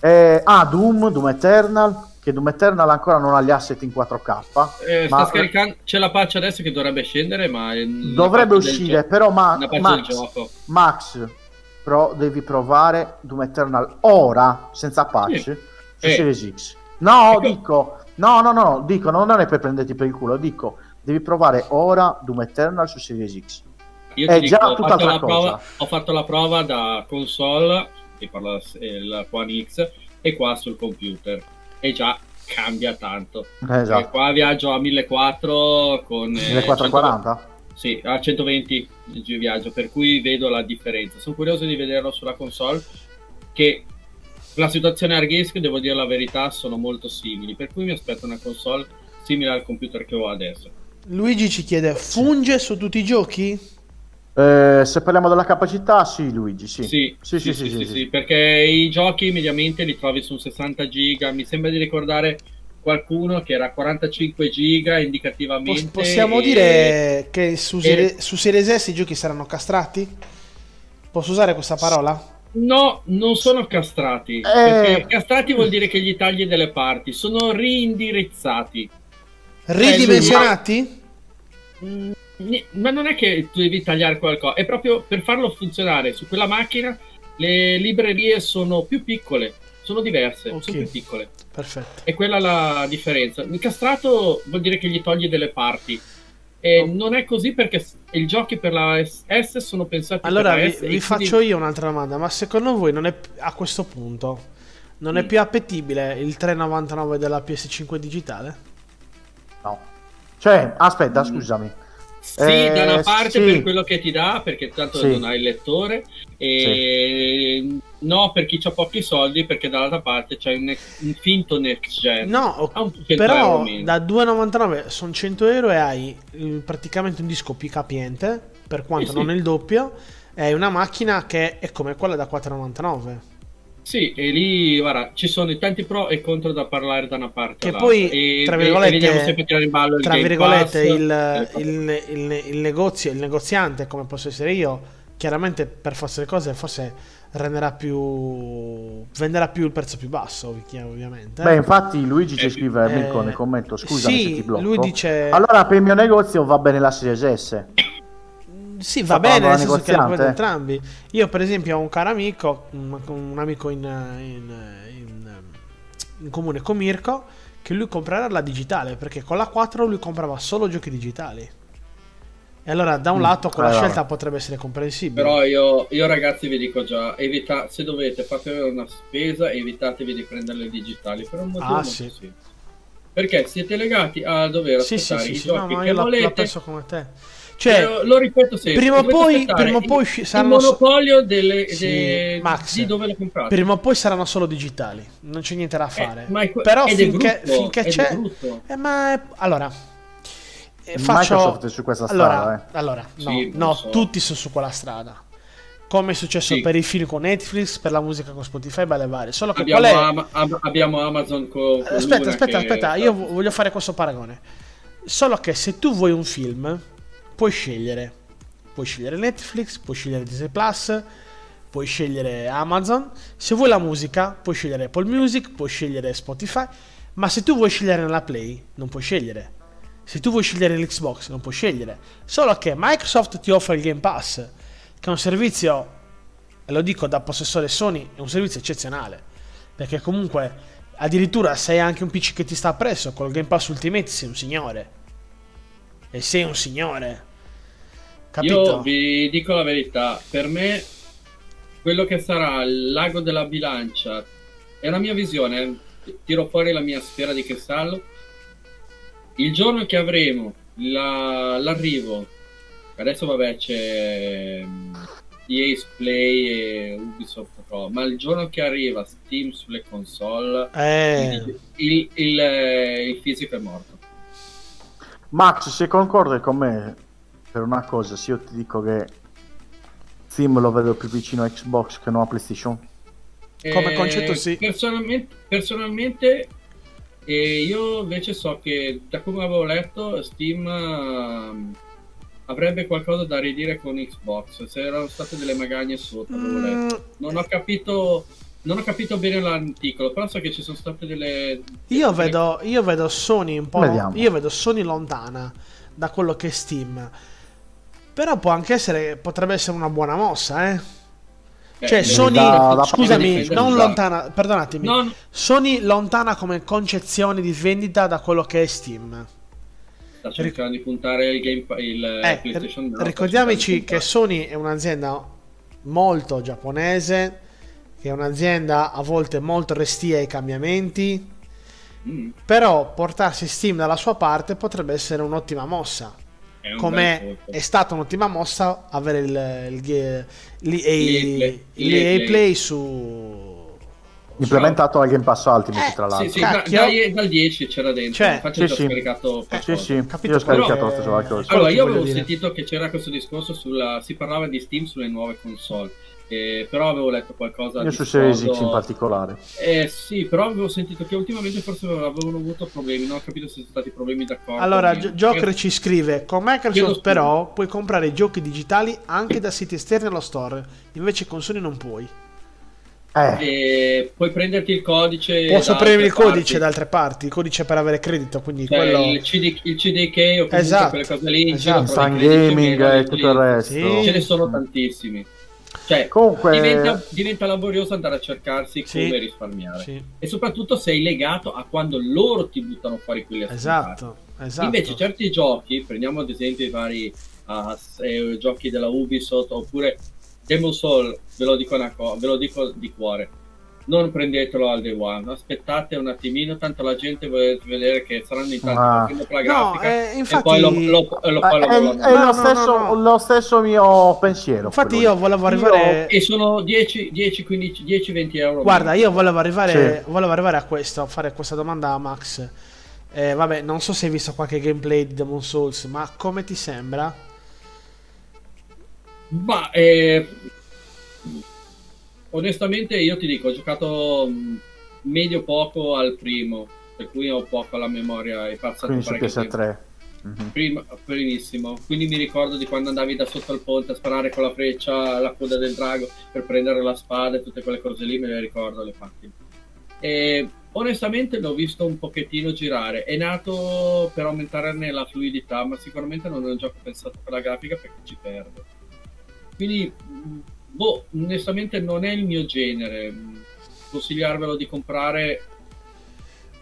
Eh, ah, Doom, Doom Eternal, che Doom Eternal ancora non ha gli asset in 4K. Eh, ma- sta scaricando, c'è la patch adesso che dovrebbe scendere, ma Dovrebbe del uscire, gio- però ma- del Max. Max, però devi provare Doom Eternal ora, senza patch, Sì. su Eh. Series X. No, Ecco. dico, no, no, no, dico, non è per prenderti per il culo, dico, devi provare ora Doom Eternal su Series X. Io È già dico, ho, tutt'altra fatto la cosa. prova, ho fatto la prova da console, ti parlo il One X, e qua sul computer. E già cambia tanto. Eh, Esatto. qua viaggio a 1400 con... eh, 1440? 100 Sì, a 120 di viaggio, per cui vedo la differenza. Sono curioso di vederlo sulla console, che la situazione hard disk, devo dire la verità, sono molto simili, per cui mi aspetto una console simile al computer che ho adesso. Luigi ci chiede: funge su tutti i giochi? Eh, se parliamo della capacità, sì, Luigi, sì. Sì, sì, sì, sì, sì, sì, sì, sì. perché i giochi mediamente li trovi su 60 giga. Mi sembra di ricordare qualcuno che era 45 giga indicativamente. Pos- possiamo e- dire che su, e- Series S i giochi saranno castrati? Posso usare questa parola? No, non sono castrati. Eh. Perché castrati vuol dire che gli tagli delle parti sono riindirizzati. Ridimensionati? Mm, Ma non è che tu devi tagliare qualcosa, è proprio per farlo funzionare su quella macchina. Le librerie sono più piccole, sono diverse, Ok. sono più piccole. Perfetto. È quella la differenza. Incastrato vuol dire che gli togli delle parti. E Oh. non è così perché i giochi per la S sono pensati Allora per la vi, S. vi e quindi- faccio io un'altra domanda, ma secondo voi non è a questo punto non è Mm. più appetibile il 3,99 della PS5 digitale? No. Cioè, aspetta, Mm. scusami. Sì, Eh, da una parte sì. per quello che ti dà, perché tanto Sì. non hai il lettore, e no per chi ha pochi soldi, perché dall'altra parte c'è un, un finto next gen. No, ho- Ha un 100 euro però da 2,99 sono 100 euro e hai eh, praticamente un disco più capiente, per quanto Sì, sì. non il doppio, hai una macchina che è come quella da 4,99. Sì, e lì guarda, ci sono tanti pro e contro da parlare da una parte Che poi, e, tra virgolette, e il Tra Game virgolette, Pass, il, le il, il- il negozio, il negoziante, come posso essere io, chiaramente per forza di cose, forse renderà più. venderà più il prezzo più basso, ovvi- ovviamente. Beh, infatti Luigi ci Eh, scrive eh, Mirko nel commento, scusami sì, se ti blocco. lui dice- Allora per il mio negozio va bene la Series S. Sì, Sta va bene, nel senso che la negoziante? prendo entrambi. Io, per esempio, ho un caro amico, un, un amico in, in- in- in comune con Mirko, che lui comprerà la digitale, perché con la 4 lui comprava solo giochi digitali. E allora, da un Mm, lato, quella eh, scelta potrebbe essere comprensibile. Però io, io ragazzi vi dico già, evita, se dovete fate una spesa, evitatevi di prendere le digitali per un motivo Ah, molto sì. semplice. Perché siete legati a dover sì, aspettare sì, i sì, no, giochi ma che io la, la volete. penso come te. Cioè, Lo- lo ripeto sempre. prima o poi- prima o il- poi il saranno so- monopolio delle, Sì, de- Max, di dove lo comprate. prima o poi saranno solo digitali, non c'è niente da Eh, fare. ma è Però ed è finché, brutto, finché c'è... Eh, ma è- allora, eh, faccio... Microsoft è su questa allora, strada, eh. allora, no, Sì, no, so. tutti sono su quella strada. Come è successo Sì. per i film con Netflix, per la musica con Spotify, belle varie. Solo che Abbiamo, qual è... Ama- Am- abbiamo Amazon con, con Aspetta, Luna aspetta, che- aspetta, io vo- voglio fare questo paragone. Solo che se tu vuoi un film, puoi scegliere. Puoi scegliere Netflix, puoi scegliere Disney Plus, puoi scegliere Amazon. Se vuoi la musica, puoi scegliere Apple Music, puoi scegliere Spotify. Ma se tu vuoi scegliere nella Play, non puoi scegliere. Se tu vuoi scegliere l'Xbox, non puoi scegliere. Solo che Microsoft ti offre il Game Pass, che è un servizio, e lo dico da possessore Sony, è un servizio eccezionale. Perché comunque, addirittura se hai anche un PC che ti sta appresso, col Game Pass Ultimate sei un signore. E sei un signore. Capito? Io vi dico la verità, per me quello che sarà il lago della bilancia è una mia visione, tiro fuori la mia sfera di cristallo. Il giorno che avremo la- l'arrivo, adesso vabbè c'è EA Play e Ubisoft Pro, ma il giorno che arriva Steam sulle console, Eh, il, il, eh, il fisico è morto. Max, se concordi con me per una cosa, se io ti dico che Steam lo vedo più vicino a Xbox che non a PlayStation. Come Eh, concetto sì. Personalmente, personalmente eh, io invece so che da come avevo letto Steam ehm, avrebbe qualcosa da ridire con Xbox, se erano state delle magagne sotto. Mm, Non ho capito non ho capito bene l'articolo, però so che ci sono state delle io, vedo, io vedo Sony un po'. Vediamo. Io vedo Sony lontana da quello che è Steam. Però può anche essere. Potrebbe essere una buona mossa, eh. Cioè, Sony. da- da- scusami, non lontana. Perdonatemi. No, no, Sony lontana come concezione di vendita da quello che è Steam. sta cercando di puntare il, game, il Eh, PlayStation ri- Now, sta ricordiamoci cercando che Sony è un'azienda molto giapponese, che è un'azienda a volte molto restia ai cambiamenti. Mm, però portarsi Steam dalla sua parte potrebbe essere un'ottima mossa. Come è stata un'ottima mossa avere il, il, l'EA, L'EA Play. su... Implementato al Game Pass Ultimate, Eh, tra Sì, l'altro. sì, dai- dal 10 c'era dentro, Cioè, infatti sì, ho sì. scaricato. Sì, sì, Capito io ho scaricato. Quello Allora, io avevo dire. sentito che c'era questo discorso sulla... si parlava di Steam sulle nuove console, eh, però avevo letto qualcosa Io di su Series X in particolare. Eh sì, però avevo sentito che ultimamente forse avevano avuto problemi, non ho capito se sono stati problemi d'accordo. Allora. Gio- Joker ci scrive: Con Microsoft, però, puoi comprare giochi digitali anche da siti esterni allo store. Invece con Sony non puoi. Eh, E puoi prenderti il codice. Posso prendere il codice parti. da altre parti, il codice per avere credito. Quindi Cioè, quello. il, CD, il CDK o comunque Esatto, quelle cose lì. esatto. crediti Gaming e tutto il resto. Sì. Ce ne sono tantissimi. Cioè, Comunque, diventa, diventa laborioso andare a cercarsi Sì. come risparmiare. Sì, E soprattutto sei legato a quando loro ti buttano fuori quelli ascoltati. esatto, esatto. Invece certi giochi, prendiamo ad esempio i vari s- eh, giochi della Ubisoft oppure Demon Soul, ve lo dico, una co- ve lo dico di cuore, non prendetelo al day one, aspettate un attimino, tanto la gente vuole vedere che saranno in tanti Ah. la No, grafica eh, e infatti, poi lo, lo, lo, eh, poi lo è, mollano. è No, lo, no, stesso, no, no. lo stesso mio pensiero. infatti, io volevo arrivare. E sono 10, 10, 15, 10, 20 euro. Guarda, io volevo arrivare, Sì. volevo arrivare a questo, a fare questa domanda a Max. Eh, vabbè, non so se hai visto qualche gameplay di Demon Souls, ma come ti sembra? Ma eh, onestamente io ti dico, ho giocato mh, medio poco al primo, per cui ho poco la memoria, è passato Quindi su parecchio tempo. PS3. Mhm. Prima, primissimo, quindi mi ricordo di quando andavi da sotto al ponte a sparare con la freccia alla coda del drago per prendere la spada e tutte quelle cose lì, me le ricordo le parti. E onestamente l'ho visto un pochettino girare, è nato per aumentarne la fluidità, ma sicuramente non è un gioco pensato per la grafica perché ci perde. Quindi, mh, boh, onestamente non è il mio genere. mh, Consigliarvelo di comprare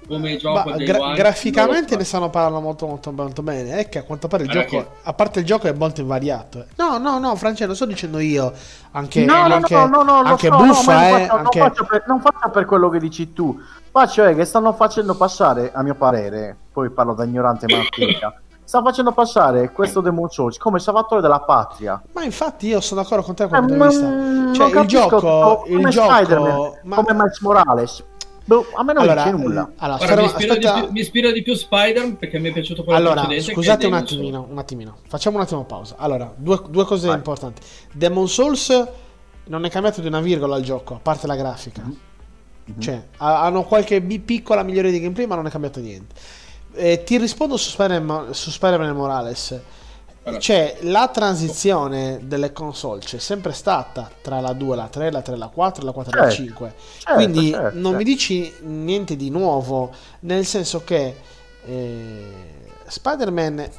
come gioco Ma gra- one, graficamente ne stanno parlando molto, molto, molto bene. È che a quanto pare il Guarda gioco, a parte il gioco, è molto invariato. eh. No, no, no, Francesco, lo sto dicendo io. Anche, no, no, anche, no, no, no, anche so, no, buffa, ma non eh. anche- non, faccio per, non faccio per quello che dici tu. Faccio è che stanno facendo passare, a mio parere, poi parlo da ignorante matematica, (coughs) sta facendo passare questo Demon Souls come salvatore della patria. Ma infatti io sono d'accordo con te da Eh, non Cioè, il gioco, come il Spider-Man, gioco, ma- come Miles Morales. Boh, a me non allora, dice nulla. eh, allora, Guarda, mi, ispira di più, mi ispira di più Spider perché mi è piaciuto quello Allora, precedente. scusate un attimino, un attimino. Facciamo un attimo pausa. Allora, due, due cose Vai. importanti. Demon Souls non è cambiato di una virgola al gioco, a parte la grafica. Mhm. Cioè, ha- hanno qualche piccola migliore di gameplay, ma non è cambiato niente. Eh, ti rispondo su Spider-Man, su Spider-Man Morales. Cioè, la transizione delle console c'è sempre stata tra la 2, la 3, la 3, la 4, la 4 e la Certo. 5. Certo, Quindi certo, non mi certo. dici niente di nuovo, nel senso che eh, Spider-Man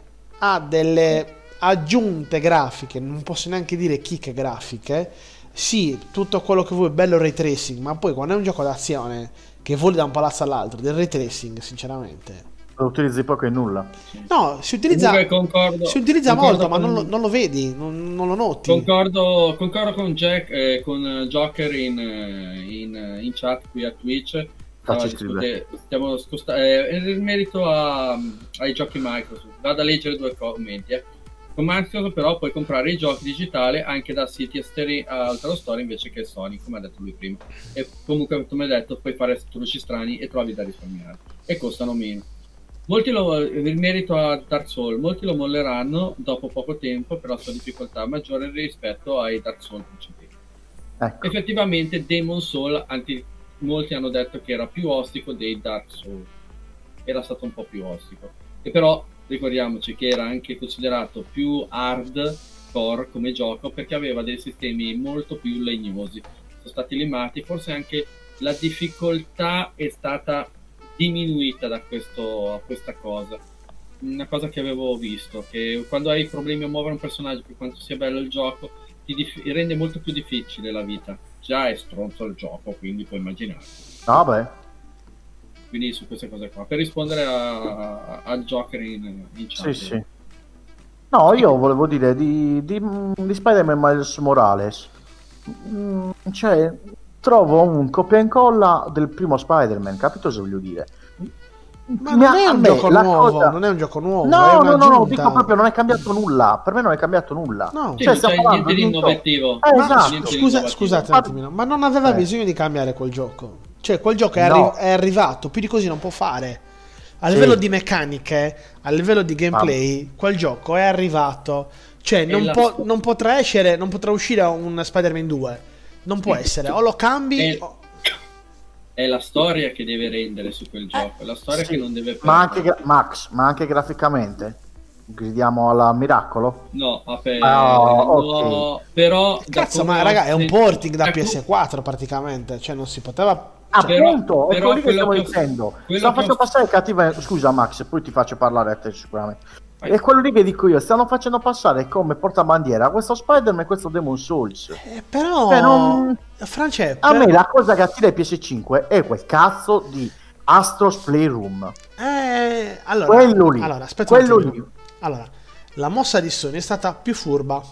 ha delle aggiunte grafiche, non posso neanche dire chicche grafiche. Sì, tutto quello che vuoi, bello ray tracing, ma poi quando è un gioco d'azione che voli da un palazzo all'altro, del ray tracing, sinceramente. Lo utilizzi poco e nulla. No, si utilizza, concordo- si utilizza molto, ma con- non lo, non lo vedi, non, non lo noti. Concordo, concordo con Jack, eh, con eh, Joker in, eh, in, eh, in chat qui a Twitch. Facci scrivere. stiamo scosta- eh, in merito a- ai giochi Microsoft, vado a leggere due commenti. eh. Con Microsoft però puoi comprare i giochi digitali anche da siti esteri allo store invece che Sony, come ha detto lui prima. E comunque, come hai detto, puoi fare trucci strani e trovi da risparmiare. E costano meno. Molti lo, il merito a Dark Souls, molti lo molleranno dopo poco tempo per la sua difficoltà maggiore rispetto ai Dark Souls precedenti. Ecco. Effettivamente Demon Soul, anzi, molti hanno detto che era più ostico dei Dark Souls, era stato un po' più ostico. E però ricordiamoci che era anche considerato più hardcore come gioco perché aveva dei sistemi molto più legnosi, sono stati limati, forse anche la difficoltà è stata diminuita da questo, questa cosa. Una cosa che avevo visto, che quando hai problemi a muovere un personaggio, per quanto sia bello il gioco, ti dif- rende molto più difficile la vita. Già è stronzo il gioco, quindi puoi immaginare. Vabbè. Quindi su queste cose qua. Per rispondere a- al Joker in, in chat. Sì, sì. No, io volevo dire di, di, di Spider-Man Miles Morales. Mm, Cioè, trovo un copia e incolla del primo Spider-Man, capito cosa voglio dire? Ma Mi non ha- è me nuovo, cosa- non è un gioco nuovo, è No, no, no, no, dico proprio non è cambiato nulla. Per me non è cambiato nulla. No. Sì, Cioè, stiamo c'è parlando niente di innovativo. Eh, Ma esatto. Scusa, scusate un attimino, ma non aveva Eh. bisogno di cambiare quel gioco. Cioè, quel gioco è, No. arri- è arrivato, più di così non può fare. A Sì. livello di meccaniche, a livello di gameplay, quel gioco è arrivato. Cioè, non, la- può- non potrà uscire, non potrà uscire un Spider-Man 2. Non può essere, o lo cambi Eh, o- È la storia che deve rendere su quel gioco, è la storia Eh, Sì, che non deve Ma anche, perdere. gra- Max, ma anche graficamente. Gridiamo al miracolo. No, vabbè, Ah, ok. no, però... da Cazzo, ma raga, è un porting da da co- PS4 praticamente. Cioè, non si poteva. Però- Appunto, è però quello che quello stiamo che ho- dicendo. che ho- facendo passare cattiva. Scusa, Max, poi ti faccio parlare a te sicuramente. È quello lì che dico io. Stanno facendo passare come portabandiera questo Spider-Man e questo Demon Souls. Eh, però. Cioè, non- France, A per- me la cosa che attira il PS5 è quel cazzo di Astros Playroom. Eh, allora, Quello lì. Allora, aspetta Quello attimino. Allora, la mossa di Sony è stata più furba.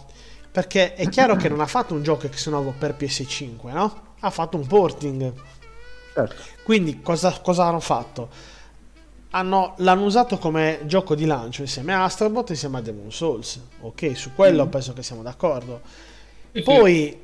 Perché è chiaro che non ha fatto un gioco ex novo per PS5, no? Ha fatto un porting. Certo. Quindi cosa, cosa hanno fatto? Hanno, l'hanno usato come gioco di lancio insieme a Astrobot e insieme a Demon Souls. Ok, su quello penso che siamo d'accordo. Sì, sì. Poi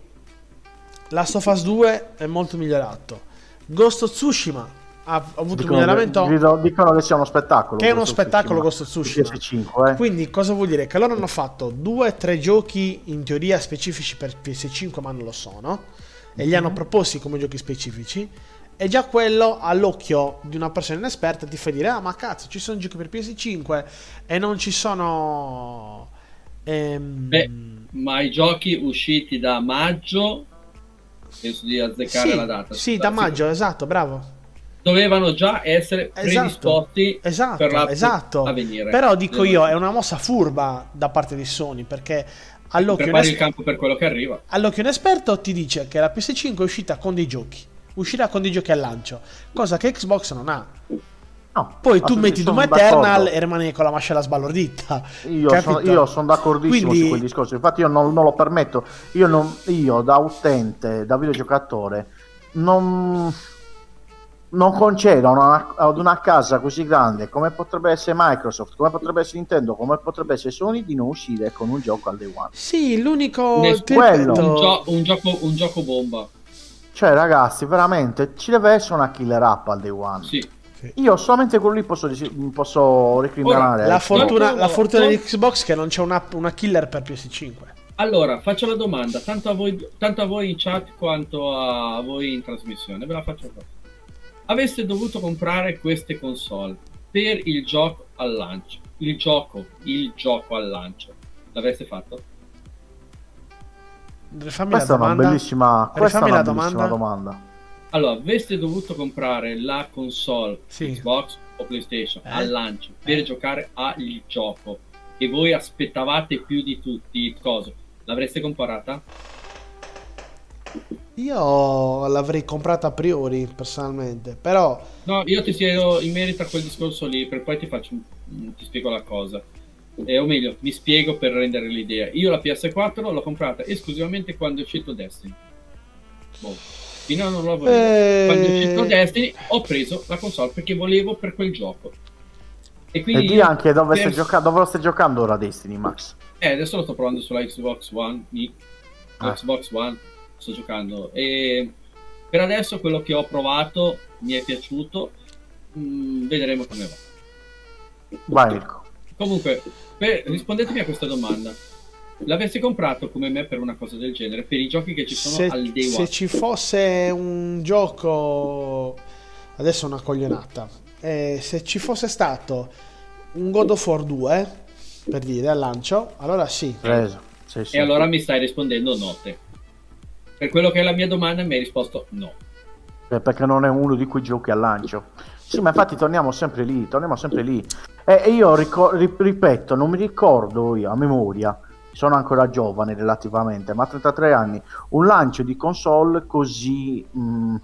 Last of Us 2 è molto migliorato. Ghost of Tsushima ha avuto un Dicono, miglioramento che, dicono- dicono che sia uno spettacolo. che è uno spettacolo. Ghost of Tsushima. PS5, eh. Quindi cosa vuol dire? Che loro hanno fatto due o tre giochi in teoria specifici per PS5, ma non lo sono, e li Mhm. hanno proposti come giochi specifici. E già quello all'occhio di una persona inesperta ti fa dire: Ah, ma cazzo, ci sono giochi per PS5 e non ci sono. ehm, Beh, ma i giochi usciti da maggio, penso di azzeccare sì, la data. sì, da maggio, esatto, bravo. Dovevano già essere Esatto, predisposti esatto, per la esatto. a venire. Però dico io, è una mossa furba da parte di Sony perché all'occhio, inesper- campo per quello che arriva. all'occhio inesperto ti dice che la PS5 è uscita con dei giochi, uscirà con dei giochi al lancio, cosa che Xbox non ha. No, Poi tu metti Doom Eternal d'accordo. e rimani con la mascella sballordita. Io sono, io sono d'accordissimo Quindi- su quel discorso, infatti io non, non lo permetto, io, non- io da utente, da videogiocatore, non, non concedo una- ad una casa così grande come potrebbe essere Microsoft, come potrebbe essere Nintendo, come potrebbe essere Sony di non uscire con un gioco al day one. Sì, l'unico... Quello. Un, gio- un gioco, un gioco bomba. Cioè ragazzi, veramente ci deve essere una killer app al day one. Sì. Io solamente quello lì posso, posso recriminare. La fortuna, la fortuna di Xbox è che non c'è una, una killer per PS5. Allora, faccio la domanda, tanto a, voi, tanto a voi in chat quanto a voi in trasmissione, ve la faccio qua. Aveste dovuto comprare queste console per il gioco al lancio, il gioco, il gioco al lancio, l'avreste fatto? Fammi Questa è una bellissima, questa è una domanda. domanda. Allora, avreste dovuto comprare la console Sì. Xbox o PlayStation Eh? al lancio per Eh? giocare al gioco e voi aspettavate più di tutti, cosa? L'avreste comprata? Io l'avrei comprata a priori, personalmente. Però, No, io ti chiedo in merito a quel discorso lì, per poi ti faccio un- ti spiego la cosa. Eh, o meglio, mi spiego per rendere l'idea. Io la PS4 l'ho comprata esclusivamente quando è uscito Destiny. Boh. Fino a non lo volevo. Eh. Quando è uscito Destiny ho preso la console perché volevo per quel gioco. E E quindi di io anche dove, per- stai gioca- dove lo stai giocando ora Destiny, Max? Eh, adesso lo sto provando sulla Xbox One. mi- Ah. Xbox One sto giocando. E per adesso quello che ho provato mi è piaciuto. Mm, vedremo come va. Vai Mirko. Comunque, per- rispondetemi a questa domanda. L'avresti comprato come me per una cosa del genere? Per i giochi che ci sono Se, al day se one? ci fosse un gioco, adesso è una coglionata, Eh, se ci fosse stato un God of War 2, per dire, al lancio, allora sì. Preso. Sì, sì. E allora mi stai rispondendo no te. Per quello che è la mia domanda mi hai risposto no. Eh, perché non è uno di quei giochi al lancio. Sì, ma infatti torniamo sempre lì, torniamo sempre lì. E, e io ricor- ri- ripeto, non mi ricordo io a memoria, sono ancora giovane relativamente, ma a 33 anni, un lancio di console così mh,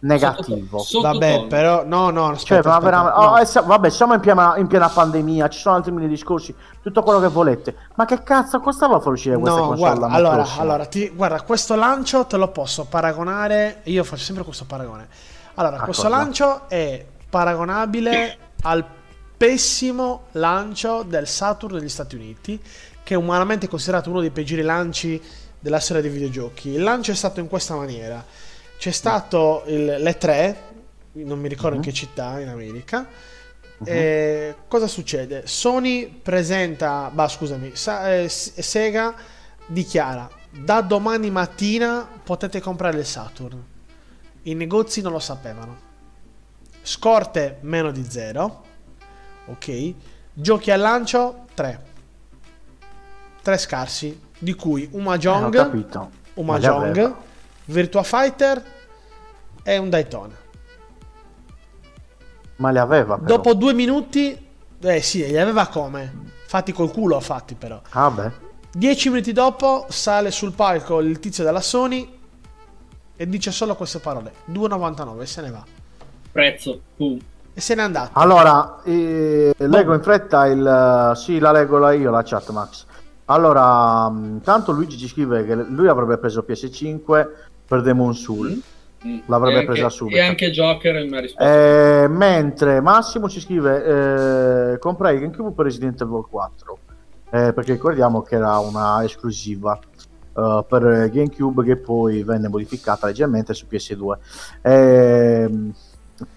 negativo. Sotto- Vabbè, sottotono. però, no, no, aspetta, Cioè, ma aspetta, no. oh, eh, sa- vabbè, siamo in piena, in piena pandemia, ci sono altri mille discorsi, tutto quello che volete. Ma che cazzo costava far uscire queste No, console guarda, allora, allora ti- guarda, questo lancio te lo posso paragonare. Io faccio sempre questo paragone. Allora, A questo cosa? lancio è paragonabile al pessimo lancio del Saturn negli Stati Uniti, che è umanamente considerato uno dei peggiori lanci della storia dei videogiochi. Il lancio è stato in questa maniera: c'è stato il- l'E3, non mi ricordo in Mhm. che città, in America. Eh, cosa succede? Sony presenta, bah, scusami, Sa- eh, Sega dichiara da domani mattina potete comprare il Saturn. I negozi non lo sapevano. Scorte meno di zero. Ok. Giochi al lancio 3. 3 scarsi, di cui un Eh, Mahjong, capito. un Mahjong. Virtua Fighter e un Daytona. Ma li aveva però. Dopo due minuti, eh sì, li aveva come? Fatti col culo, fatti però. Ah beh. Dieci minuti dopo sale sul palco il tizio della Sony e dice solo queste parole: 2,99 e se ne va. Prezzo, pum. E se n'è andato. Allora, eh, leggo in fretta il... Sì, la leggo la io, la chat Max. Allora, mh, tanto Luigi ci scrive che lui avrebbe preso PS5 per Demon Soul. Mm. L'avrebbe E anche- presa subito. E anche Joker mi ha risposto. Eh, mentre Massimo ci scrive: eh, Comprai GameCube per Resident Evil 4. Eh, perché ricordiamo che era una esclusiva eh, per GameCube che poi venne modificata leggermente su PS2. Ehm,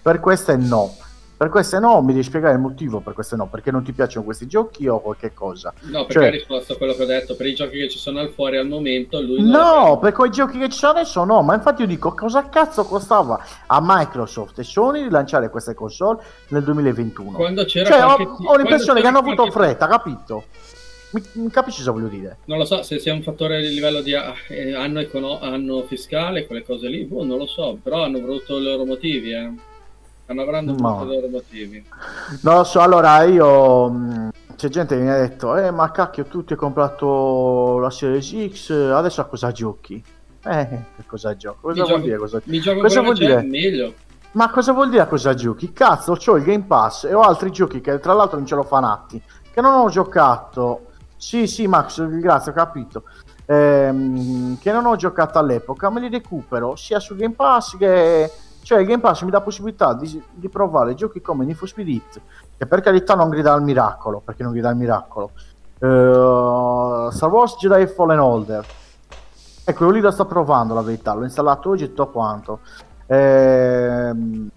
per queste no. Per queste no, mi devi spiegare il motivo per queste no, perché non ti piacciono questi giochi o qualche cosa. No, perché cioè- ha risposto a quello che ho detto. Per i giochi che ci sono al fuori al momento, lui No, per quei giochi che ci sono adesso no, ma infatti io dico cosa cazzo costava a Microsoft e Sony rilanciare queste console nel 2021? Quando c'era Cioè, ho, qualche- ho l'impressione quando che hanno avuto qualche- fretta, capito? Mi, mi capisci cosa voglio dire? Non lo so se sia un fattore di livello di eh, anno, econo- anno fiscale, quelle cose lì, boh, non lo so, però hanno avuto i loro motivi, eh. Hanno avranno No. avuto i loro motivi. Non lo so, allora io... C'è gente che mi ha detto, eh ma cacchio tu ti hai comprato la Series X, adesso a cosa giochi? Eh, che cosa gioco? Cosa Mi vuol gioco- dire cosa Mi gioco Cosa vuol dire? meglio. Ma cosa vuol dire a cosa giochi? Cazzo, ho il Game Pass e ho altri giochi che tra l'altro non ce l'ho fanati, che non ho giocato. Sì, sì, Max, grazie, ho capito. Ehm, che non ho giocato all'epoca, me li recupero sia su Game Pass che... Cioè, il Game Pass mi dà possibilità di, di provare giochi come Need for Speed che per carità non grida al miracolo, perché non grida al miracolo. Eh, Star Wars Jedi Fallen Order. Ecco, io lì lo sto provando, la verità. L'ho installato oggi e tutto quanto. Ehm,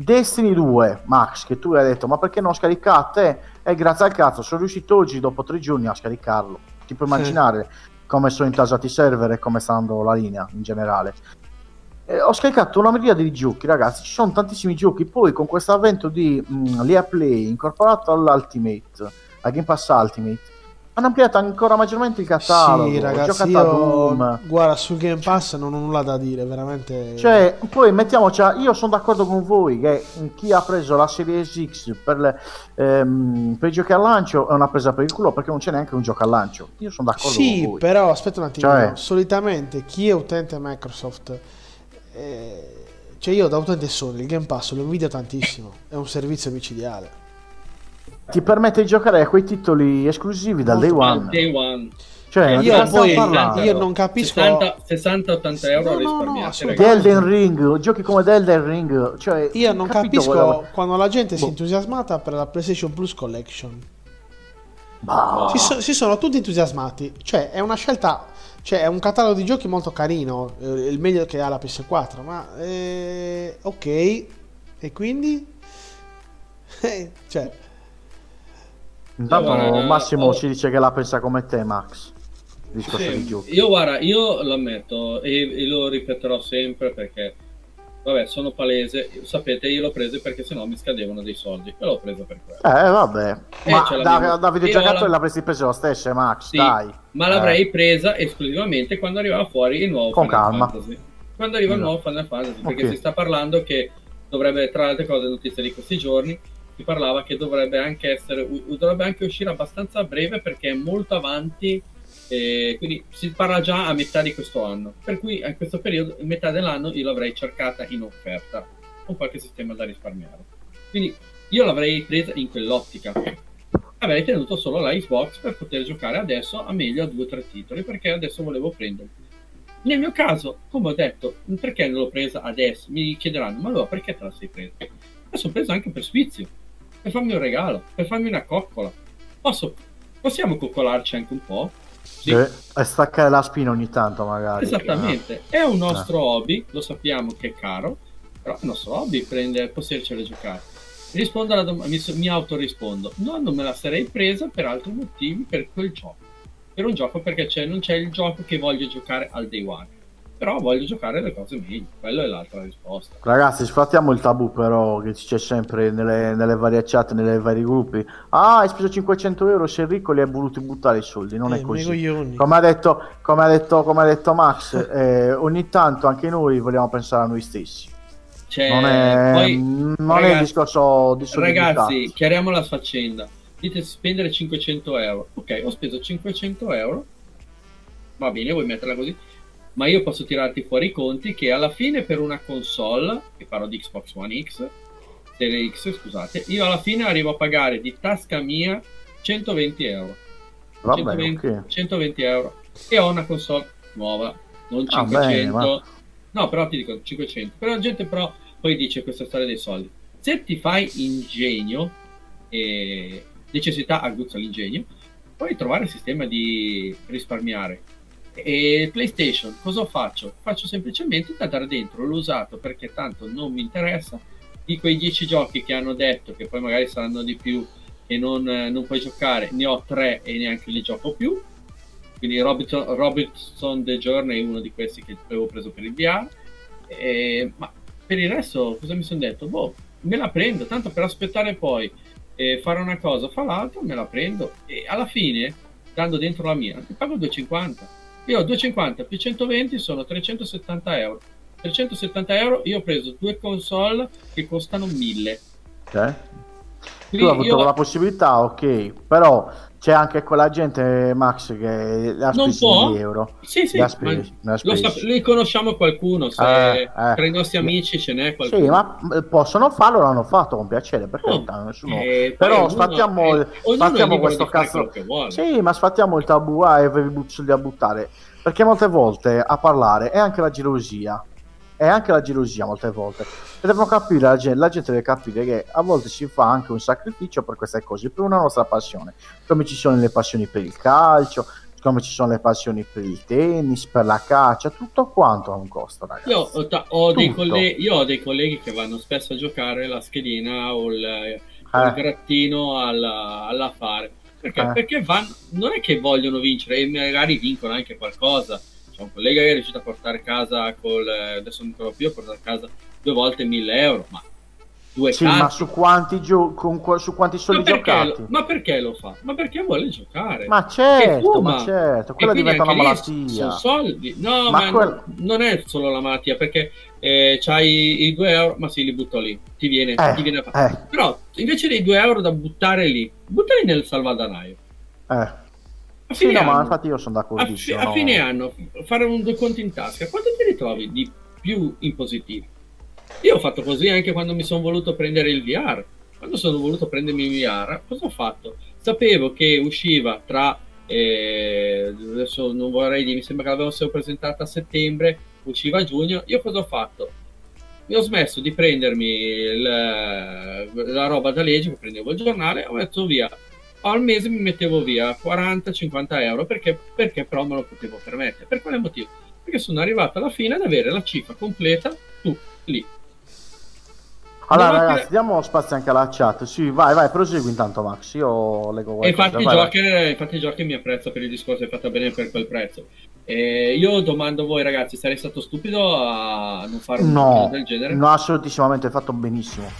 Destiny 2, Max, che tu hai detto, ma perché non scaricate? E grazie al cazzo, sono riuscito oggi, dopo tre giorni, a scaricarlo. Ti puoi immaginare come sono intasati i server e come sta andando la linea in generale. Eh, ho scaricato una miriade di giochi, ragazzi. Ci sono tantissimi giochi. Poi, con questo avvento di mm, Lea Play incorporato all'Ultimate, al Game Pass Ultimate, hanno ampliato ancora maggiormente il catalogo. Sì, ragazzi, io guarda sul Game Pass non ho nulla da dire, veramente. Cioè, poi mettiamoci, io sono d'accordo con voi che chi ha preso la Series X per, le- ehm, per i giochi al lancio è una presa per il culo perché non c'è neanche un gioco al lancio. Io sono d'accordo con Sì, voi. però aspetta un attimo. Cioè- Solitamente chi è utente Microsoft, eh, cioè io da utente Sony, il Game Pass lo invidio tantissimo. È un servizio micidiale. Ti permette di giocare a quei titoli esclusivi dal day one. day one. Cioè, di io poi io non capisco. 60-80 euro No, no, no, risparmiati, ragazzi. Elden Ring, giochi come Elden Ring, cioè, Io non capisco quello- quando la gente si è Boh. entusiasmata per la PlayStation Plus Collection. Bah. Si, so- si sono tutti entusiasmati. Cioè, è una scelta. Cioè, è un catalogo di giochi molto carino. eh, il meglio che ha la PS4. Ma. eh, ok. E quindi? (laughs) Eh, cioè. Intanto Guarda, Massimo oh. ci dice che la pensa come te, Max. Il discorso Sì, io guarda, io lo ammetto e, e lo ripeterò sempre perché, vabbè, sono palese. Sapete, io l'ho preso perché sennò mi scadevano dei soldi. E l'ho preso per quello. Eh, vabbè. Eh, Ma ce da, da Io videogiocatore la- l'avresti preso lo stesso, eh, Max, Sì, dai. ma l'avrei Eh. presa esclusivamente quando arrivava fuori il nuovo Con Final calma. Fantasy. Quando arriva il Mm. nuovo Final Fantasy, perché Ok. si sta parlando che dovrebbe, tra le altre cose, notizie di questi giorni, si parlava che dovrebbe anche essere, dovrebbe anche uscire abbastanza a breve perché è molto avanti, eh, quindi si parla già a metà di questo anno. Per cui a questo periodo, in metà dell'anno, io l'avrei cercata in offerta con qualche sistema da risparmiare. Quindi io l'avrei presa in quell'ottica. Avrei tenuto solo la Xbox per poter giocare adesso a meglio a due o tre titoli perché adesso volevo prenderli. Nel mio caso, come ho detto, perché non l'ho presa adesso? Mi chiederanno, ma allora perché te la sei presa? La sono presa anche per sfizio, per farmi un regalo, per farmi una coccola. Posso, possiamo coccolarci anche un po'? Sì. Eh, E staccare la spina ogni tanto, magari. Esattamente, è un nostro hobby, lo sappiamo che è caro, però è il nostro hobby prendere, potercela giocare. Rispondo alla domanda, mi, mi autorispondo, no, non me la sarei presa per altri motivi, per quel gioco. Per un gioco perché c'è, non c'è il gioco che voglio giocare al day one, però voglio giocare le cose meglio, quella è l'altra risposta. Ragazzi, sfrattiamo il tabù però che c'è sempre nelle, nelle varie chat, nei vari gruppi. Ah, hai speso 500 euro, sei ricco, li hai voluti buttare i soldi. Non Eh, è così. Come ha detto, come ha detto, come ha detto Max, (laughs) eh, ogni tanto anche noi vogliamo pensare a noi stessi. C'è, Non è, poi, non è il ragazzi- discorso di soldi Ragazzi, chiariamo la faccenda. Dite spendere 500 euro. Ok, ho speso 500 euro. Va bene, vuoi metterla così? Ma io posso tirarti fuori i conti che alla fine per una console, che parlo di Xbox One X, Serie X, scusate, io alla fine arrivo a pagare di tasca mia 120 euro. Va 120, bene, ok. 120 euro. E ho una console nuova, non Ah, 500. bene, ma- No, però ti dico 500. Però la gente però poi dice questa storia dei soldi. Se ti fai ingegno e necessità aguzza l'ingegno, puoi trovare il sistema di risparmiare. E PlayStation, cosa faccio? Faccio semplicemente da dare dentro l'usato perché tanto non mi interessa. Di quei 10 giochi che hanno detto che poi magari saranno di più e non, non puoi giocare, ne ho 3 e neanche li gioco più. Quindi Robinson, Robinson The Journey è uno di questi che avevo preso per il VR. E- ma per il resto, cosa mi sono detto? Boh, me la prendo, tanto per aspettare poi eh, fare una cosa o fa l'altra, me la prendo. E alla fine, dando dentro la mia, ti pago 2,50. Io ho 2,50 più 120 sono 370 euro. 370 euro io ho preso due console che costano 1000. Ok. Tu Quindi hai avuto io- la possibilità, ok, però c'è anche quella gente, Max, che ha può? 1000 euro. Sì, sì, spesi, sap- li conosciamo qualcuno, se Eh, eh. tra i nostri amici ce n'è qualcuno. Sì, ma possono farlo, l'hanno fatto con piacere, perché No, nessuno... eh, Però sfattiamo, ognuno sfattiamo questo di cazzo... Sì, ma sfattiamo il tabù ah, e avevi soldi a buttare. Perché molte volte a parlare è anche la gelosia. È anche la gelosia molte volte. E devono capire, la gente, la gente deve capire che a volte si fa anche un sacrificio per queste cose, per una nostra passione. Come ci sono le passioni per il calcio, come ci sono le passioni per il tennis, per la caccia, tutto quanto ha un costo, ragazzi. Io ho, ta- ho dei colleghi, io ho dei colleghi che vanno spesso a giocare la schedina o il, o il Eh. grattino alla, all'affare. Perché? Eh. Perché vanno, non è che vogliono vincere e magari vincono anche qualcosa. C'è un collega che è riuscito a portare a casa col, adesso non ricordo più, a portare a casa due volte 1000 euro, ma due Sì, ma su quanti, gio- con su quanti soldi Ma giocati? lo, ma perché lo fa? Ma perché vuole giocare? Ma certo, ma certo, quella diventa una malattia. Sono soldi. No, Ma ma, quel- non è solo la malattia, perché eh, c'hai i 2 euro, ma sì, li butto lì. Ti viene, Eh, ti viene a eh, Però invece dei 2 euro da buttare lì, buttali nel salvadanaio. eh. A Sì, fine, no, ma anno, infatti io sono a, fi- d'accordissimo. a fine anno, fare un due conti in tasca, quanto ti ritrovi di più in positivo? Io ho fatto così anche quando mi sono voluto prendere il VR. Quando sono voluto prendermi il VR, cosa ho fatto? Sapevo che usciva tra eh, adesso non vorrei dire, mi sembra che l'avessero presentata a settembre, usciva a giugno. Io cosa ho fatto? Mi ho smesso di prendermi il- la roba da legge, prendevo il giornale, ho messo via. Al mese mi mettevo via 40-50 euro perché, perché però me lo potevo permettere. Per quale motivo? Perché sono arrivato alla fine ad avere la cifra completa tu lì. Allora, No, ragazzi, diamo spazio anche alla chat. Sì, vai, vai, prosegui intanto, Max. Io leggo E qualcosa. infatti, Vai, vai. Joker, infatti Joker mi apprezza per il discorso è fatta bene per quel prezzo. E io domando a voi ragazzi, sarei stato stupido a non fare un No, del genere? no, assolutissimamente, hai fatto benissimo.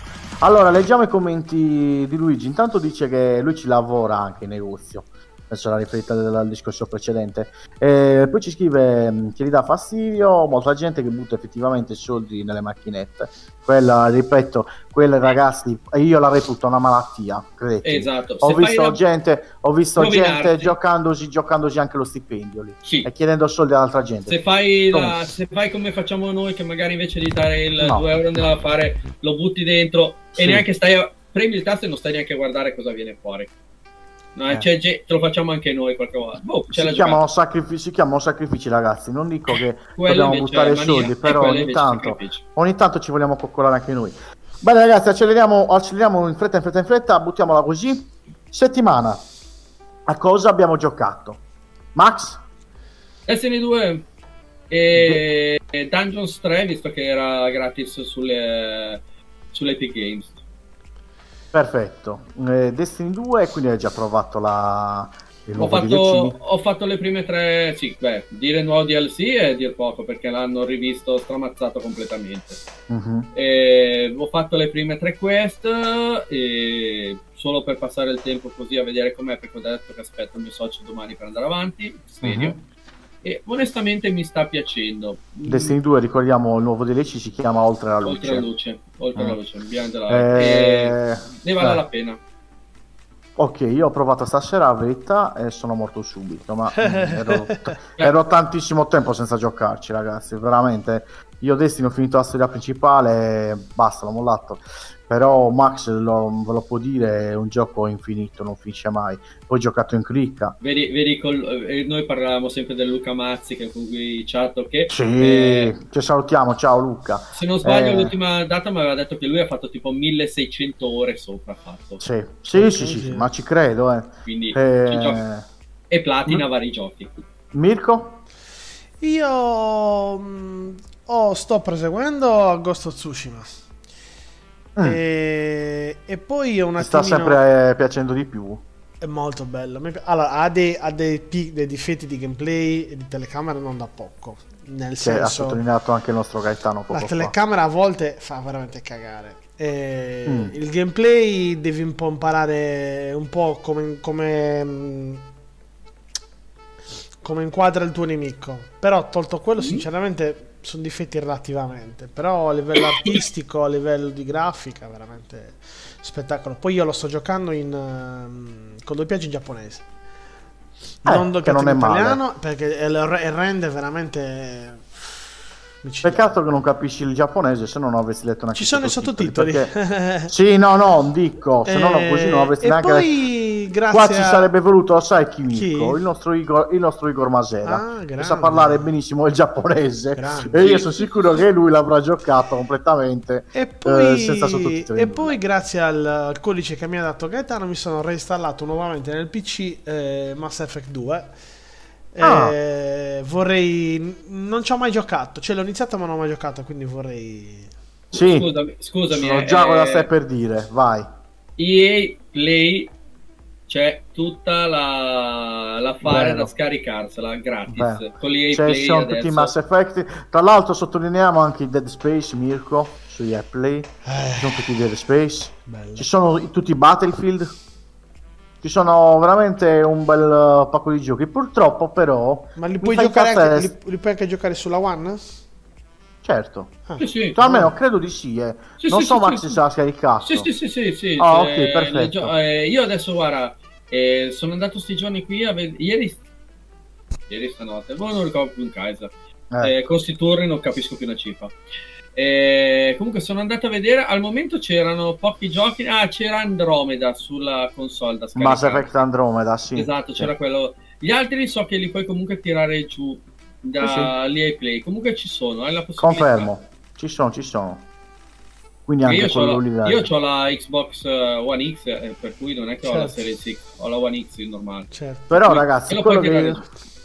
Allora, leggiamo i commenti di Luigi. Intanto dice che lui ci lavora anche in negozio. Penso la riferita del, al discorso precedente. E poi ci scrive mh, che gli dà fastidio molta gente che butta effettivamente soldi nelle macchinette. Quella, ripeto, quelle ragazzi, io la reputo una malattia, credete. Esatto. Ho Se visto, la- gente, ho visto gente giocandosi, giocandosi anche lo stipendio lì Sì. e chiedendo soldi ad altra gente. Se fai, la- se fai come facciamo noi, che magari invece di dare il No. 2 euro nell'affare lo butti dentro Sì. e neanche stai a, premi il tasto e non stai neanche a guardare cosa viene fuori. No, Eh. c'è ge- te lo facciamo anche noi qualche volta. Boh, si chiamano, sacrifici, si chiamano sacrifici, ragazzi. Non dico che (laughs) Quello dobbiamo buttare soldi, però ogni tanto, ogni tanto ci vogliamo coccolare anche noi. Bene, ragazzi, acceleriamo, acceleriamo in fretta, in fretta, in fretta. Buttiamola così. Settimana. A cosa abbiamo giocato? Max? Destiny 2 e e Dungeons 3, visto che era gratis sulle, sulle Epic Games. Perfetto. Eh, Destiny 2, quindi hai già provato la, Ho fatto, ho fatto le prime tre, sì, beh, dire nuovo DLC è dir poco perché l'hanno rivisto stramazzato completamente. E ho fatto le prime tre quest solo per passare il tempo così a vedere com'è perché ho detto che aspetto il mio socio domani per andare avanti, sveglio. Mhm. E onestamente mi sta piacendo. Destiny 2, ricordiamo, il nuovo DLC si chiama Oltre la Oltre la luce. luce, oltre la luce, Beyond the Light. E Eh, ne vale eh. la pena. Ok, io ho provato stasera a Vetta e sono morto subito, ma mm, (laughs) ero, ero tantissimo tempo senza giocarci, ragazzi, veramente. Io Destiny ho finito la storia principale e basta, l'ho mollato. Però Max, lo- ve lo può dire, è un gioco infinito, non finisce mai. Poi ho giocato in cricca. Vedi, vedi col- eh, noi parlavamo sempre del Luca Mazzi che con cui chatto che Sì, eh, ci salutiamo, ciao Luca. se non sbaglio Eh. l'ultima data mi aveva detto che lui ha fatto tipo 1600 ore sopra fatto. Sì, sì, sì, sì, sì, ma ci credo, eh. Quindi Eh, ci gioca- e platina vari giochi. Mirko? Io mm, oh, sto proseguendo Ghost of Tsushima. Mm. E, e poi un Ti sta attimino... sempre eh, piacendo di più? È molto bello. Allora, ha, dei, ha dei, pi- dei difetti di gameplay e di telecamera non da poco. Nel Che ha senso, sottolineato anche il nostro Gaetano poco la fa. telecamera a volte fa veramente cagare. E Mm. Il gameplay devi un po' imparare un po' come, come, mm, come inquadra il tuo nemico. Però, tolto quello, sinceramente sono difetti relativamente. Però a livello artistico, a livello di grafica, veramente spettacolo. Poi io lo sto giocando in, ehm, con doppiaggio in giapponese. Eh, non doppiato non in è male. italiano perché il rende veramente micidiale. Peccato che non capisci il giapponese, se no non avresti letto neanche Ci sono i sottotitoli. perché- (laughs) Sì, no, no, dico, se no, Eh, così non avresti e neanche poi grazie Qua ci sarebbe voluto, lo sai chi? Mirko? Il nostro Igor, il nostro Igor Masera. Ah, che sa parlare benissimo il giapponese. Grande. E io sono sicuro che lui l'avrà giocato completamente E poi, eh, senza sottotitoli. e poi grazie al, al codice che mi ha dato Gaetano mi sono reinstallato nuovamente nel PC eh, Mass Effect 2. Ah. Eh, vorrei... Non ci ho mai giocato, cioè l'ho iniziato ma non ho mai giocato, quindi vorrei... Sì, Scusami, scusami sono eh, già cosa eh, stai per dire, vai. EA Play c'è tutta la, la fare Vero. da scaricarsela gratis Beh, con l'EA Cioè, Play sono tutti adesso. Mass Effect. Tra l'altro sottolineiamo anche i Dead Space, Mirko, su EA Play. Ci sono tutti i Dead Space. Bello. Ci sono tutti i Battlefield. Ci sono veramente un bel pacco di giochi. Purtroppo, però. Ma li puoi, giocare anche, li, li puoi anche giocare sulla One? Certo. Sì, sì. Cioè, almeno credo di sì. Eh. Sì, non sì, so, sì, Max, sì, se sì. l'ha scaricato. Sì, sì, sì, sì, sì. Ah, cioè, ok, perfetto. le gio- eh, io adesso, guarda, eh, sono andato sti giorni qui a vedere... Ieri... Ieri stanotte, boh, non ricordo più in casa. Eh, Eh, con sti turni non capisco più una cifra. Eh, comunque sono andato a vedere, al momento c'erano pochi giochi. Ah, c'era Andromeda sulla console da scaricare. Mass Effect Andromeda, sì. Esatto, Sì. c'era quello. Gli altri so che li puoi comunque tirare giù dall'EA Play. Comunque ci sono, hai la possibilità. Confermo. Ci sono, ci sono. Quindi Che anche Io ho quello la, lì. dai. io c'ho la Xbox eh, One X, eh, per cui non è che ho la Certo. Series X, ho la One X normale. Certo. Però, Sì, ragazzi, lo quello che,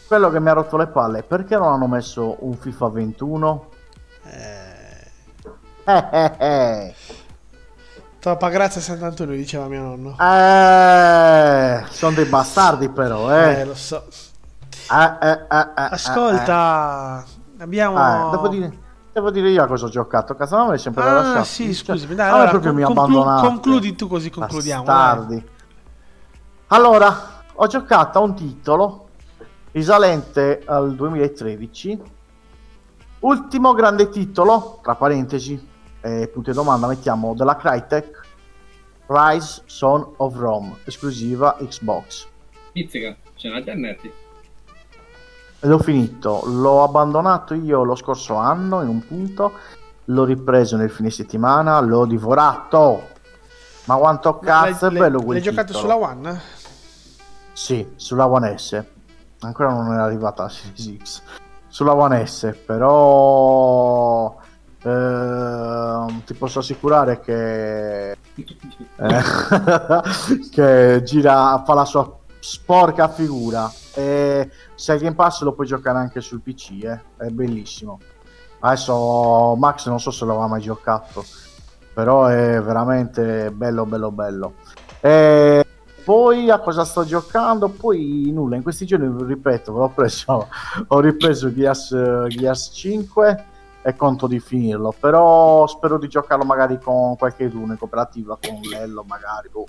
quello che mi ha rotto le palle perché non hanno messo un FIFA 21? Eh, Eh, eh, eh. (laughs) Troppa grazia Sant'Antonio, diceva mio nonno. Eh, sono dei bastardi però, Eh, eh. lo so. Eh, eh, eh, eh, Ascolta, abbiamo... eh, eh. devo, dire, devo dire io a cosa ho giocato. Casanova è sempre da Ah, lasciare. sì, scusami. Dai, Ah, allora, proprio mi con- conclu- concludi tu così concludiamo. Bastardi. Allora, ho giocato a un titolo risalente al 2013. Ultimo grande titolo, tra parentesi, eh, punto di domanda, mettiamo della Crytek, Rise Son of Rome, esclusiva Xbox. Pizzica, ce n'ha internet. L'ho finito, l'ho abbandonato io lo scorso anno in un punto, l'ho ripreso nel fine settimana, l'ho divorato. Ma quanto cazzo è bello quel L'hai giocato sulla One? Sì, sulla One S. Ancora non è arrivata la Series X. Sulla One S, però ehm, ti posso assicurare che (laughs) eh, (laughs) che gira fa la sua sporca figura e se il Game Pass lo puoi giocare anche sul PC, eh. è bellissimo. Adesso Max non so se l'aveva mai giocato, però è veramente bello bello bello. E poi a cosa sto giocando? Poi nulla, in questi giorni ripeto, ho preso (laughs) ho ripreso Gears, Gears 5 e conto di finirlo, però spero di giocarlo magari con qualche in cooperativa con Lello magari, boh.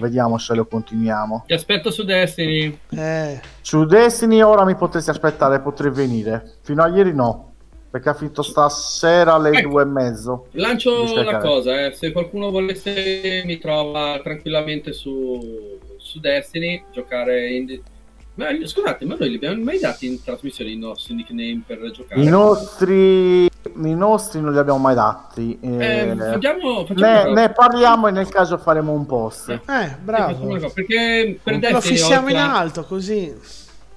vediamo se lo continuiamo. Ti aspetto su Destiny. Eh, Su Destiny ora mi potresti aspettare, potrei venire. Fino a ieri no, perché ha finito stasera alle Ecco. due e mezzo. Lancio la cosa, eh. se qualcuno volesse mi trova tranquillamente su, su Destiny, giocare in... Ma, scusate, ma noi li abbiamo mai dati in trasmissione i nostri nickname per giocare? I nostri, i nostri non li abbiamo mai dati. Eh, eh, facciamo, facciamo ne, ne parliamo e nel caso faremo un post. eh, Facciamo bravo. cosa, perché per Lo Destiny ho il fissiamo in clan- alto così.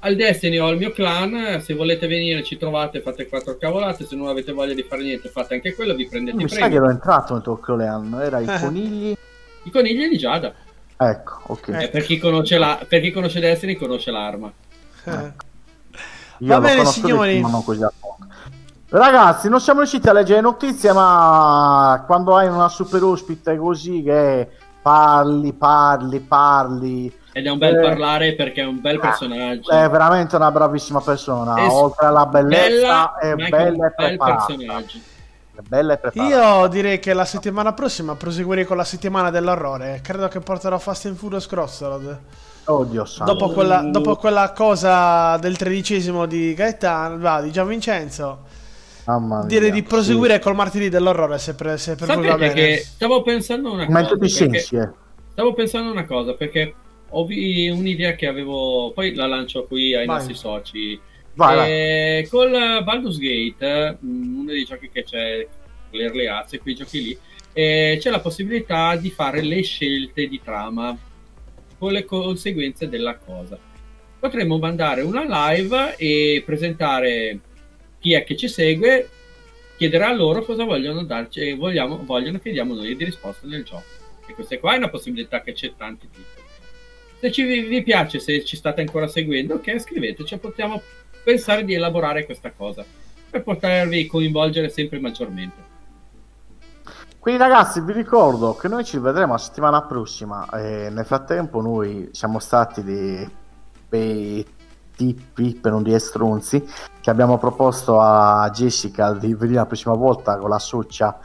al Destiny ho il mio clan, se volete venire ci trovate, fate quattro cavolate, se non avete voglia di fare niente fate anche quello, vi prendete Mi i sa che premi. ero entrato nel tuo clan, era i Eh. conigli. I conigli di Giada. Ecco, ok. Eh. Eh, per, chi conosce la, per chi conosce Destiny conosce l'arma. Eh. Io Va bene, signori. tutti, ma non così a fondo. Ragazzi, non siamo riusciti a leggere notizie, ma quando hai una super ospite così che parli, parli, parli, Ed è un bel Eh. parlare perché è un bel personaggio. è veramente una bravissima persona. Es- Oltre alla bellezza, bella, è bella un e bel preparata. personaggio. Bella e preparata. Io direi che la settimana prossima proseguirei con la settimana dell'orrore. Credo che porterò Fast and Furious Crossroad. Oddio santo. Dopo quella, dopo quella cosa del tredicesimo di Gaetano, va, di Gianvincenzo, Mamma mia, direi di sì. proseguire col martedì dell'orrore se per, se per voi va Sapete bene. che stavo pensando una Aumento cosa. di perché- sensi, eh. Stavo pensando una cosa perché ho vi- un'idea che avevo, poi la lancio qui ai Vai. nostri soci. Vai, vai. Eh, Col Baldur's Gate, mh, uno dei giochi che c'è, l'Early Access, quei giochi lì, eh, c'è la possibilità di fare le scelte di trama con le conseguenze della cosa. Potremmo mandare una live e presentare chi è che ci segue, chiedere a loro cosa vogliono darci e vogliamo, vogliono che diamo noi di risposta nel gioco. E questa qua è una possibilità che c'è tanti titoli. Se ci, vi, vi piace, se ci state ancora seguendo, ok, scriveteci, possiamo pensare di elaborare questa cosa per potervi coinvolgere sempre maggiormente. Quindi ragazzi vi ricordo che noi ci vedremo la settimana prossima e nel frattempo noi siamo stati dei bei tipi per non dire stronzi che abbiamo proposto a Jessica di venire la prossima volta con la socia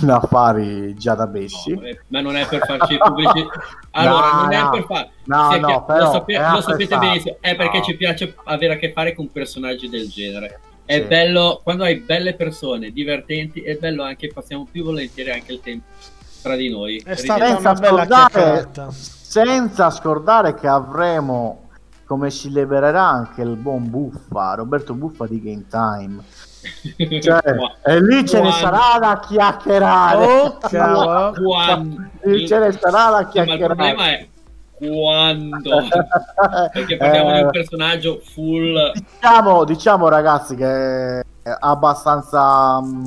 in affari già da Bessi. No, ma non è per farci pubblicità. (laughs) Allora, No, non è no. per fare. No, Sì, no, però lo, sape- lo sapete benissimo, è perché No. ci piace avere a che fare con personaggi del genere. È Sì. bello quando hai belle persone divertenti, è bello anche, passiamo più volentieri anche il tempo tra di noi. È stata Senza una scordare, senza scordare che avremo come si libererà anche il buon Buffa, Roberto Buffa di Game Time. Cioè, (laughs) e lì ce ne sarà da chiacchierare. Oh, cavolo. (laughs) Quando- Lì ce ne sarà da Sì, ma il chiacchierare. problema è quando (laughs) perché parliamo di Eh, un personaggio full diciamo, diciamo ragazzi che è abbastanza mh,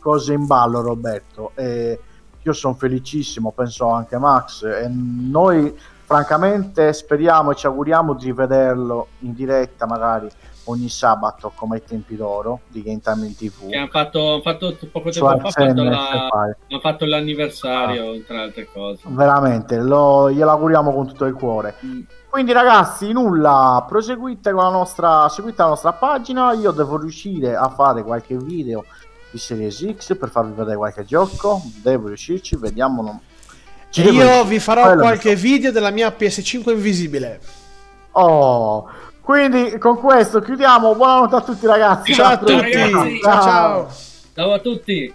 cose in ballo Roberto e io sono felicissimo penso anche Max e noi francamente speriamo e ci auguriamo di vederlo in diretta magari ogni sabato come ai tempi d'oro di Game Time in TV. Che hanno fatto, hanno fatto poco Cioè, tempo fa, hanno fatto, la- hanno fatto l'anniversario, Ah. tra altre cose. Veramente, lo, glielo auguriamo con tutto il cuore. Mm. Quindi ragazzi, nulla, proseguite con la nostra, seguite la nostra pagina, io devo riuscire a fare qualche video di Series X per farvi vedere qualche gioco, devo riuscirci, vediamo. non- E io vi farò Quello qualche video della mia PS5 invisibile. Oh, quindi con questo chiudiamo, buonanotte a tutti ragazzi. Ciao a Ciao, tutti. ragazzi. Ciao ciao. Ciao a tutti!